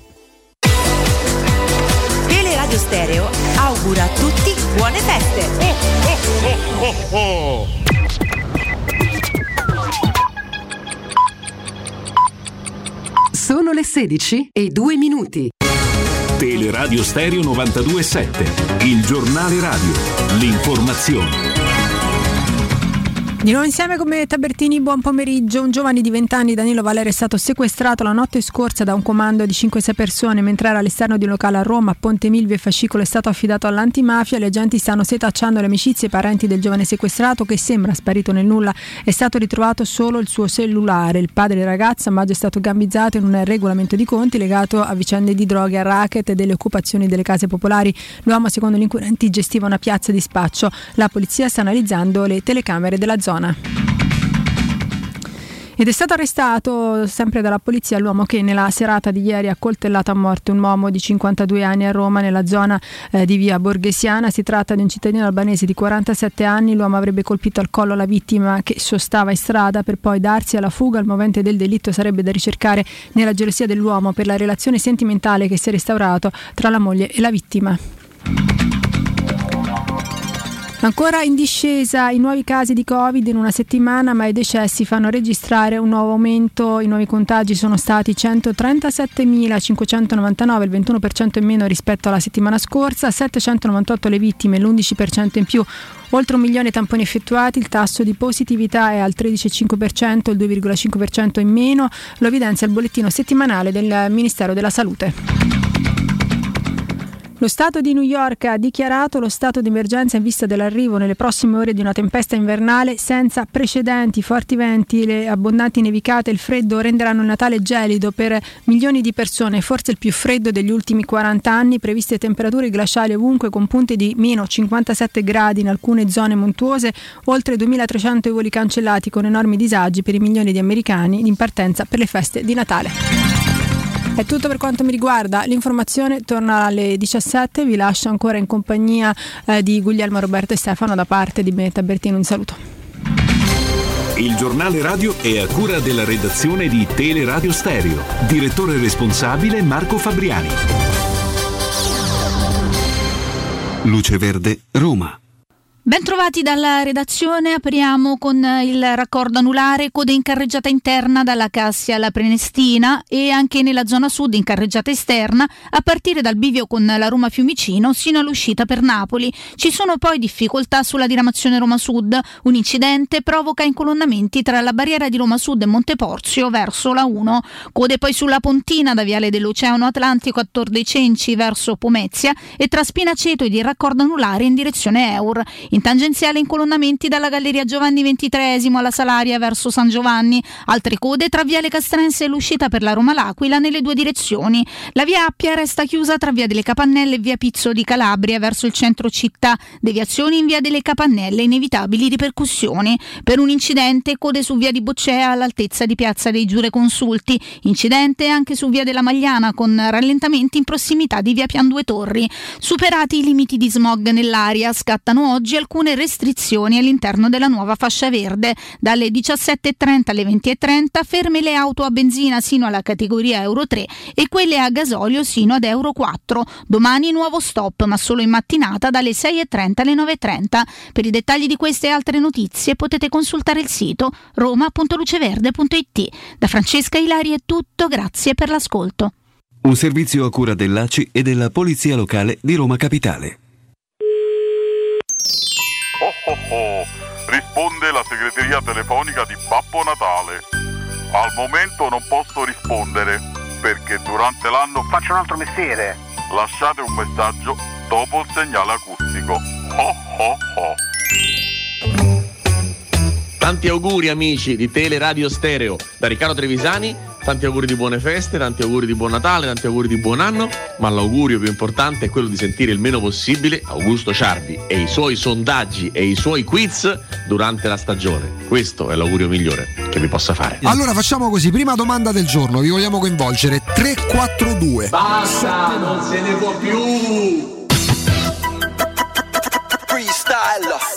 Teleradio Stereo augura a tutti buone feste. Sono le 16 e 2 minuti. Teleradio Stereo 927, il giornale radio, l'informazione. Di nuovo insieme con me Tabertini, buon pomeriggio. Un giovane di 20 anni, Danilo Valero, è stato sequestrato la notte scorsa da un comando di 5-6 persone mentre era all'esterno di un locale a Roma, a Ponte Milvio e Fascicolo è stato affidato all'antimafia. Gli agenti stanno setacciando le amicizie e parenti del giovane sequestrato che sembra sparito nel nulla. È stato ritrovato solo il suo cellulare. Il padre del ragazzo a maggio è stato gambizzato in un regolamento di conti legato a vicende di droghe, a racket e delle occupazioni delle case popolari. L'uomo, secondo gli inquirenti, gestiva una piazza di spaccio. La polizia sta analizzando le telecamere della zona. Ed è stato arrestato sempre dalla polizia l'uomo che nella serata di ieri ha coltellato a morte un uomo di 52 anni a Roma nella zona eh, di via Borghesiana. Si tratta di un cittadino albanese di 47 anni. L'uomo avrebbe colpito al collo la vittima che sostava in strada per poi darsi alla fuga. Il movente del delitto sarebbe da ricercare nella gelosia dell'uomo per la relazione sentimentale che si è restaurato tra la moglie e la vittima. Ancora in discesa i nuovi casi di Covid in una settimana, ma i decessi fanno registrare un nuovo aumento. I nuovi contagi sono stati 137.599, il 21% in meno rispetto alla settimana scorsa, 798 le vittime, l'11% in più. Oltre un milione di tamponi effettuati, il tasso di positività è al 13,5%, il 2,5% in meno, lo evidenzia il bollettino settimanale del Ministero della Salute. Lo Stato di New York ha dichiarato lo stato di emergenza in vista dell'arrivo nelle prossime ore di una tempesta invernale senza precedenti. Forti venti, le abbondanti nevicate e il freddo renderanno il Natale gelido per milioni di persone, forse il più freddo degli ultimi 40 anni. Previste temperature glaciali ovunque con punte di meno 57 gradi in alcune zone montuose, oltre 2300 voli cancellati con enormi disagi per i milioni di americani in partenza per le feste di Natale. È tutto per quanto mi riguarda, l'informazione torna alle 17, vi lascio ancora in compagnia eh, di Guglielmo Roberto e Stefano da parte di Benetta Bertino, un saluto. Il giornale radio è a cura della redazione di Teleradio Stereo, direttore responsabile Marco Fabriani. Luce Verde, Roma. Bentrovati dalla redazione, apriamo con il raccordo anulare, code in carreggiata interna dalla Cassia alla Prenestina e anche nella zona sud in carreggiata esterna a partire dal bivio con la Roma Fiumicino sino all'uscita per Napoli. Ci sono poi difficoltà sulla diramazione Roma Sud, un incidente provoca incolonnamenti tra la barriera di Roma Sud e Monteporzio verso la 1, code poi sulla Pontina da Viale dell'Oceano Atlantico a Tor dei Cenci verso Pomezia e tra Spinaceto ed il raccordo anulare in direzione Eur. In tangenziale incolonnamenti dalla Galleria Giovanni XXIII alla Salaria verso San Giovanni, altre code tra Viale Castrense e l'uscita per la Roma L'Aquila nelle due direzioni. La via Appia resta chiusa tra Via delle Capannelle e Via Pizzo di Calabria verso il centro città, deviazioni in Via delle Capannelle, inevitabili ripercussioni. Per un incidente code su Via di Boccea all'altezza di Piazza dei Giureconsulti, incidente anche su Via della Magliana con rallentamenti in prossimità di Via Pian Due Torri. Superati i limiti di smog nell'aria, scattano oggi alcune restrizioni all'interno della nuova fascia verde. Dalle 17.30 alle 20.30 ferme le auto a benzina sino alla categoria Euro 3 e quelle a gasolio sino ad Euro 4. Domani nuovo stop, ma solo in mattinata dalle 6.30 alle 9.30. Per i dettagli di queste e altre notizie potete consultare il sito roma.luceverde.it. Da Francesca Ilari è tutto, grazie per l'ascolto. Un servizio a cura dell'ACI e della Polizia Locale di Roma Capitale. Oh risponde la segreteria telefonica di Babbo Natale. Al momento non posso rispondere perché durante l'anno faccio un altro mestiere. Lasciate un messaggio dopo il segnale acustico. Oh oh oh. Tanti auguri amici di Tele Radio Stereo da Riccardo Trevisani, tanti auguri di buone feste, tanti auguri di buon Natale, tanti auguri di buon anno, ma l'augurio più importante è quello di sentire il meno possibile Augusto Ciardi e i suoi sondaggi e i suoi quiz durante la stagione. Questo è l'augurio migliore che vi possa fare. Allora facciamo così, prima domanda del giorno, vi vogliamo coinvolgere 342. Basta, non se ne può più! Freestyle.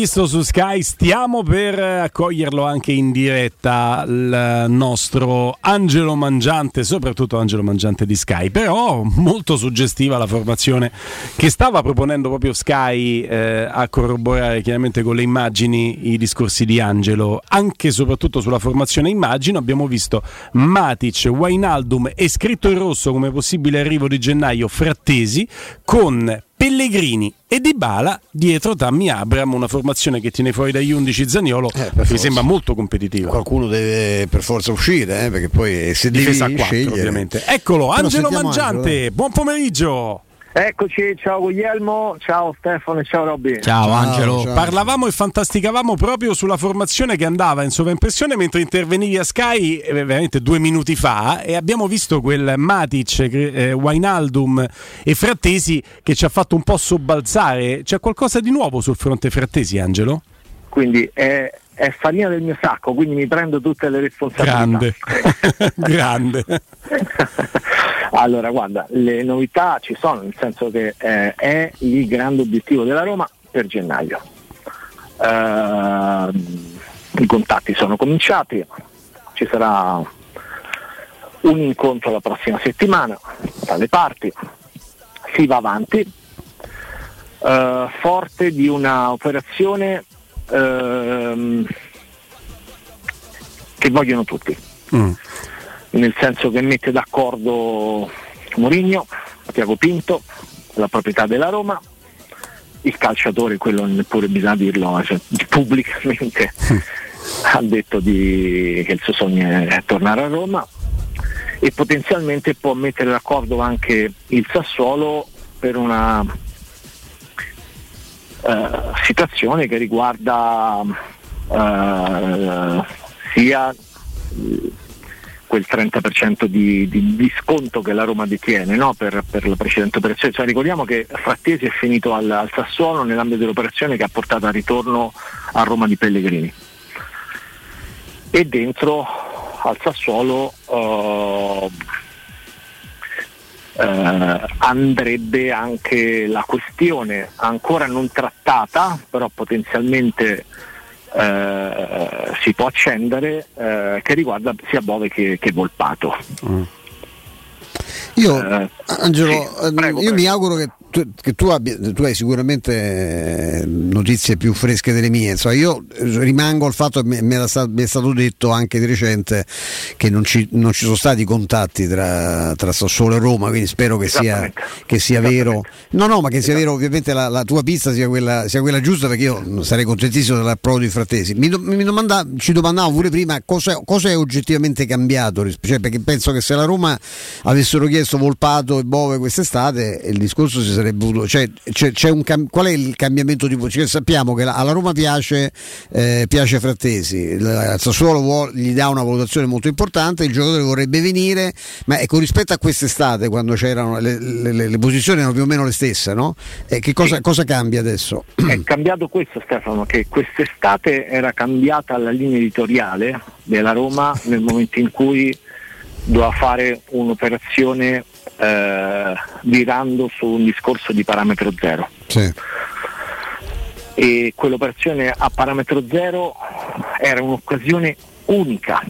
Visto su Sky, stiamo per accoglierlo anche in diretta il nostro Angelo Mangiante, soprattutto Angelo Mangiante di Sky, però molto suggestiva la formazione che stava proponendo proprio Sky eh, a corroborare chiaramente con le immagini i discorsi di Angelo, anche e soprattutto sulla formazione immagino abbiamo visto Matic, Wainaldum e scritto in rosso come possibile arrivo di gennaio Frattesi con Pellegrini e Dybala dietro Tammy Abram, una formazione che tiene fuori dagli 11 Zaniolo, Eh, mi sembra molto competitiva. Qualcuno deve per forza uscire, eh, perché poi se devi Difesa a 4 scegliere... ovviamente. Eccolo, Però Angelo Mangiante, Angelo, buon pomeriggio. Eccoci, ciao Guglielmo, ciao Stefano e ciao Robby. Parlavamo e fantasticavamo proprio sulla formazione che andava in sovraimpressione mentre intervenivi a Sky eh, veramente due minuti fa e abbiamo visto quel Matic, eh, Wainaldum e Frattesi che ci ha fatto un po' sobbalzare. C'è qualcosa di nuovo sul fronte Frattesi, Angelo? Quindi è, è farina del mio sacco, quindi mi prendo tutte le responsabilità. Grande, grande. Allora, guarda, le novità ci sono, nel senso che eh, è il grande obiettivo della Roma per gennaio. Ehm, I contatti sono cominciati, ci sarà un incontro la prossima settimana dalle parti, si va avanti, eh, forte di una operazione ehm, che vogliono tutti nel senso che mette d'accordo Mourinho, Tiago Pinto, la proprietà della Roma, il calciatore, quello neppure bisogna dirlo, cioè, pubblicamente ha detto di- che il suo sogno è tornare a Roma e potenzialmente può mettere d'accordo anche il Sassuolo per una eh, situazione che riguarda eh, sia eh, quel 30% di, di- di sconto che la Roma detiene no? per, per la precedente operazione. Cioè, ricordiamo che Frattesi è finito al, al Sassuolo nell'ambito dell'operazione che ha portato al ritorno a Roma di Pellegrini. E dentro al Sassuolo eh, eh, andrebbe anche la questione ancora non trattata, però potenzialmente eh, si può accendere, eh, che riguarda sia Bove che, che Volpato. Io, Angelo, ehm, io mi auguro che tu, che tu abbia, tu hai sicuramente eh, notizie più fresche delle mie. Insomma, io rimango al fatto che mi, mi era sta- mi è stato detto anche di recente che non ci, non ci sono stati contatti tra, tra Sassuolo e Roma, quindi spero che sia, che sia vero. No, no, ma che sia vero, ovviamente la, la tua pista sia quella, sia quella giusta, perché io sarei contentissimo dell'approdo di Frattesi. Mi, mi domanda- ci domandavo pure prima cosa, cosa è oggettivamente cambiato, cioè, perché penso che se la Roma avessero chiesto Volpato e Bove quest'estate, il discorso si sarebbe voluto. Cioè, c'è, c'è un cam- qual è il cambiamento di cioè, sappiamo che la- alla Roma piace, eh, piace Frattesi, il, Sassuolo vuole- gli dà una valutazione molto importante, il giocatore vorrebbe venire, ma ecco rispetto a quest'estate, quando c'erano le, le- le- le posizioni erano più o meno le stesse, no? Eh, che cosa, cosa cambia adesso? È cambiato questo Stefano, che quest'estate era cambiata la linea editoriale della Roma nel momento in cui doveva fare un'operazione eh, virando su un discorso di parametro zero. Sì. E quell'operazione a parametro zero era un'occasione unica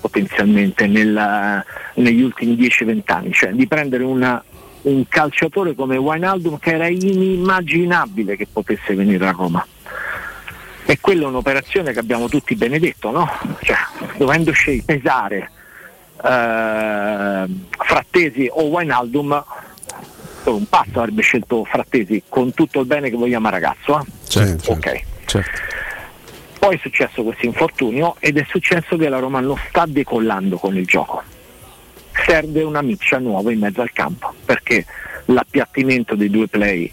potenzialmente nel- negli ultimi 10-20 anni, cioè di prendere una- un calciatore come Wijnaldum che era inimmaginabile che potesse venire a Roma. E quella è un'operazione che abbiamo tutti benedetto, no? Cioè, dovendo scel- pesare Frattesi o Wijnaldum, solo un passo avrebbe scelto Frattesi con tutto il bene che vogliamo al ragazzo. eh? Ok. Poi è successo questo infortunio ed è successo che la Roma non sta decollando con il gioco. Serve una miccia nuova in mezzo al campo perché l'appiattimento dei due play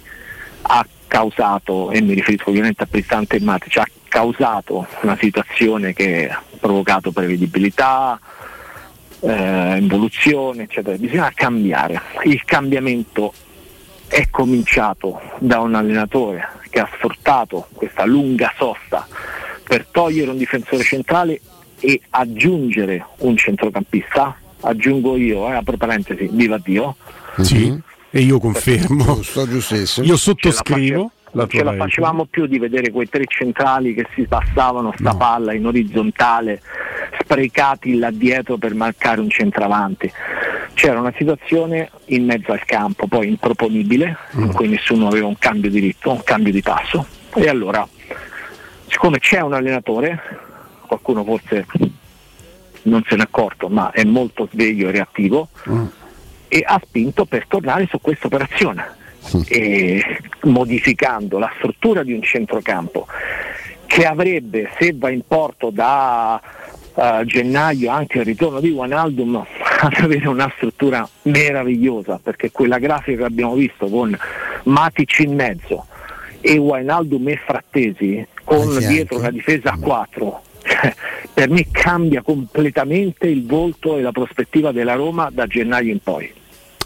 ha causato, e mi riferisco ovviamente a Cristante e Matic, ha causato una situazione che ha provocato prevedibilità, eh, involuzione, eccetera. Bisogna cambiare. Il cambiamento è cominciato da un allenatore che ha sfruttato questa lunga sosta per togliere un difensore centrale e aggiungere un centrocampista. Aggiungo io, eh, apro parentesi, viva Dio. Sì, e io confermo. giustissimo. Io sottoscrivo. Non ce la facevamo più di vedere quei tre centrali che si passavano sta palla in orizzontale, sprecati là dietro per marcare un centravanti. C'era una situazione in mezzo al campo, poi improponibile, in cui nessuno aveva un cambio di ritmo, un cambio di passo. E allora, siccome c'è un allenatore, qualcuno forse non se n'è accorto, ma è molto sveglio e reattivo, e ha spinto per tornare su questa operazione. E modificando la struttura di un centrocampo che avrebbe, se va in porto da uh, gennaio anche il ritorno di Wanaldum, ad avere una struttura meravigliosa, perché quella grafica che abbiamo visto con Matic in mezzo e Wijnaldum e Frattesi con dietro una difesa a 4 cioè, per me cambia completamente il volto e la prospettiva della Roma da gennaio in poi.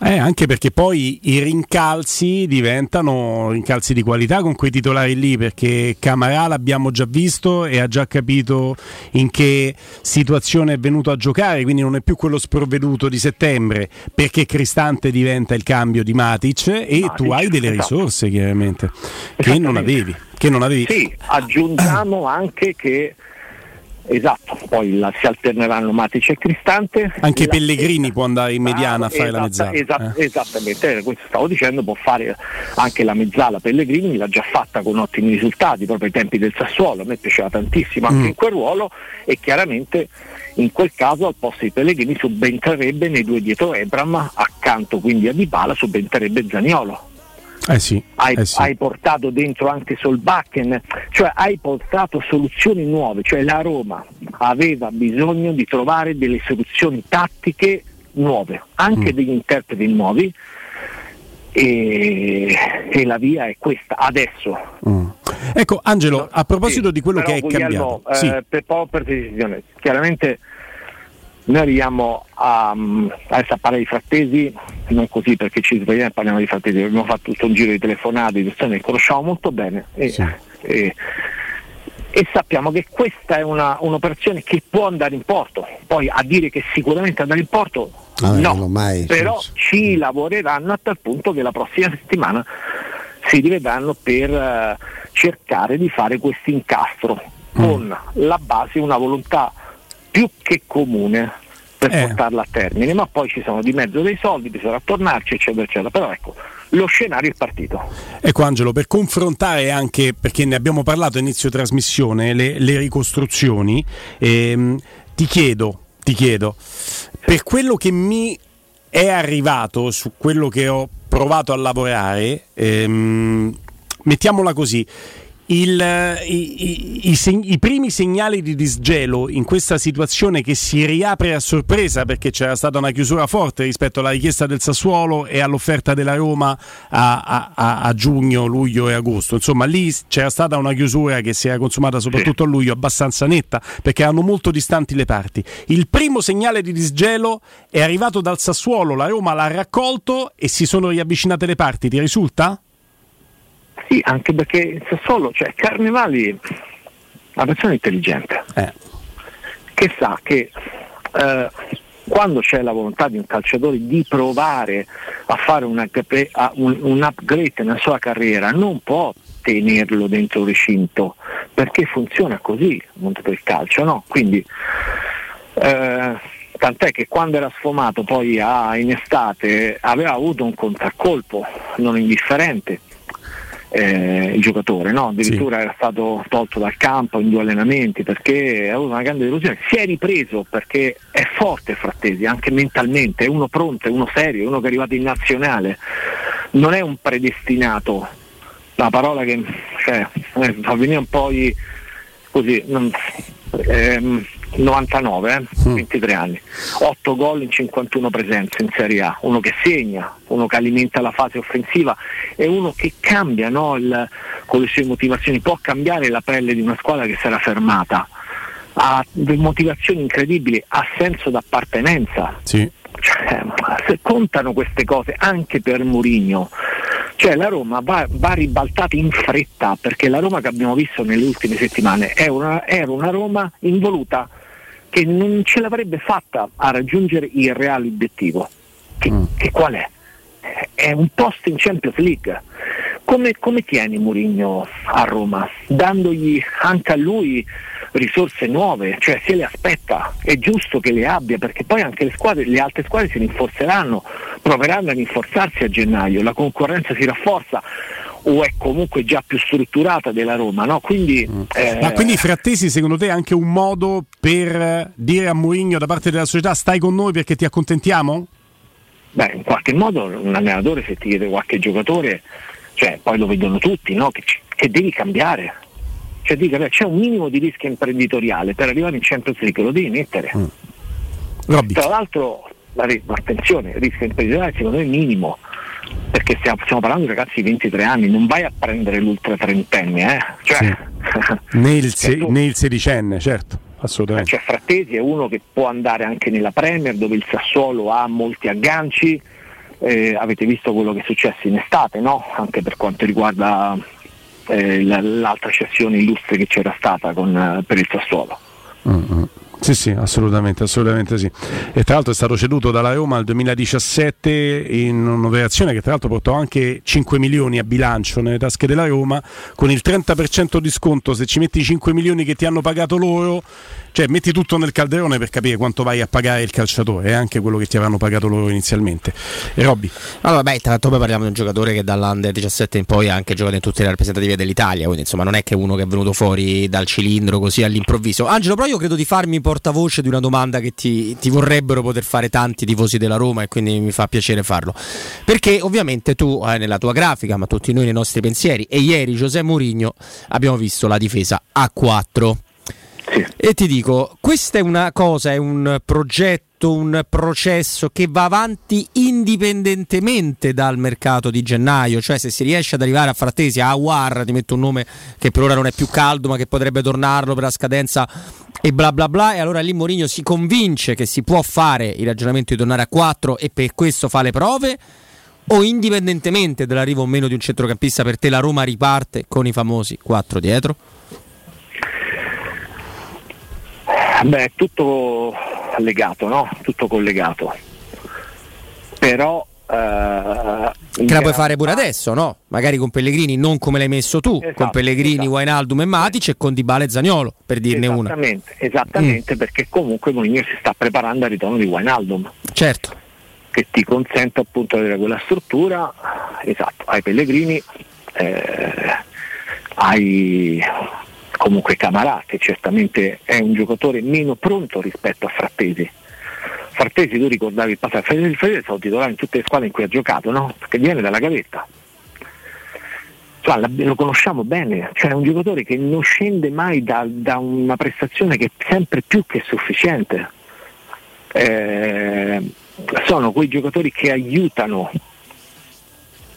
Eh, anche perché poi i rincalzi diventano rincalzi di qualità con quei titolari lì, perché Camarà l'abbiamo già visto e ha già capito in che situazione è venuto a giocare, quindi non è più quello sprovveduto di settembre, perché Cristante diventa il cambio di Matic e Matic, tu hai delle esatto. risorse chiaramente che non avevi. Che non avevi. Sì, aggiungiamo anche che Esatto, poi la, si alterneranno Matic e Cristante. Anche Pellegrini stessa, può andare in mediana a fare esatto, la mezzala. Esatto, eh. Esattamente, eh, questo stavo dicendo, può fare anche la mezzala Pellegrini, l'ha già fatta con ottimi risultati proprio ai tempi del Sassuolo, a me piaceva tantissimo anche mm. in quel ruolo e chiaramente in quel caso al posto di Pellegrini subentrerebbe nei due dietro Ebram, accanto quindi a Dybala subentrerebbe Zaniolo eh sì, hai, eh sì. hai, portato dentro anche Solbakken, cioè hai portato soluzioni nuove, cioè la Roma aveva bisogno di trovare delle soluzioni tattiche nuove, anche mm. degli interpreti nuovi e, e, la via è questa adesso. Mm. Ecco Angelo, a proposito sì, di quello che è cambiato, eh, sì. per, per decisione, chiaramente noi arriviamo a, adesso a parlare di frattesi, non così perché ci svegliamo e parliamo di frattesi, abbiamo fatto tutto un giro di telefonate, di persone che conosciamo molto bene e, sì. e, e sappiamo che questa è una, un'operazione che può andare in porto, poi a dire che sicuramente andare in porto ah, no, mai, però sì. ci lavoreranno a tal punto che la prossima settimana si rivedranno per uh, cercare di fare questo incastro mm. con la base una volontà più che comune per eh. portarla a termine, ma poi ci sono di mezzo dei soldi, bisogna tornarci, eccetera, eccetera. Però ecco, lo scenario è partito. Ecco Angelo, per confrontare anche, perché ne abbiamo parlato a inizio trasmissione, le, le ricostruzioni, ehm, ti chiedo, ti chiedo, per quello che mi è arrivato su quello che ho provato a lavorare, ehm, mettiamola così, il, i, i, i, i, primi segnali di disgelo in questa situazione che si riapre a sorpresa perché c'era stata una chiusura forte rispetto alla richiesta del Sassuolo e all'offerta della Roma a, a, a giugno, luglio e agosto. Insomma, lì c'era stata una chiusura che si era consumata soprattutto a luglio abbastanza netta perché erano molto distanti le parti. Il primo segnale di disgelo è arrivato dal Sassuolo, la Roma l'ha raccolto e si sono riavvicinate le parti. Ti risulta? Sì, anche perché il Sassuolo, cioè Carnevali è una persona intelligente, eh. che sa che eh, quando c'è la volontà di un calciatore di provare a fare un, un, upgrade nella sua carriera, non può tenerlo dentro il recinto, perché funziona così il mondo del calcio, no? Quindi eh, tant'è che quando era sfumato poi a, in estate aveva avuto un contraccolpo non indifferente eh, il giocatore, no? addirittura sì. era stato tolto dal campo in due allenamenti perché ha avuto una grande delusione, si è ripreso perché è forte Frattesi anche mentalmente, è uno pronto, è uno serio, è uno che è arrivato in nazionale, non è un predestinato, la parola che cioè, eh, fa venire un po' così, non, ehm, 99, eh? mm. 23 anni, 8 gol in 51 presenze in Serie A, uno che segna, uno che alimenta la fase offensiva e uno che cambia no? Il, con le sue motivazioni, può cambiare la pelle di una squadra che era fermata, ha motivazioni incredibili, ha senso d'appartenenza. Sì. Cioè, se contano queste cose anche per Mourinho, cioè la Roma va, va, ribaltata in fretta perché la Roma che abbiamo visto nelle ultime settimane una, era una Roma involuta che non ce l'avrebbe fatta a raggiungere il reale obiettivo. Che, mm. che qual è? È un posto in Champions League. Come, come tieni Mourinho a Roma? Dandogli anche a lui risorse nuove, cioè se le aspetta, è giusto che le abbia perché poi anche le, squadre, le altre squadre si rinforzeranno, proveranno a rinforzarsi a gennaio, la concorrenza si rafforza o è comunque già più strutturata della Roma, no? Quindi, mm. eh... Ma quindi Frattesi secondo te è anche un modo per dire a Mourinho da parte della società stai con noi perché ti accontentiamo? beh, in qualche modo un allenatore se ti chiede qualche giocatore, cioè, poi lo vedono tutti, no? che, che, devi cambiare. Cioè, dica, beh, c'è un minimo di rischio imprenditoriale per arrivare in Champions League, lo devi mettere. Mm. Tra l'altro, attenzione, il rischio imprenditoriale secondo me è minimo perché stiamo, stiamo, parlando di ragazzi di 23 anni, non vai a prendere l'ultra trentenne, eh? cioè, sì. né, il se, né il sedicenne, certo. Assolutamente. Cioè, Frattesi è uno che può andare anche nella Premier dove il Sassuolo ha molti agganci, eh, avete visto quello che è successo in estate, no? anche per quanto riguarda eh, l'altra cessione illustre che c'era stata con, eh, per il Sassuolo. Mm-hmm. Sì, sì, assolutamente, assolutamente sì. E tra l'altro è stato ceduto dalla Roma al 2017 in un'operazione che tra l'altro portò anche 5 milioni a bilancio nelle tasche della Roma, con il 30% di sconto se ci metti i 5 milioni che ti hanno pagato loro cioè, metti tutto nel calderone per capire quanto vai a pagare il calciatore e anche quello che ti avranno pagato loro inizialmente. E Robby? Allora, beh, tra l'altro poi parliamo di un giocatore che dall'Under 17 in poi ha anche giocato in tutte le rappresentative dell'Italia, quindi insomma non è che uno che è venuto fuori dal cilindro così all'improvviso. Angelo, però io credo di farmi portavoce di una domanda che ti, ti vorrebbero poter fare tanti tifosi della Roma e quindi mi fa piacere farlo. Perché ovviamente tu eh, nella tua grafica, ma tutti noi nei nostri pensieri, e ieri Giuseppe Mourinho abbiamo visto la difesa a 4 E ti dico, questa è una cosa, è un progetto, un processo che va avanti indipendentemente dal mercato di gennaio, cioè se si riesce ad arrivare a Frattesi, a Awar, ti metto un nome che per ora non è più caldo ma che potrebbe tornarlo per la scadenza e bla bla bla e allora lì Mourinho si convince che si può fare il ragionamento di tornare a 4 e per questo fa le prove o indipendentemente dall'arrivo o meno di un centrocampista per te la Roma riparte con i famosi 4 dietro? Beh, è tutto legato, no? Tutto collegato. Però Uh, che la puoi fare pure adesso, no? Magari con Pellegrini, non come l'hai messo tu, esatto, con Pellegrini, esatto. Wijnaldum e Matic e con Dybala e Zagnolo, per dirne esattamente, una. Esattamente, mm. perché comunque Mourinho si sta preparando al ritorno di Wijnaldum. Certo. Che ti consente appunto di avere quella struttura, esatto, hai Pellegrini, eh, hai comunque Camarà che certamente è un giocatore meno pronto rispetto a Frattesi. Frattesi tu ricordavi il passato, Frattesi è stato titolare in tutte le squadre in cui ha giocato, no? Perché viene dalla gavetta. Cioè, lo conosciamo bene, cioè è un giocatore che non scende mai da, da una prestazione che è sempre più che sufficiente. Eh, sono quei giocatori che aiutano eh,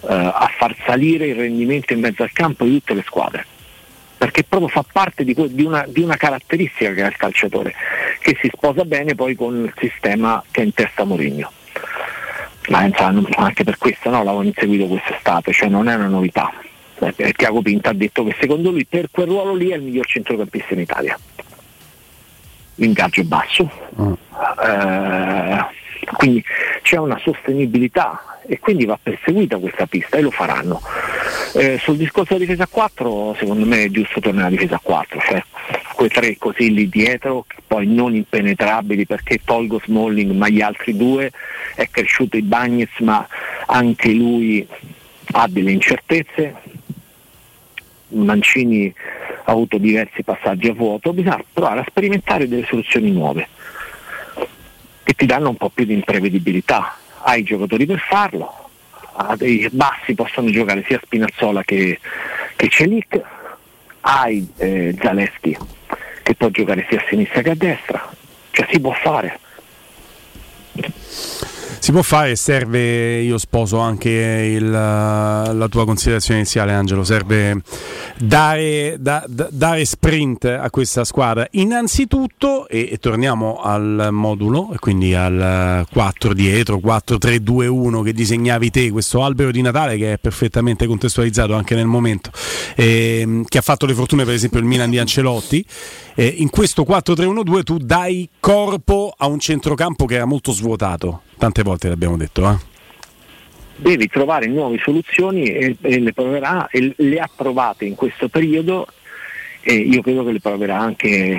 a far salire il rendimento in mezzo al campo di tutte le squadre perché proprio fa parte di, di, una, di, una, caratteristica che ha il calciatore, che si sposa bene poi con il sistema che è in testa Mourinho. Ma insomma, anche per questo no, l'avevo inseguito quest'estate, cioè non è una novità. Eh, Tiago Pinta ha detto che secondo lui per quel ruolo lì è il miglior centrocampista in Italia. L'ingaggio è basso, mm. eh, quindi c'è una sostenibilità e quindi va perseguita questa pista e lo faranno. Eh, sul discorso della difesa 4 secondo me è giusto tornare alla difesa 4, cioè quei tre così lì dietro, poi non impenetrabili perché tolgo Smalling ma gli altri due, è cresciuto i Bagnets ma anche lui ha delle incertezze, Mancini ha avuto diversi passaggi a vuoto, bisogna provare a sperimentare delle soluzioni nuove che ti danno un po' più di imprevedibilità. Hai i giocatori per farlo, a dei bassi possono giocare sia Spinazzola che, che Celic, hai eh, Zaleschi che può giocare sia a sinistra che a destra, cioè si può fare si può fare, serve, io sposo anche il, la tua considerazione iniziale Angelo, serve dare, da, da, dare, sprint a questa squadra. Innanzitutto, e, e, torniamo al modulo, quindi al 4 dietro, 4-3-2-1 che disegnavi te, questo albero di Natale che è perfettamente contestualizzato anche nel momento, eh, che ha fatto le fortune per esempio il Milan di Ancelotti. Eh, in questo 4-3-1-2 tu dai corpo a un centrocampo che era molto svuotato tante volte l'abbiamo detto. Eh? Devi trovare nuove soluzioni e, e, le proverà e le ha provate in questo periodo e io credo che le proverà anche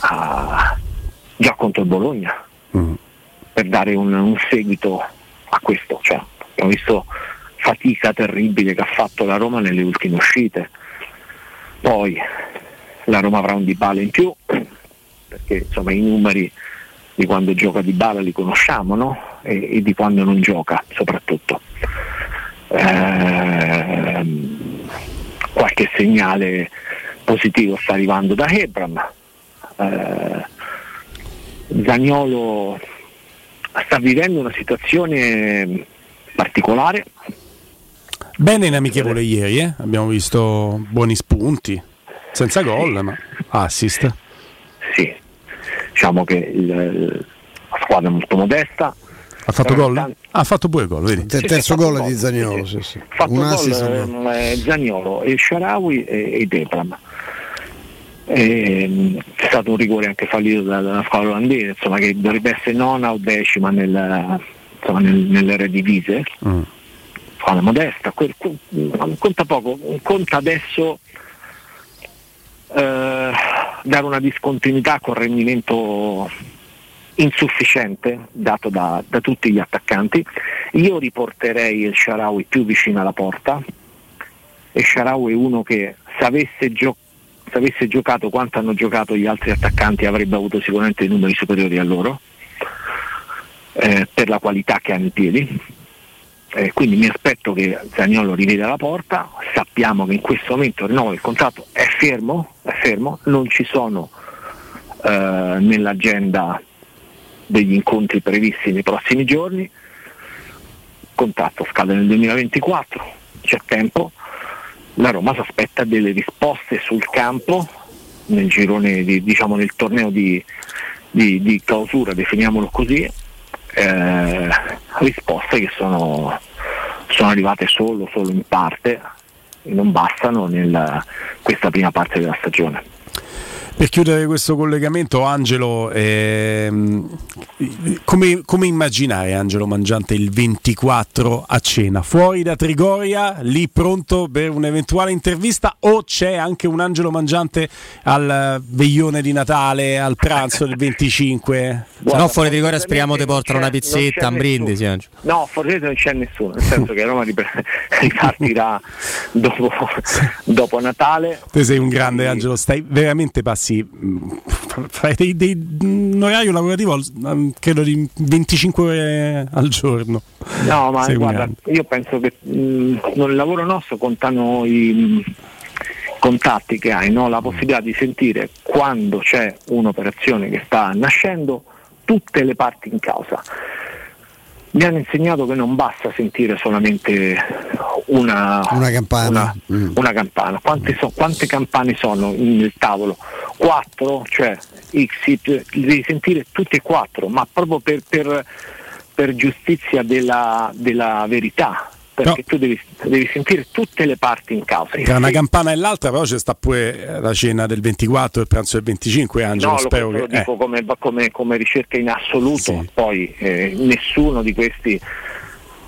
a, già contro il Bologna mm. per dare un, un, seguito a questo. Cioè, abbiamo visto fatica terribile che ha fatto la Roma nelle ultime uscite. Poi la Roma avrà un di in più perché insomma i numeri di quando gioca di bala li conosciamo, no? e, e di quando non gioca soprattutto. Eh, qualche segnale positivo sta arrivando da Hebram. Eh, Zagnolo sta vivendo una situazione particolare. Bene in amichevole ieri, eh? abbiamo visto buoni spunti, senza gol, ma assist. Sì, diciamo che il, la squadra è molto modesta. Ha fatto gol? Ha ah, fatto pure gol, vedi? Il terzo gol di Zagnolo. Sì, sì. Ha fatto gol eh, Zagnolo, e Sharawi e, e Debram. E, c'è stato un rigore anche fallito dalla squadra olandese, insomma, che dovrebbe essere nona o decima nel, insomma, nel, nelle redivise. Mm. Squadra modesta, quel, conta poco, conta adesso eh, dare una discontinuità con rendimento insufficiente dato da, da, tutti gli attaccanti. Io riporterei il Sharawi più vicino alla porta e Sharawi è uno che se avesse, gio- se avesse giocato quanto hanno giocato gli altri attaccanti avrebbe avuto sicuramente numeri superiori a loro eh, per la qualità che ha nei piedi. Eh, quindi mi aspetto che Zagnolo riveda la porta, sappiamo che in questo momento il rinnovo del contratto è fermo, è fermo. Non ci sono eh, nell'agenda degli incontri previsti nei prossimi giorni, il contratto scade nel 2024, c'è tempo, la Roma si aspetta delle risposte sul campo nel girone di, diciamo nel torneo di, di, di clausura, definiamolo così, eh, risposte che sono, sono, arrivate solo, solo in parte non bastano in questa prima parte della stagione. Per chiudere questo collegamento, Angelo, ehm, come, come, immaginare Angelo Mangiante il 24 a cena? Fuori da Trigoria, lì pronto per un'eventuale intervista o c'è anche un Angelo Mangiante al veglione di Natale, al pranzo del 25? Se no fuori da Trigoria speriamo ti portano una pizzetta, un brindisi. Angelo. No, forse non c'è nessuno, nel senso che Roma ripartirà dopo, dopo Natale. Tu sei un grande Angelo, stai veramente passando ragazzi fai dei, dei, un orario lavorativo credo di 25 ore al giorno. No, ma guarda, io penso che mh, nel lavoro nostro contano i contatti che hai, no? la possibilità di sentire quando c'è un'operazione che sta nascendo tutte le parti in causa mi hanno insegnato che non basta sentire solamente una, una campana. Una, mm. una campana. Quante, so, quante, campane sono nel tavolo? Quattro, cioè X, devi sentire tutte e quattro, ma proprio per, per, per giustizia della, della verità perché no. tu devi, devi, sentire tutte le parti in causa. Tra una campana e l'altra però c'è sta pure la cena del 24 e il pranzo del 25 Angelo, no, spero lo, che... Lo dico eh. come, come, come, ricerca in assoluto, sì. poi eh, nessuno di questi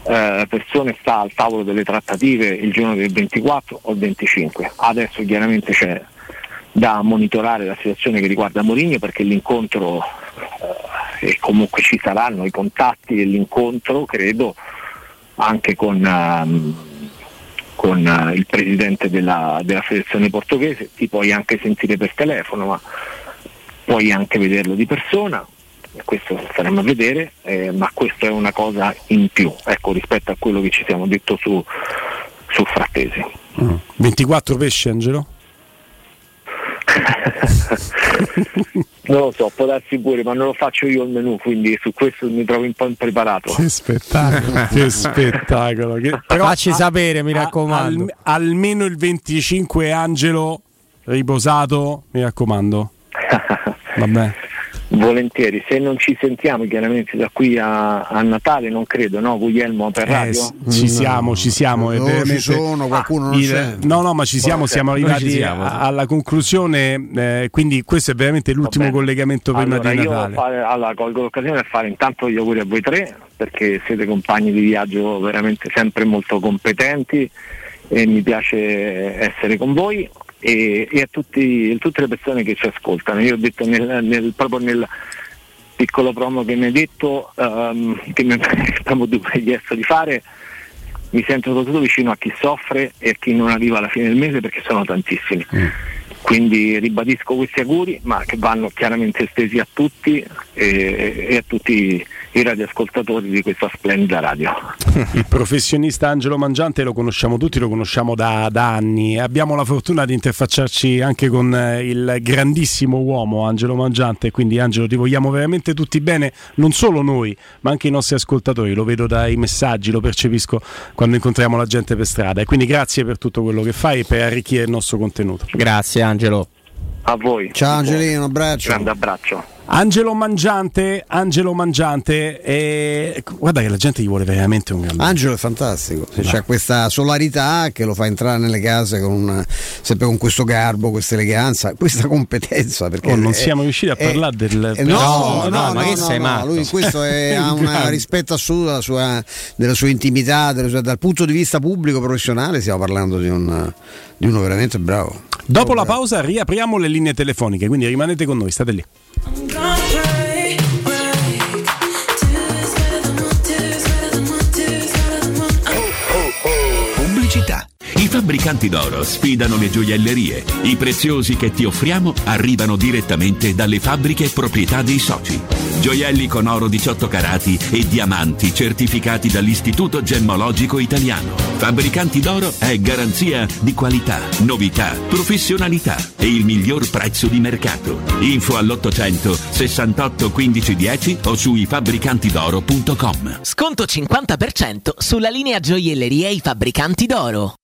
eh, persone sta al tavolo delle trattative il giorno del 24 o il 25. Adesso chiaramente c'è da monitorare la situazione che riguarda Mourinho perché l'incontro eh, e comunque ci saranno i contatti dell'incontro credo anche con, um, con uh, il presidente della, della federazione portoghese, ti puoi anche sentire per telefono, ma puoi anche vederlo di persona, questo staremo a vedere, eh, ma questa è una cosa in più ecco, rispetto a quello che ci siamo detto su, su Frattesi. Mm. 24 pesci Angelo? non lo so, può darsi pure, ma non lo faccio io il menù, quindi su questo mi trovo un po' impreparato. Che spettacolo, che spettacolo. Che... Però, Facci a, sapere, mi raccomando. Al, almeno il 25 Angelo riposato, mi raccomando. Vabbè. Volentieri, se non ci sentiamo chiaramente da qui a, a Natale, non credo, no? Guglielmo per eh, radio? Eh, ci siamo, ci siamo. No, ci sono, qualcuno ah, non il, c'è. No, no, ma ci siamo, siamo arrivati siamo. alla conclusione, eh, quindi questo è veramente l'ultimo collegamento prima allora, di Natale. Io fare, allora, colgo l'occasione per fare intanto gli auguri a voi tre, perché siete compagni di viaggio veramente sempre molto competenti e mi piace essere con voi e, e a, tutti, a, tutte le persone che ci ascoltano. Io ho detto nel, nel, proprio nel piccolo promo che mi hai detto, um, che mi abbiamo chiesto di fare, mi sento soprattutto vicino a chi soffre e a chi non arriva alla fine del mese perché sono tantissimi. Mm. quindi ribadisco questi auguri, ma che vanno chiaramente estesi a tutti e, e a tutti i radioascoltatori di questa splendida radio. Il professionista Angelo Mangiante lo conosciamo tutti, lo conosciamo da, da, anni. Abbiamo la fortuna di interfacciarci anche con eh, il grandissimo uomo Angelo Mangiante, quindi Angelo ti vogliamo veramente tutti bene, non solo noi, ma anche i nostri ascoltatori. Lo vedo dai messaggi, lo percepisco quando incontriamo la gente per strada. E quindi grazie per tutto quello che fai e per arricchire il nostro contenuto. Grazie Angelo. A voi. Ciao Angelino, un abbraccio. Grande abbraccio. Angelo Mangiante, Angelo Mangiante, e... guarda che la gente gli vuole veramente un grande. Angelo è fantastico, no. c'è questa solarità che lo fa entrare nelle case con una, sempre con questo garbo, questa eleganza, questa competenza. Perché oh, non è, siamo riusciti a è, parlare del. È, no, no, no, no, ma che sei matto? Lui questo è, ha un rispetto assoluto della sua, della sua intimità, della sua, dal punto di vista pubblico professionale, stiamo parlando di, un, di uno veramente bravo. Dopo la pausa riapriamo le linee telefoniche, quindi rimanete con noi, state lì. Pubblicità. I fabbricanti d'oro sfidano le gioiellerie. I preziosi che ti offriamo arrivano direttamente dalle fabbriche proprietà dei soci. Gioielli con oro 18 carati e diamanti certificati dall'Istituto Gemmologico Italiano. Fabbricanti d'oro è garanzia di qualità, novità, professionalità e il miglior prezzo di mercato. Info all'800 68 15 10 o su ifabbricantidoro.com. Sconto 50% sulla linea gioielleria I Fabbricanti d'oro.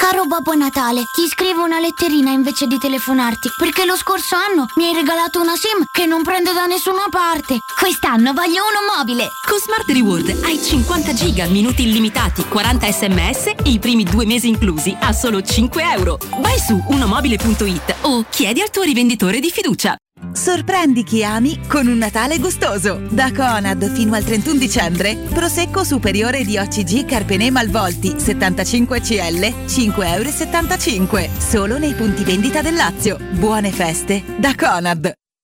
Caro Babbo Natale, ti scrivo una letterina invece di telefonarti, perché lo scorso anno mi hai regalato una SIM che non prende da nessuna parte. Quest'anno voglio uno mobile. Con Smart Reward hai 50 giga, minuti illimitati, 40 sms, i primi due mesi inclusi a solo 5 euro. Vai su unomobile.it o chiedi al tuo rivenditore di fiducia. Sorprendi chi ami con un Natale gustoso. Da Conad fino al 31 dicembre, prosecco superiore di OCG Carpene Malvolti 75 CL 5,75 euro. Solo nei punti vendita del Lazio. Buone feste da Conad.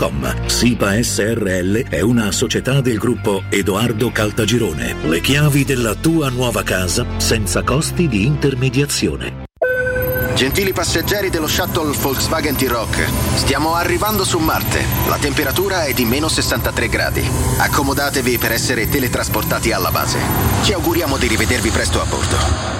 www.kcalt.com. SIPA SRL è una società del gruppo Edoardo Caltagirone. Le chiavi della tua nuova casa senza costi di intermediazione. Gentili passeggeri dello shuttle Volkswagen T-Rock, stiamo arrivando su Marte. La temperatura è di meno 63 gradi. Accomodatevi per essere teletrasportati alla base. Ci auguriamo di rivedervi presto a bordo.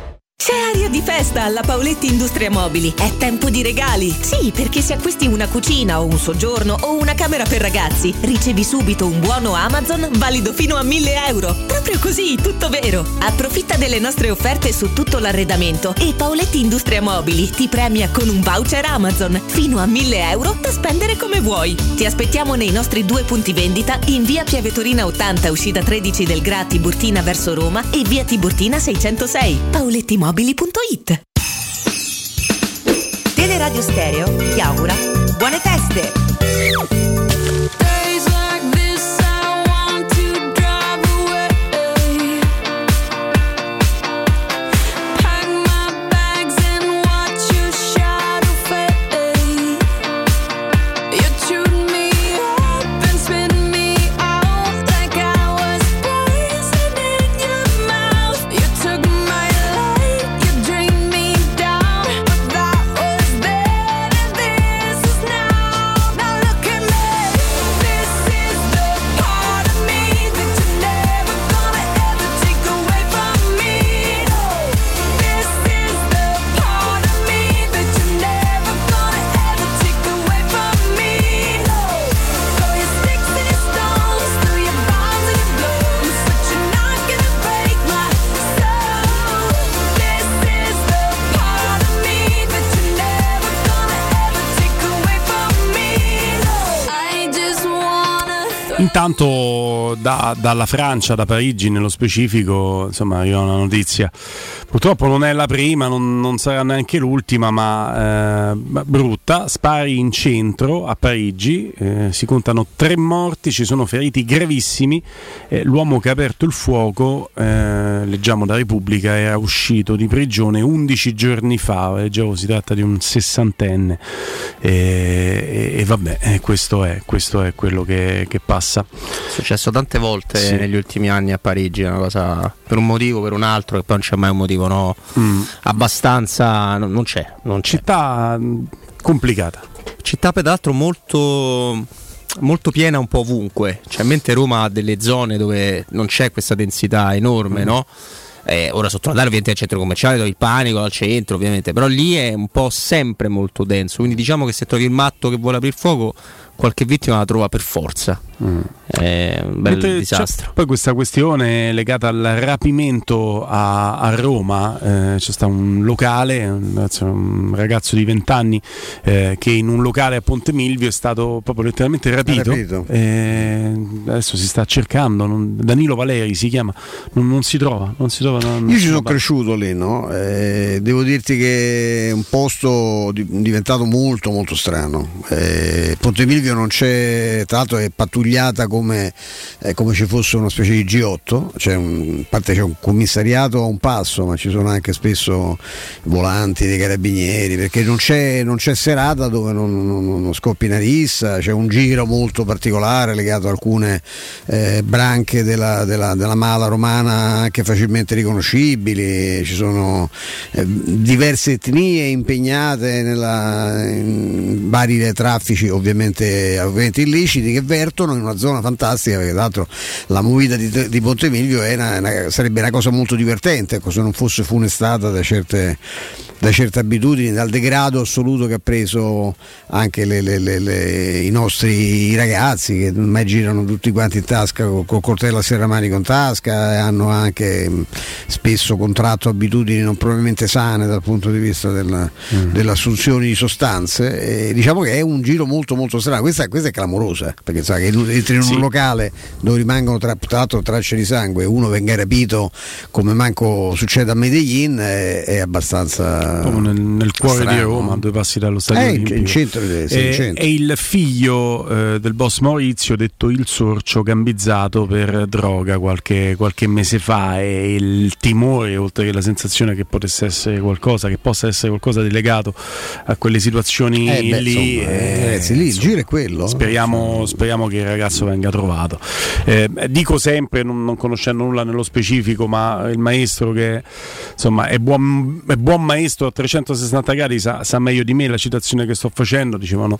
C'è aria di festa alla Paoletti Industria Mobili. È tempo di regali. Sì, perché se acquisti una cucina o un soggiorno o una camera per ragazzi, ricevi subito un buono Amazon valido fino a 1000 euro. Proprio così, tutto vero. Approfitta delle nostre offerte su tutto l'arredamento e Paoletti Industria Mobili ti premia con un voucher Amazon fino a 1000 euro da spendere come vuoi. Ti aspettiamo nei nostri due punti vendita in via Piavetorina 80, uscita 13 del Gra Tiburtina verso Roma e via Tiburtina 606. Paoletti Mobili mobili.it Teleradio Stereo ti augura buone feste! Intanto da, dalla Francia, da Parigi nello specifico, insomma, arriva una notizia. Purtroppo non è la prima, non, non sarà neanche l'ultima, ma eh, brutta. Spari in centro a Parigi, eh, si contano tre morti, ci sono feriti gravissimi. Eh, l'uomo che ha aperto il fuoco, eh, leggiamo da Repubblica, era uscito di prigione 11 giorni fa. Leggevo, si tratta di un sessantenne. E, e vabbè, eh, questo è, questo è quello che, che passa passa. È successo tante volte sì. negli ultimi anni a Parigi, una cosa per un motivo, per un altro, e poi non c'è mai un motivo, no? Mm. Abbastanza, no, non, c'è, non c'è. Città mm, complicata. Città peraltro molto molto piena un po' ovunque, cioè mentre Roma ha delle zone dove non c'è questa densità enorme, mm. no? Eh, ora sotto Natale ovviamente il centro commerciale dove il panico al centro ovviamente, però lì è un po' sempre molto denso, quindi diciamo che se trovi il matto che vuole aprire il fuoco qualche vittima la trova per forza. Mm. È un bel Mentre disastro. Poi questa questione legata al rapimento a, a Roma, eh, c'è stato un locale, un, un ragazzo di 20 anni eh, che in un locale a Ponte Milvio è stato proprio letteralmente rapito. rapito. Eh, adesso si sta cercando, non, Danilo Valeri si chiama, non, non si trova. Non si trova non, Io ci sono cresciuto lì, no? Eh, devo dirti che è un posto di, diventato molto molto strano. Eh, Ponte Milvio non c'è, tra l'altro è pattugliata come, eh, come ci fosse una specie di G8, c'è un, parte c'è un commissariato a un passo, ma ci sono anche spesso volanti dei carabinieri, perché non c'è, non c'è serata dove non, non, non, scoppi una rissa, c'è un giro molto particolare legato a alcune eh, branche della, della, della, mala romana anche facilmente riconoscibili, ci sono eh, diverse etnie impegnate nella, in vari traffici ovviamente ovviamente illeciti che vertono in una zona fantastica perché tra l'altro la movida di, di Ponte Milvio una, una, sarebbe una cosa molto divertente ecco, se non fosse funestata da certe, da certe abitudini, dal degrado assoluto che ha preso anche le, le, le, i nostri ragazzi che ormai girano tutti quanti in tasca col, col coltello a serramanico in tasca e hanno anche spesso contratto abitudini non probabilmente sane dal punto di vista della, mm. dell'assunzione di sostanze e diciamo che è un giro molto molto strano questa, questa è clamorosa, perché sa che entri in un sì. locale dove rimangono tra, tra, l'altro tracce di sangue e uno venga rapito come manco succede a Medellin è, è abbastanza nel, nel cuore strano. di Roma, due passi dallo stadio. Eh, in centro, è, è, il figlio eh, del boss Maurizio, detto il sorcio, gambizzato per droga qualche, qualche, mese fa e il timore, oltre che la sensazione che potesse essere qualcosa, che possa essere qualcosa di legato a quelle situazioni eh beh, lì. Insomma, eh, ragazzi, lì il giro è quello. Speriamo, speriamo, che il ragazzo venga trovato. Eh, dico sempre, non, non, conoscendo nulla nello specifico, ma il maestro che insomma è buon, è buon maestro a 360 gradi sa, sa, meglio di me la citazione che sto facendo. Dicevano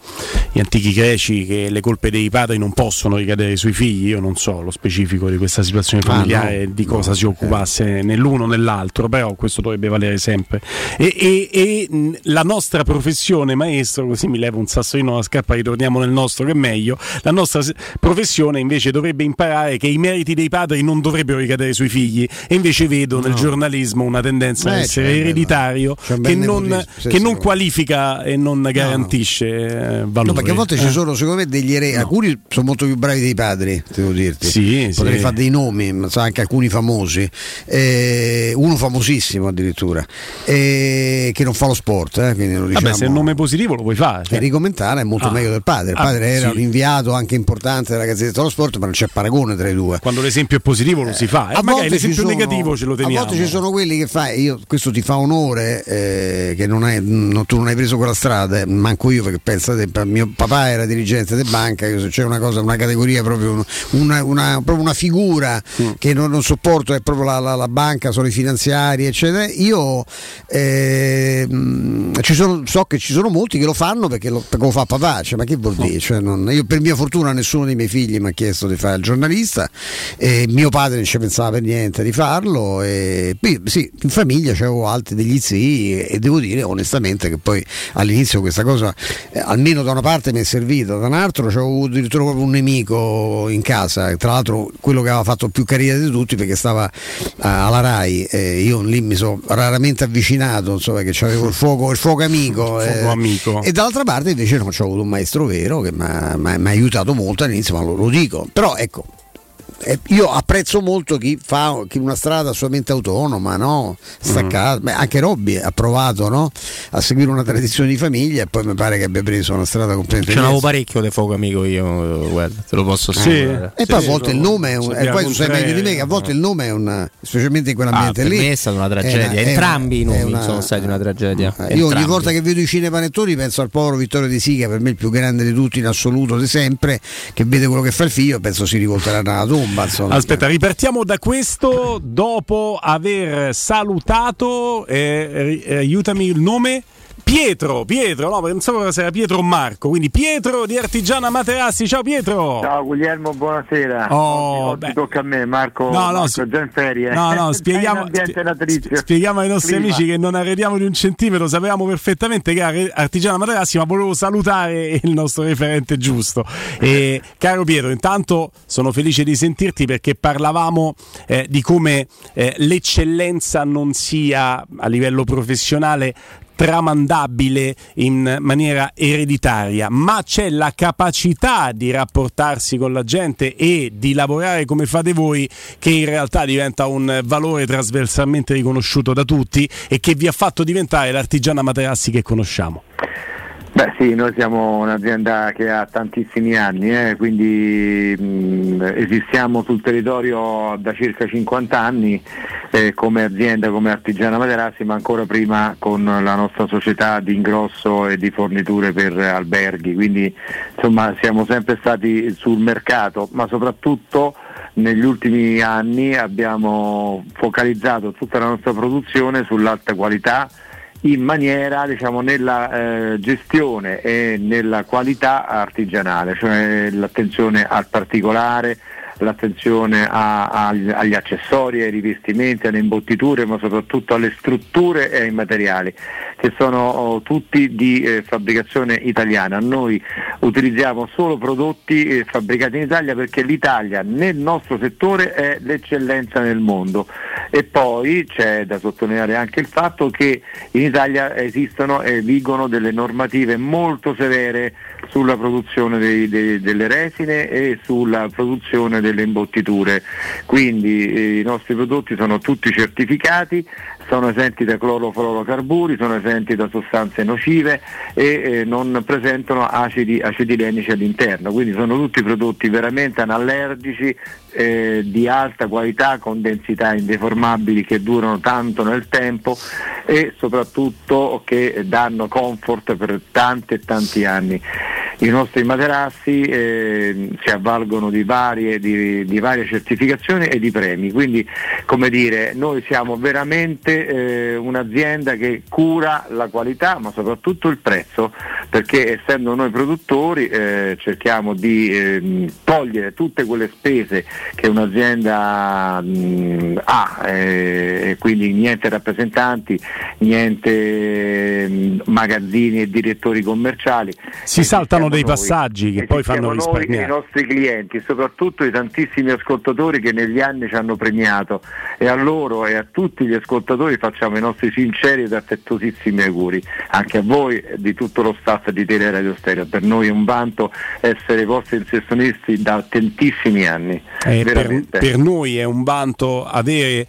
gli antichi greci che le colpe dei padri non possono ricadere sui figli. Io non so lo specifico di questa situazione familiare, ah, no, di cosa no, si occupasse eh. nell'uno o nell'altro, però questo dovrebbe valere sempre. E, e, e la nostra professione, maestro, così mi levo un sassolino alla scarpa, ritorniamo nel nostro che è meglio. La nostra professione invece dovrebbe imparare che i meriti dei padri non dovrebbero ricadere sui figli e invece vedo no. nel giornalismo una tendenza Beh, a essere ereditario che, non, sì, che sì, non, qualifica e non garantisce no. valore. No, perché a volte eh. ci sono secondo me degli eredi, alcuni sono molto più bravi dei padri, devo dirti. Sì, Potrei fare dei nomi, so, anche alcuni famosi, eh, uno famosissimo addirittura, eh, che non fa lo sport. Eh, lo diciamo, Vabbè, se il nome è positivo lo puoi fare. Cioè. Enrico Mentana è molto ah. meglio del padre. Il ah, padre ah, era un inviato anche importante della Gazzetta dello Sport, ma non c'è paragone tra i due. Quando l'esempio è positivo lo si fa, eh, magari l'esempio sono, negativo ce lo teniamo. A volte ci sono quelli che fai, io, questo ti fa onore eh, che non hai, non, tu non hai preso quella strada, eh, manco io perché pensate, mio papà era dirigente di banca, c'è una cosa, una categoria proprio, una, una, proprio una figura mm. che non, non, sopporto, è proprio la, la, la, banca, sono i finanziari, eccetera. Io eh, sono, so che ci sono molti che lo fanno perché lo, perché lo fa papà, cioè, ma che vuol dire? Cioè, non, io per mia fortuna nessuno dei miei figli mi ha chiesto di fare il giornalista, e mio padre non ci pensava per niente di farlo, e sì, in famiglia c'avevo altri degli zii e, e devo dire onestamente che poi all'inizio questa cosa eh, almeno da una parte mi è servita, da un altro c'avevo addirittura proprio un nemico in casa, tra l'altro quello che aveva fatto più carriera di tutti perché stava uh, alla RAI, eh, io lì mi sono raramente avvicinato, insomma che avevo il fuoco, il fuoco amico, il fuoco eh, amico. e dall'altra parte invece non c'ho avuto un maestro vero che mi ha aiutato molto all'inizio, ma lo, lo dico, però ecco eh, io apprezzo molto chi fa chi una strada solamente autonoma, no? staccata. Mm. Beh, anche Robby ha provato no? a seguire una tradizione di famiglia e poi mi pare che abbia preso una strada completamente Ce n'avevo parecchio di fuoco amico io, guarda, te lo posso. Sì. E poi a volte il nome è un, e poi tu sai meglio di me che a volte il nome è un specialmente in quell'ambiente ah, lì. È stata una tragedia, una, entrambi i nomi una, sono stati una tragedia. Io entrambi. ogni volta che vedo i cinepanettoni penso al povero Vittorio De Sica, per me il più grande di tutti in assoluto di sempre, che vede quello che fa il figlio, penso si rivolterà nella tomba. Insomma. Aspetta, ripartiamo da questo dopo aver salutato, eh, aiutami il nome. Pietro, Pietro, no, pensavo che era Pietro o Marco, quindi Pietro di Artigiana Materassi, ciao Pietro! Ciao Guglielmo, buonasera. Oh, oggi, oggi tocca a me, Marco, no, no, Marco già in ferie. No, no, spieghiamo, spieghiamo ai nostri Prima. amici che non arrediamo di un centimetro, sapevamo perfettamente che era Artigiana Materassi, ma volevo salutare il nostro referente giusto. E, caro Pietro, intanto sono felice di sentirti perché parlavamo eh, di come eh, l'eccellenza non sia a livello professionale tramandabile in maniera ereditaria, ma c'è la capacità di rapportarsi con la gente e di lavorare come fate voi che in realtà diventa un valore trasversalmente riconosciuto da tutti e che vi ha fatto diventare l'artigiana Materassi che conosciamo. Beh sì, noi siamo un'azienda che ha tantissimi anni, eh, quindi mh, esistiamo sul territorio da circa 50 anni eh, come azienda, come artigiana Materassi, ma ancora prima con la nostra società di ingrosso e di forniture per alberghi, quindi insomma siamo sempre stati sul mercato, ma soprattutto negli ultimi anni abbiamo focalizzato tutta la nostra produzione sull'alta qualità in maniera diciamo, nella eh, gestione e nella qualità artigianale, cioè l'attenzione al particolare, l'attenzione a, a, agli accessori, ai rivestimenti, alle imbottiture, ma soprattutto alle strutture e ai materiali, che sono oh, tutti di eh, fabbricazione italiana. Noi utilizziamo solo prodotti eh, fabbricati in Italia perché l'Italia nel nostro settore è l'eccellenza nel mondo. E poi c'è da sottolineare anche il fatto che in Italia esistono e vigono delle normative molto severe sulla produzione dei, dei, delle resine e sulla produzione delle imbottiture. Quindi eh, i nostri prodotti sono tutti certificati, sono esenti da clorofluorocarburi, sono esenti da sostanze nocive e eh, non presentano acidi acidilenici all'interno, quindi sono tutti prodotti veramente anallergici eh, di alta qualità con densità indeformabili che durano tanto nel tempo e soprattutto che danno comfort per tanti e tanti anni. I nostri materassi eh, si avvalgono di varie, di, di varie, certificazioni e di premi, quindi come dire, noi siamo veramente eh, un'azienda che cura la qualità ma soprattutto il prezzo, perché essendo noi produttori eh, cerchiamo di ehm, togliere tutte quelle spese che un'azienda mh, ha, eh, quindi niente rappresentanti, niente mh, magazzini e direttori commerciali. Si saltano dei passaggi che poi fanno risparmiare. i nostri clienti, soprattutto i tantissimi ascoltatori che negli anni ci hanno premiato e a loro e a tutti gli ascoltatori facciamo i nostri sinceri ed affettuosissimi auguri, anche a voi di tutto lo staff di Teleradio Stereo. Per noi è un vanto essere vostri inserzionisti da tantissimi anni. Eh, per, per noi è un vanto avere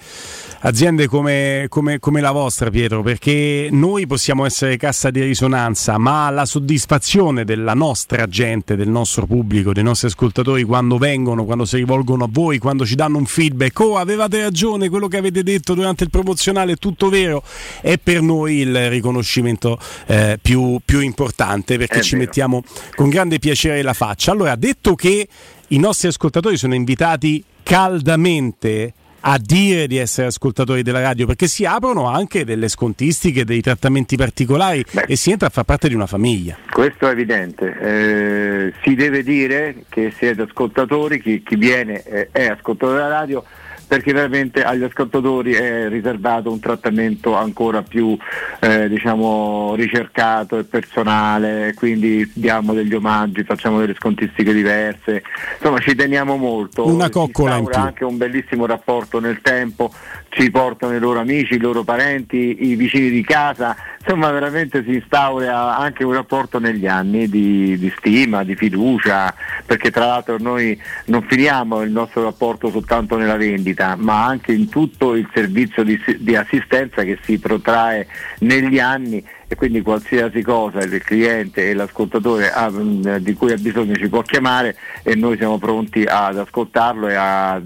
aziende come, come, come, la vostra, Pietro, perché noi possiamo essere cassa di risonanza, ma la soddisfazione della nostra gente, del nostro pubblico, dei nostri ascoltatori quando vengono, quando si rivolgono a voi, quando ci danno un feedback, oh avevate ragione, quello che avete detto durante il promozionale è tutto vero, è per noi il riconoscimento eh, più, più, importante perché è ci vero. mettiamo con grande piacere la faccia. Allora, detto che i nostri ascoltatori sono invitati caldamente a dire di essere ascoltatori della radio perché si aprono anche delle scontistiche, dei trattamenti particolari Beh, e si entra a far parte di una famiglia. Questo è evidente, eh, si deve dire che siete ascoltatori, chi, chi viene eh, è ascoltatore della radio perché veramente agli ascoltatori è riservato un trattamento ancora più eh, diciamo, ricercato e personale, quindi diamo degli omaggi, facciamo delle scontistiche diverse, insomma ci teniamo molto. Una coccola anche un bellissimo rapporto nel tempo, ci portano i loro amici, i loro parenti, i vicini di casa, insomma veramente si instaura anche un rapporto negli anni di, di stima, di fiducia, perché tra l'altro noi non finiamo il nostro rapporto soltanto nella vendita, ma anche in tutto il servizio di, di assistenza che si protrae negli anni e quindi qualsiasi cosa il cliente e l'ascoltatore ha, mm, di cui ha bisogno ci può chiamare e noi siamo pronti ad ascoltarlo e a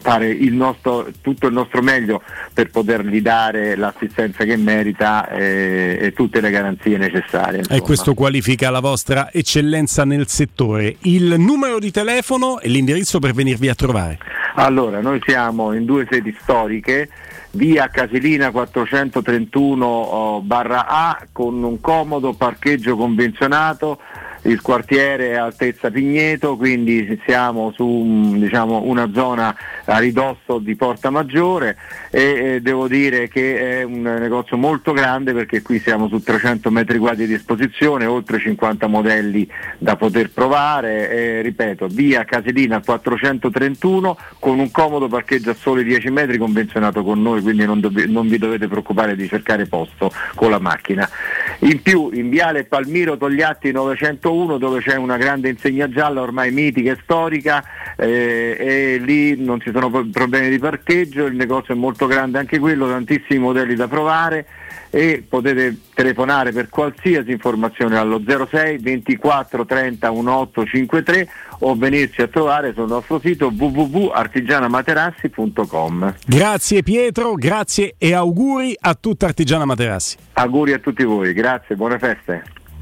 fare il nostro, tutto il nostro meglio per potergli dare l'assistenza che merita e, e tutte le garanzie necessarie. Insomma. E questo qualifica la vostra eccellenza nel settore. Il numero di telefono e l'indirizzo per venirvi a trovare. Allora, noi siamo in due sedi storiche via Casilina 431 barra A con un comodo parcheggio convenzionato. Il quartiere è altezza Pigneto, quindi siamo su diciamo, una zona a ridosso di Porta Maggiore e eh, devo dire che è un negozio molto grande perché qui siamo su 300 metri quadri di esposizione, oltre 50 modelli da poter provare, e, ripeto, via Caselina 431 con un comodo parcheggio a soli 10 metri convenzionato con noi, quindi non, dov- non vi dovete preoccupare di cercare posto con la macchina. In più in viale Palmiro Togliatti 901 dove c'è una grande insegna gialla ormai mitica e storica eh, e lì non ci sono problemi di parcheggio, il negozio è molto grande anche quello, tantissimi modelli da provare e potete telefonare per qualsiasi informazione allo 06 24 30 1853 o venirci a trovare sul nostro sito www.artigianamaterassi.com. Grazie Pietro, grazie e auguri a tutta Artigiana Materassi. Auguri a tutti voi, grazie, buone feste.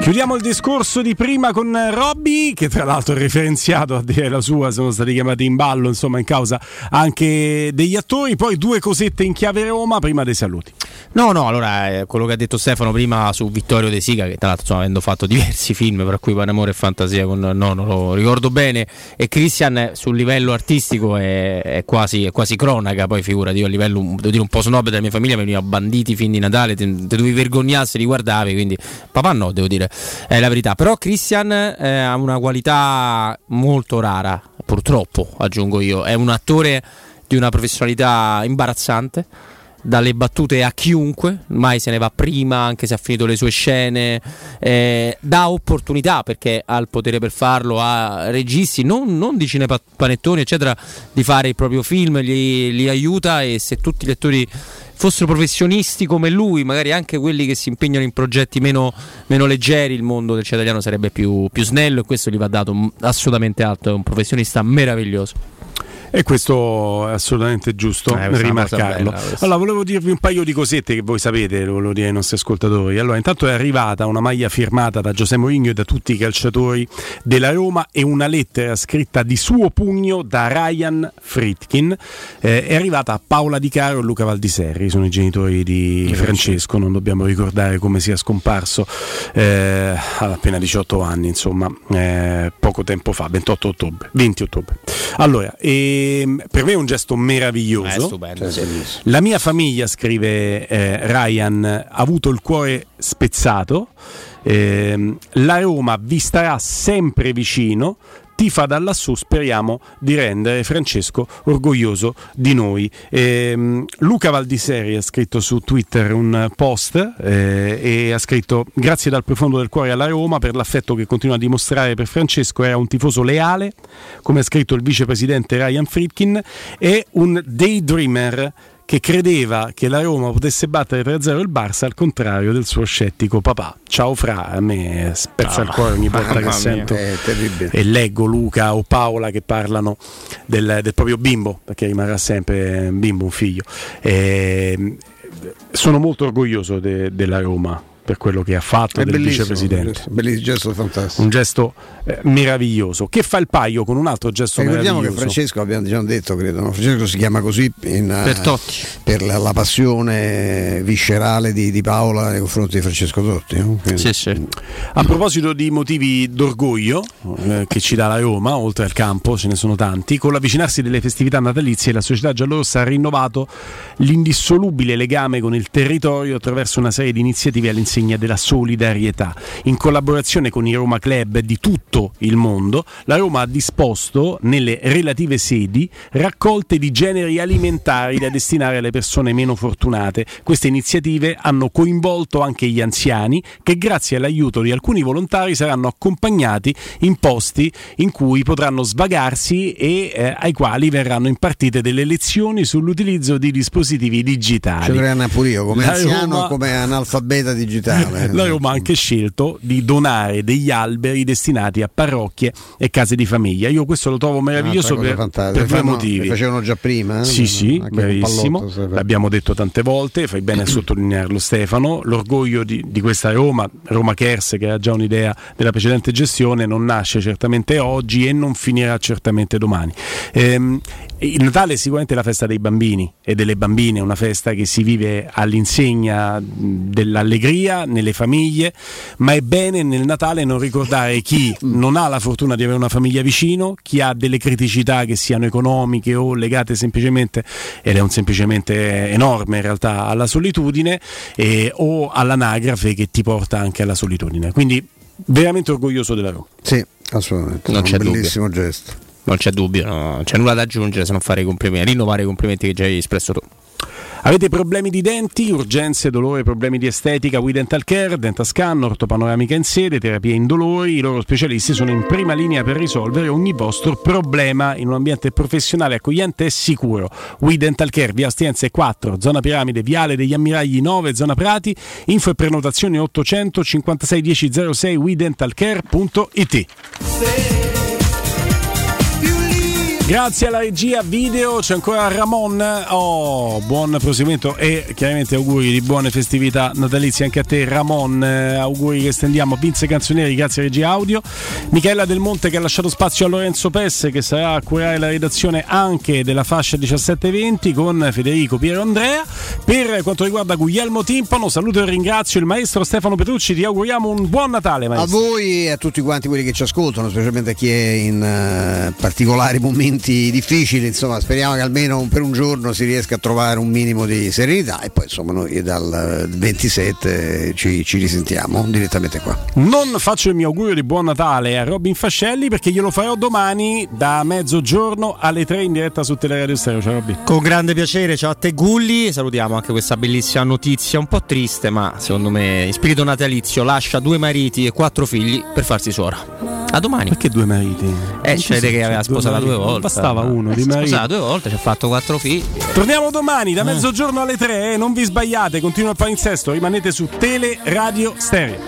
Chiudiamo il discorso di prima con Robby, che tra l'altro è referenziato a dire la sua, sono stati chiamati in ballo, insomma, in causa anche degli attori. Poi due cosette in chiave Roma, prima dei saluti. No, no, allora eh, quello che ha detto Stefano prima su Vittorio De Sica, che tra l'altro insomma, avendo fatto diversi film, per cui Panamore e Fantasia con Nono lo ricordo bene, e Christian sul livello artistico è, è, quasi, è quasi, cronaca, poi figurati, io a livello devo dire, un po' snob della mia famiglia mi veniva banditi fin di Natale, te, dovevi vergognare se li guardavi, quindi papà no, devo dire è la verità. Però Christian eh, ha una qualità molto rara, purtroppo aggiungo io, è un attore di una professionalità imbarazzante dalle battute a chiunque, mai se ne va prima, anche se ha finito le sue scene, eh, dà opportunità perché ha il potere per farlo, ha registi, non, non di cinepanettoni, eccetera, di fare il proprio film, li, li aiuta e se tutti i lettori fossero professionisti come lui, magari anche quelli che si impegnano in progetti meno, meno leggeri, il mondo del cinema italiano sarebbe più, più snello e questo gli va dato assolutamente alto, è un professionista meraviglioso. E questo è assolutamente giusto eh, rimarcarlo. Bella, allora, volevo dirvi un paio di cosette che voi sapete, lo volevo dire ai nostri ascoltatori. Allora, intanto è arrivata una maglia firmata da Giuseppe Mourinho e da tutti i calciatori della Roma e una lettera scritta di suo pugno da Ryan Fritkin. Eh, è arrivata a Paola Di Caro e Luca Valdiserri, sono i genitori di Francesco, non dobbiamo ricordare come sia scomparso eh, ad appena 18 anni, insomma, eh, poco tempo fa, 28 ottobre, 20 ottobre. Allora, e Ehm, per me è un gesto meraviglioso. È stupendo. Cioè, La mia famiglia, scrive eh, Ryan, ha avuto il cuore spezzato. Eh, la Roma vi starà sempre vicino tifa da lassù, speriamo di rendere Francesco orgoglioso di noi. Eh, Luca Valdiseri ha scritto su Twitter un post eh, e ha scritto grazie dal profondo del cuore alla Roma per l'affetto che continua a dimostrare per Francesco, era un tifoso leale, come ha scritto il vicepresidente Ryan Friedkin, e un daydreamer che credeva che la Roma potesse battere 3-0 il Barça al contrario del suo scettico papà. Ciao Fra, a me spezza ah, il cuore ogni volta che sento e leggo Luca o Paola che parlano del, del proprio bimbo, perché rimarrà sempre un bimbo, un figlio. E sono molto orgoglioso de, della Roma per quello che ha fatto è del vicepresidente. Bellissimo, gesto fantastico. Un gesto eh, meraviglioso che fa il paio con un altro gesto Ricordiamo meraviglioso. che Francesco, abbiamo già detto, credo, no? Francesco si chiama così in, eh, per, uh, per la, la, passione viscerale di, di, Paola nei confronti di Francesco Totti. No? Sì, sì. A proposito di motivi d'orgoglio eh, che ci dà la Roma, oltre al campo ce ne sono tanti, con l'avvicinarsi delle festività natalizie la società giallorossa ha rinnovato l'indissolubile legame con il territorio attraverso una serie di iniziative all'insegna all'insegna della solidarietà. In collaborazione con i Roma Club di tutto il mondo, la Roma ha disposto nelle relative sedi raccolte di generi alimentari da destinare alle persone meno fortunate. Queste iniziative hanno coinvolto anche gli anziani che grazie all'aiuto di alcuni volontari saranno accompagnati in posti in cui potranno svagarsi e eh, ai quali verranno impartite delle lezioni sull'utilizzo di dispositivi digitali. Ci vorrei pure io come la anziano Roma... come analfabeta digitale capitale. La Roma ha anche scelto di donare degli alberi destinati a parrocchie e case di famiglia. Io questo lo trovo meraviglioso per, per due motivi. Li facevano già prima? Eh? Sì, sì, bravissimo. L'abbiamo detto tante volte, fai bene a sottolinearlo Stefano. L'orgoglio di, di questa Roma, Roma Kers, che ha già un'idea della precedente gestione, non nasce certamente oggi e non finirà certamente domani. Ehm, il Natale è sicuramente la festa dei bambini e delle bambine, una festa che si vive all'insegna dell'allegria nelle famiglie, ma è bene nel Natale non ricordare chi non ha la fortuna di avere una famiglia vicino, chi ha delle criticità che siano economiche o legate semplicemente, ed è un semplicemente enorme in realtà, alla solitudine eh, o all'anagrafe che ti porta anche alla solitudine. Quindi veramente orgoglioso della Roma. Sì, assolutamente. Non è un bellissimo dubbio. gesto non c'è dubbio, non c'è nulla da aggiungere se non fare i complimenti, rinnovare i complimenti che già hai espresso tu. Avete problemi di denti, urgenze, dolore, problemi di estetica? We Dental Care, Dentascan, ortopanoramica in sede, terapia indolori. I loro specialisti sono in prima linea per risolvere ogni vostro problema in un ambiente professionale, accogliente e sicuro. We Dental Care, via Ostiense 4, zona Piramide, viale degli Ammiragli 9, zona Prati. Info e prenotazioni 856 1006 WeDentalCare.it. Grazie alla regia video, c'è ancora Ramon. Oh, buon proseguimento e chiaramente auguri di buone festività natalizie anche a te, Ramon. Eh, auguri che stendiamo a Vince Canzonieri, grazie alla regia audio. Michela Del Monte che ha lasciato spazio a Lorenzo Pesse che sarà a curare la redazione anche della fascia 17-20 con Federico Piero Andrea. Per quanto riguarda Guglielmo Timpano, saluto e ringrazio il maestro Stefano Petrucci. Ti auguriamo un buon Natale, maestro. A voi e a tutti quanti quelli che ci ascoltano, specialmente a chi è in uh, particolari momenti momenti difficili, insomma speriamo che almeno per un giorno si riesca a trovare un minimo di serenità e poi insomma noi dal 27 ci, ci risentiamo direttamente qua. Non faccio il mio augurio di buon Natale a Robin Fascelli perché glielo farò domani da mezzogiorno alle 3 in diretta su Teleradio Stereo. Ciao Robby. Con grande piacere, ciao a te Gulli, salutiamo anche questa bellissima notizia, un po' triste ma secondo me in spirito natalizio lascia due mariti e quattro figli per farsi suora. A domani. Perché due mariti? Eh, c'è che aveva sposata due volte. Bastava uno di mariti. Sposata due volte, ci ha fatto quattro figli. Torniamo domani da mezzogiorno alle 3, eh, non vi sbagliate, continua il palinsesto, rimanete su Tele Radio Stereo.